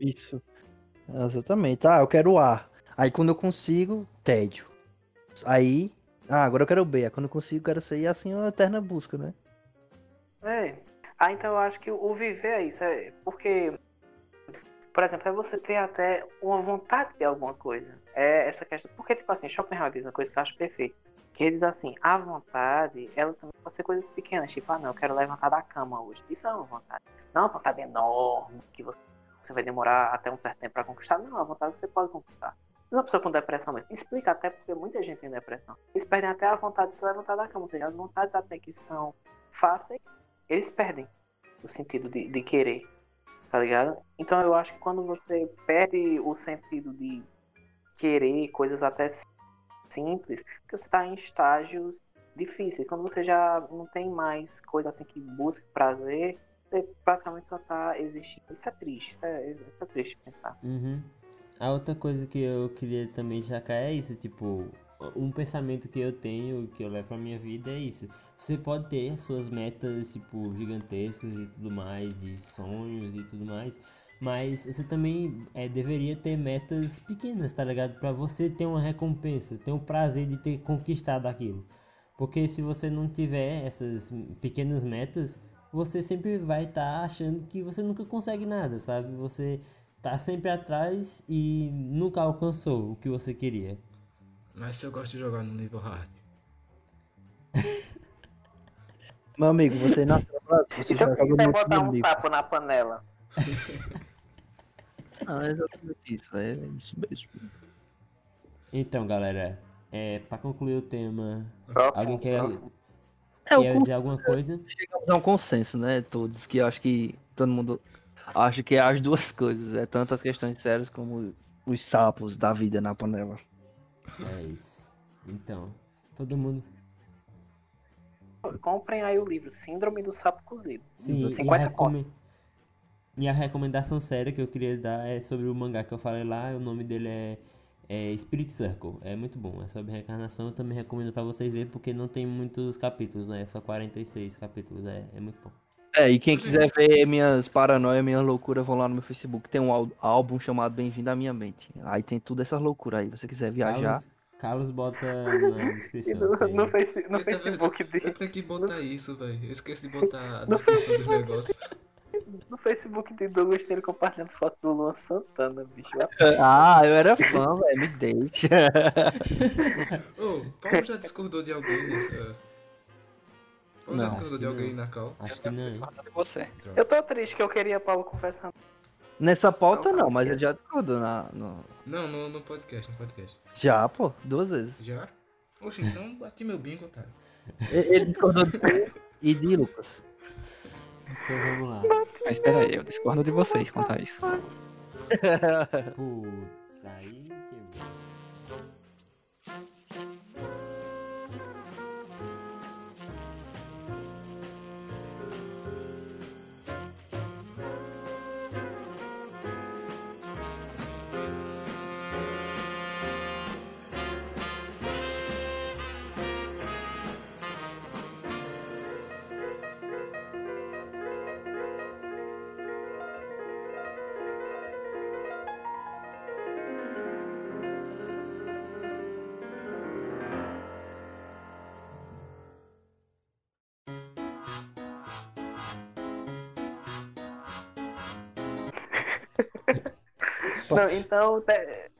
Isso. Exatamente. Ah, eu quero A. Aí quando eu consigo, tédio. Aí. Ah, agora eu quero B. Aí quando eu consigo, eu quero C. E assim é uma eterna busca, né? É. Ah, então eu acho que o viver é isso. É porque, por exemplo, é você ter até uma vontade de alguma coisa. É essa questão. Porque, tipo assim, Schopenhauer diz uma coisa que eu acho perfeita. Que ele diz assim, a vontade, ela também pode ser coisas pequenas. Tipo, ah, não, eu quero levantar da cama hoje. Isso é uma vontade. Não é uma vontade enorme, que você, vai demorar até um certo tempo pra conquistar. Não, é uma vontade que você pode conquistar. Uma pessoa com depressão mesmo. Explica até porque muita gente tem depressão. Eles perdem até a vontade de se levantar da cama. Ou seja, as vontades até que são fáceis, eles perdem o sentido de, de querer. tá ligado? Então eu acho que quando você perde o sentido de querer coisas até simples, porque você tá em estágios difíceis. Quando você já não tem mais coisa assim que busque prazer, você praticamente só tá existindo. Isso é triste, isso é, isso é triste pensar. Uhum. A outra coisa que eu queria também destacar é isso, tipo, um pensamento que eu tenho, que eu levo pra minha vida é isso. Você pode ter suas metas, tipo, gigantescas e tudo mais, de sonhos e tudo mais, mas você também é, deveria ter metas pequenas, tá ligado? Pra você ter uma recompensa, ter o prazer de ter conquistado aquilo. Porque se você não tiver essas pequenas metas, você sempre vai estar achando que você nunca consegue nada, sabe? Você tá sempre atrás e nunca alcançou o que você queria. Mas se eu gosto de jogar no nível hard. Meu amigo, você nasceu pra você E se eu quiser botar um comigo. sapo na panela? Não, é exatamente isso, é isso mesmo. Então, galera, é, pra concluir o tema, alguém quer. É, quer dizer alguma coisa? chegamos a um consenso, né? Todos, que eu acho que todo mundo acha que é as duas coisas. É tanto as questões sérias como os sapos da vida na panela. É isso. Então, todo mundo. Comprem aí o livro Síndrome do Sapo Cozido. Sim, e a, 50 recomen... e a recomendação séria que eu queria dar é sobre o mangá que eu falei lá. O nome dele é, é Spirit Circle. É muito bom. É sobre reencarnação. Eu também recomendo pra vocês verem porque não tem muitos capítulos, né? É só 46 capítulos. É, é muito bom. É, e quem quiser ver minhas paranoias, minhas loucuras, vão lá no meu Facebook. Tem um ál- álbum chamado Bem-vindo à Minha Mente. Aí tem tudo essas loucuras aí. Se você quiser viajar. Carlos, Carlos bota na descrição. no, aí. no, face- no Eu tava- Facebook Eu dele. tenho que botar isso, velho. Eu esqueci de botar a descrição dos negócios. No Facebook de Douglas tem ele compartilhando foto do Luan Santana, bicho. Ah, eu era fã, velho. Me deixa. Ô, Paulo já discordou de alguém nessa. Paulo já Não, discordou de alguém não. na cal? Acho que não. de você. Eu tô triste que eu queria Paulo confessando. Nessa pauta não, mas eu já discordo na. no- Não, no, no podcast, no podcast. Já, pô, duas vezes. Já? Oxe, então bati meu bingo, otário. Ele discordou de e de Lucas. Então vamos lá. Mas espera aí, eu discordo de vocês quanto a isso. Putz, aí quebrou. Não, então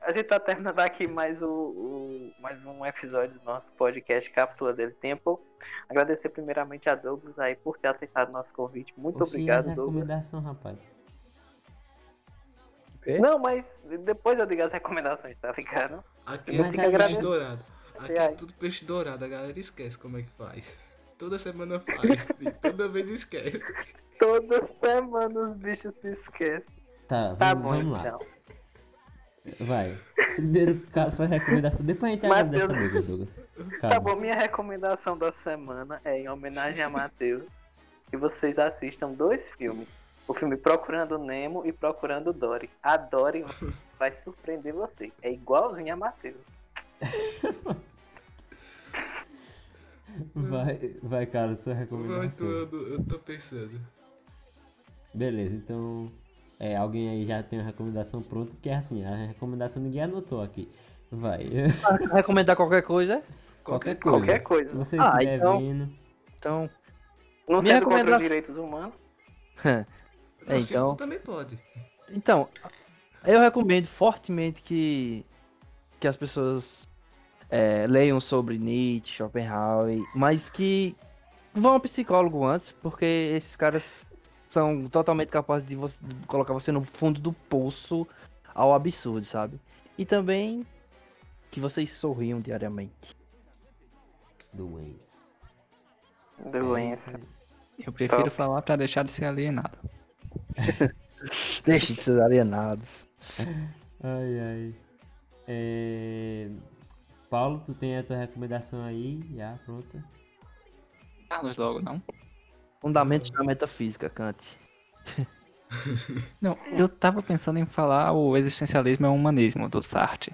a gente tá terminando aqui mais, o, o- mais um episódio do nosso podcast Cápsula del Tempo. Agradecer primeiramente a Douglas aí por ter aceitado nosso convite. Muito obrigado, essa Douglas. recomendação, rapaz. Não, mas depois eu digo as recomendações, tá ligado? Aqui é tudo peixe dourado. Aqui é tudo peixe dourado, a galera esquece como é que faz. Toda semana faz, e toda vez esquece. Toda semana os bichos se esquecem. Tá, Tá vamos, bom, vamos lá. então. Vai. Primeiro Carlos faz a recomendação, depois a gente agradece a Douglas, Douglas. Tá Calma. bom, minha recomendação da semana é em homenagem a Matheus que vocês assistam dois filmes. O filme Procurando Nemo e Procurando Dory. A Dory vai surpreender vocês. É igualzinho a Matheus. Vai, vai, Carlos, sua recomendação. eu, eu tô pensando. Beleza, então. É, alguém aí já tem uma recomendação pronta, porque é assim, a recomendação ninguém anotou aqui. Vai. Recomendar qualquer coisa? Qualquer coisa. Qualquer Se coisa. você Ah, estiver então- vendo. Então. Não sendo contra recomendação- os direitos humanos. Não, se então- for, também pode. Então, eu recomendo fortemente que, que as pessoas é, leiam sobre Nietzsche, Schopenhauer, mas que vão ao psicólogo antes, porque esses caras são totalmente capazes de, você- de colocar você no fundo do poço ao absurdo, sabe? E também que vocês sorriam diariamente. Doença. Doença. Eu prefiro Top. falar pra deixar de ser alienado. Deixe de ser alienados. Ai, ai. É... Paulo, tu tem a tua recomendação aí? Já, pronta. Carlos logo, não? Fundamentos da metafísica, Kant. Não, eu tava pensando em falar o existencialismo é o humanismo do Sartre.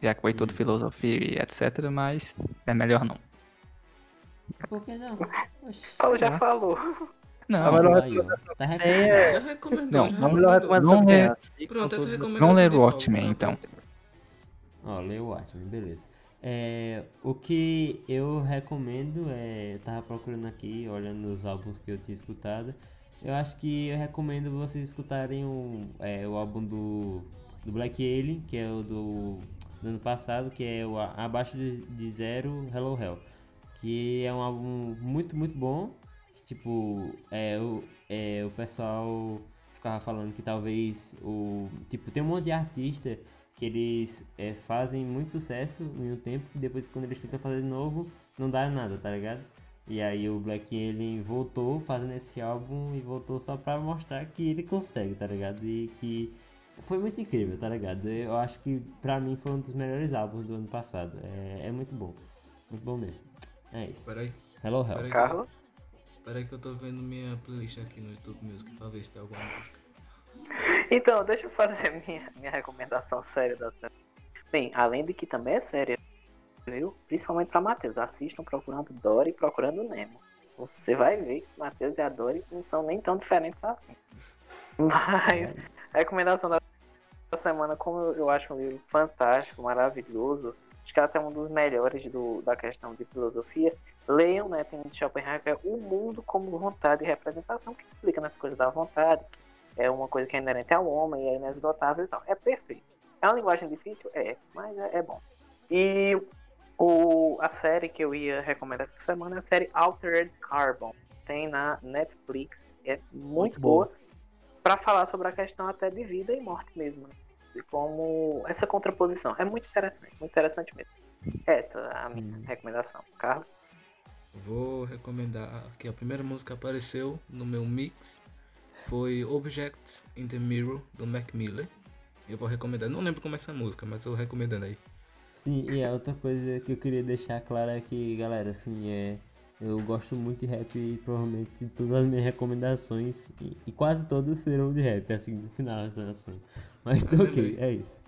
Já que foi Hum. tudo filosofia e etc, mas é melhor não. Por que não? Paulo já falou. Não, A melhor Aí. Tá é, Já recomendou, Não, já não, a melhor recomendação Não é- Pronto, essa recomendação vamos ler o Watchmen tá então. Ó, leu o Watchmen, beleza. É, o que eu recomendo é. Eu tava procurando aqui, olhando os álbuns que eu tinha escutado. Eu acho que eu recomendo vocês escutarem o, é, o álbum do, do Black Alien, que é o do, do ano passado, que é o Abaixo de, de Zero Hello Hell. Que é um álbum muito, muito bom. Que, tipo, é, o, é, o pessoal ficava falando que talvez o. Tipo, tem um monte de artista que eles é, fazem muito sucesso em um tempo e depois quando eles tentam fazer de novo, não dá nada, tá ligado? E aí o Black Alien voltou fazendo esse álbum e voltou só pra mostrar que ele consegue, tá ligado? E que foi muito incrível, tá ligado? Eu acho que pra mim foi um dos melhores álbuns do ano passado. É, é muito bom. Muito bom mesmo. É isso. Peraí, Hello Hell. peraí. que- Carlos? Peraí que eu tô vendo minha playlist aqui no YouTube Music pra ver se tem alguma música. Então, deixa eu fazer a minha, minha recomendação séria da série. Bem, além de que também é séria, viu? Principalmente pra Matheus. Assistam Procurando Dory e Procurando Nemo. Você vai ver que Matheus e a Dory não são nem tão diferentes assim. Mas, a recomendação da semana, como eu, acho um livro fantástico, maravilhoso, acho que é até um dos melhores do, da questão de filosofia. Leiam, né? Tem de Schopenhauer, que é O Mundo como Vontade e Representação, que explica nas coisas da vontade, é uma coisa que é inerente ao homem, é inesgotável e tal. É perfeito. É uma linguagem difícil? É, mas é, é bom. E o, a série que eu ia recomendar essa semana é a série Altered Carbon. Tem na Netflix. É muito, Muito boa. boa. Para falar sobre a questão até de vida e morte mesmo. Né? E como essa contraposição. É muito interessante. Muito interessante mesmo. Essa é a minha recomendação. Carlos? Vou recomendar que a primeira música apareceu no meu mix foi Objects in the Mirror do Mac Miller. Eu vou recomendar, não lembro como é essa música, mas eu recomendando aí. Sim, e a outra coisa que eu queria deixar claro é que, galera, assim, é. Eu gosto muito de rap e provavelmente todas as minhas recomendações, e, e quase todas serão de rap, assim, no final dessa ação. Mas tá ok, lembrei. é isso.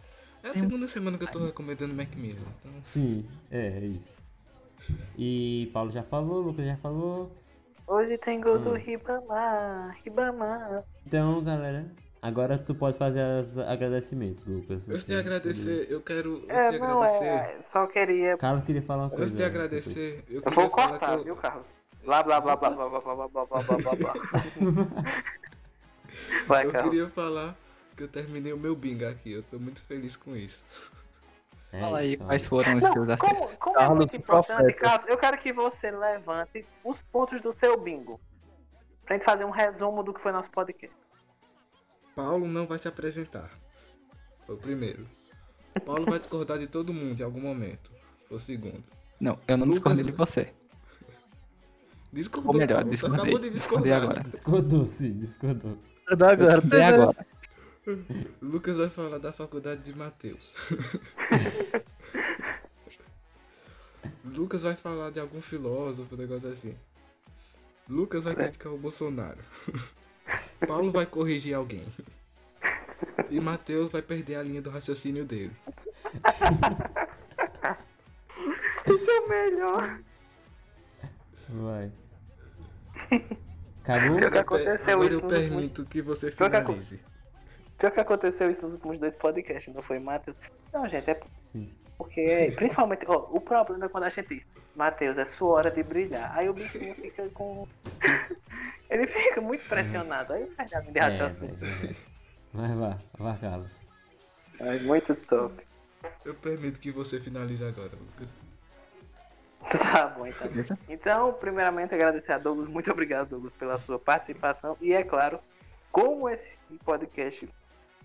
É a segunda semana que eu tô recomendando Mac Miller, então Sim, é, é isso. E Paulo já falou, Lucas já falou. Hoje tem gol do Hum. Ribamar, Ribamar. Então, galera, agora tu pode fazer os agradecimentos, Lucas. antes de agradecer, eu quero antes É, de não, agradecer, é. Só queria. Carlos queria falar uma coisa. antes de né, agradecer, eu Eu queria vou cortar, que viu, eu, Carlos? Blá blá blá blá blá blá blá blá blá blá blá blá blá. Vai, eu Carlos. queria falar que eu terminei o meu bingo aqui, eu tô muito feliz com isso. É Fala aí isso, quais foram os Não, seus como, acertos. como é Carlos, muito importante. Carlos, eu quero que você levante os pontos do seu bingo. Pra gente fazer um resumo do que foi nosso podcast. Paulo não vai se apresentar. Foi o primeiro. Paulo vai discordar de todo mundo em algum momento. Foi o segundo. Não, eu não Lucas- discordei de você. Discordou. Ou melhor, Paulo, discordei. acabou de Discordei discordar. agora. Discordou, sim, discordou. Discordei agora. Lucas vai falar da faculdade de Mateus. Lucas vai falar de algum filósofo, um negócio assim. Lucas vai criticar o Bolsonaro. Paulo vai corrigir alguém. E Mateus vai perder a linha do raciocínio dele. Isso é o melhor. Vai. Acabou? Agora aconteceu agora isso eu permito que você finalize. Pior que aconteceu isso nos últimos dois podcasts, não foi, Matheus? Não, gente, é Sim. porque, principalmente, ó, o problema é quando a gente diz, Matheus, é sua hora de brilhar. Aí o bichinho fica com. Ele fica muito pressionado. Aí vai dar de É, raciocínio. vai, vai. Mas vá, vá, Carlos. É muito top. Eu permito que você finalize agora, Lucas. Tá bom, então. Então, primeiramente, agradecer a Douglas. Muito obrigado, Douglas, pela sua participação. E é claro, como esse podcast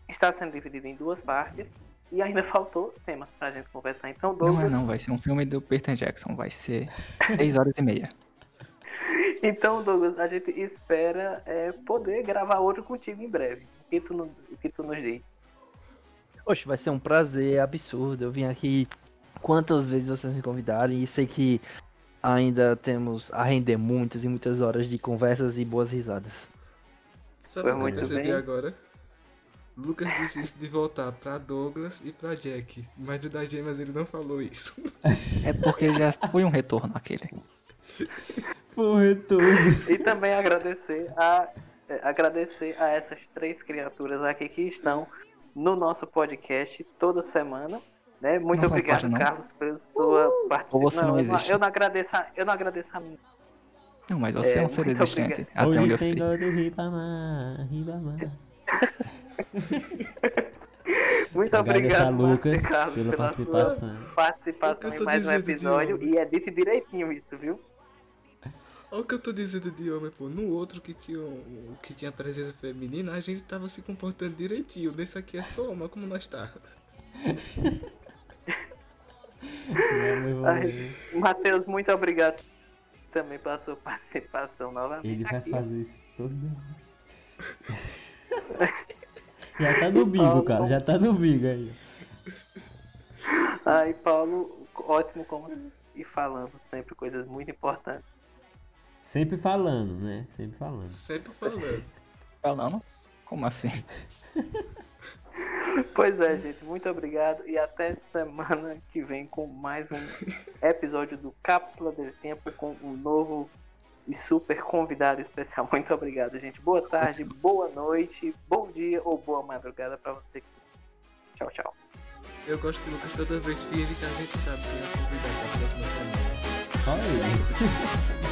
está sendo dividido em duas partes e ainda faltou temas pra gente conversar. Então, Não é Douglas. não, vai ser um filme do Peter Jackson. Vai ser 3 horas e meia. Então, Douglas, a gente espera é, poder gravar outro contigo em breve. que tu, no- o que tu nos diz? Oxe, vai ser um prazer absurdo. Eu vim aqui quantas vezes vocês me convidarem e sei que ainda temos a render muitas e muitas horas de conversas e boas risadas. Sabe Foi o que eu muito percebi bem. agora? Lucas disse isso de voltar pra Douglas e pra Jack, mas do das gêmeas ele não falou isso. É porque já foi um retorno aquele. Foi tudo. E também agradecer a, eh, agradecer a essas três criaturas aqui que estão no nosso podcast toda semana. Né? Muito Não obrigado. Carlos, pela sua participação. Ou você não eu, não, eu não agradeço a, eu não agradeço a mim. Não, mas você é, É, um ser existente. obrigado. Até onde eu tem sei. gol do Ribamar, Ribamar. Muito obrigado, Lucas Márcio Carlos, pela pela participação. sua participação em mais um episódio. E é dito direitinho isso, viu? Olha o que eu tô dizendo de homem, pô. No outro que tinha, que tinha presença feminina, a gente tava se comportando direitinho. Nesse aqui é só homem, como nós tá. Matheus, muito obrigado também pela sua participação novamente. Ele vai aqui. fazer isso toda vez. Já tá no bigo, cara. Já tá no bigo aí. Ai, Paulo, ótimo como e falando sempre coisas muito importantes. Sempre falando, né? Sempre falando. Sempre falando. Falando? Como assim? Pois é, gente, muito obrigado e até semana que vem com mais um episódio do Cápsula do Tempo com um novo e super convidado especial. Muito obrigado, gente. Boa tarde, boa noite, bom dia ou boa madrugada pra você. Tchau, tchau. Eu gosto que o Lucas toda vez finge que a gente sabe quem é convidado da próxima semana. Só ele.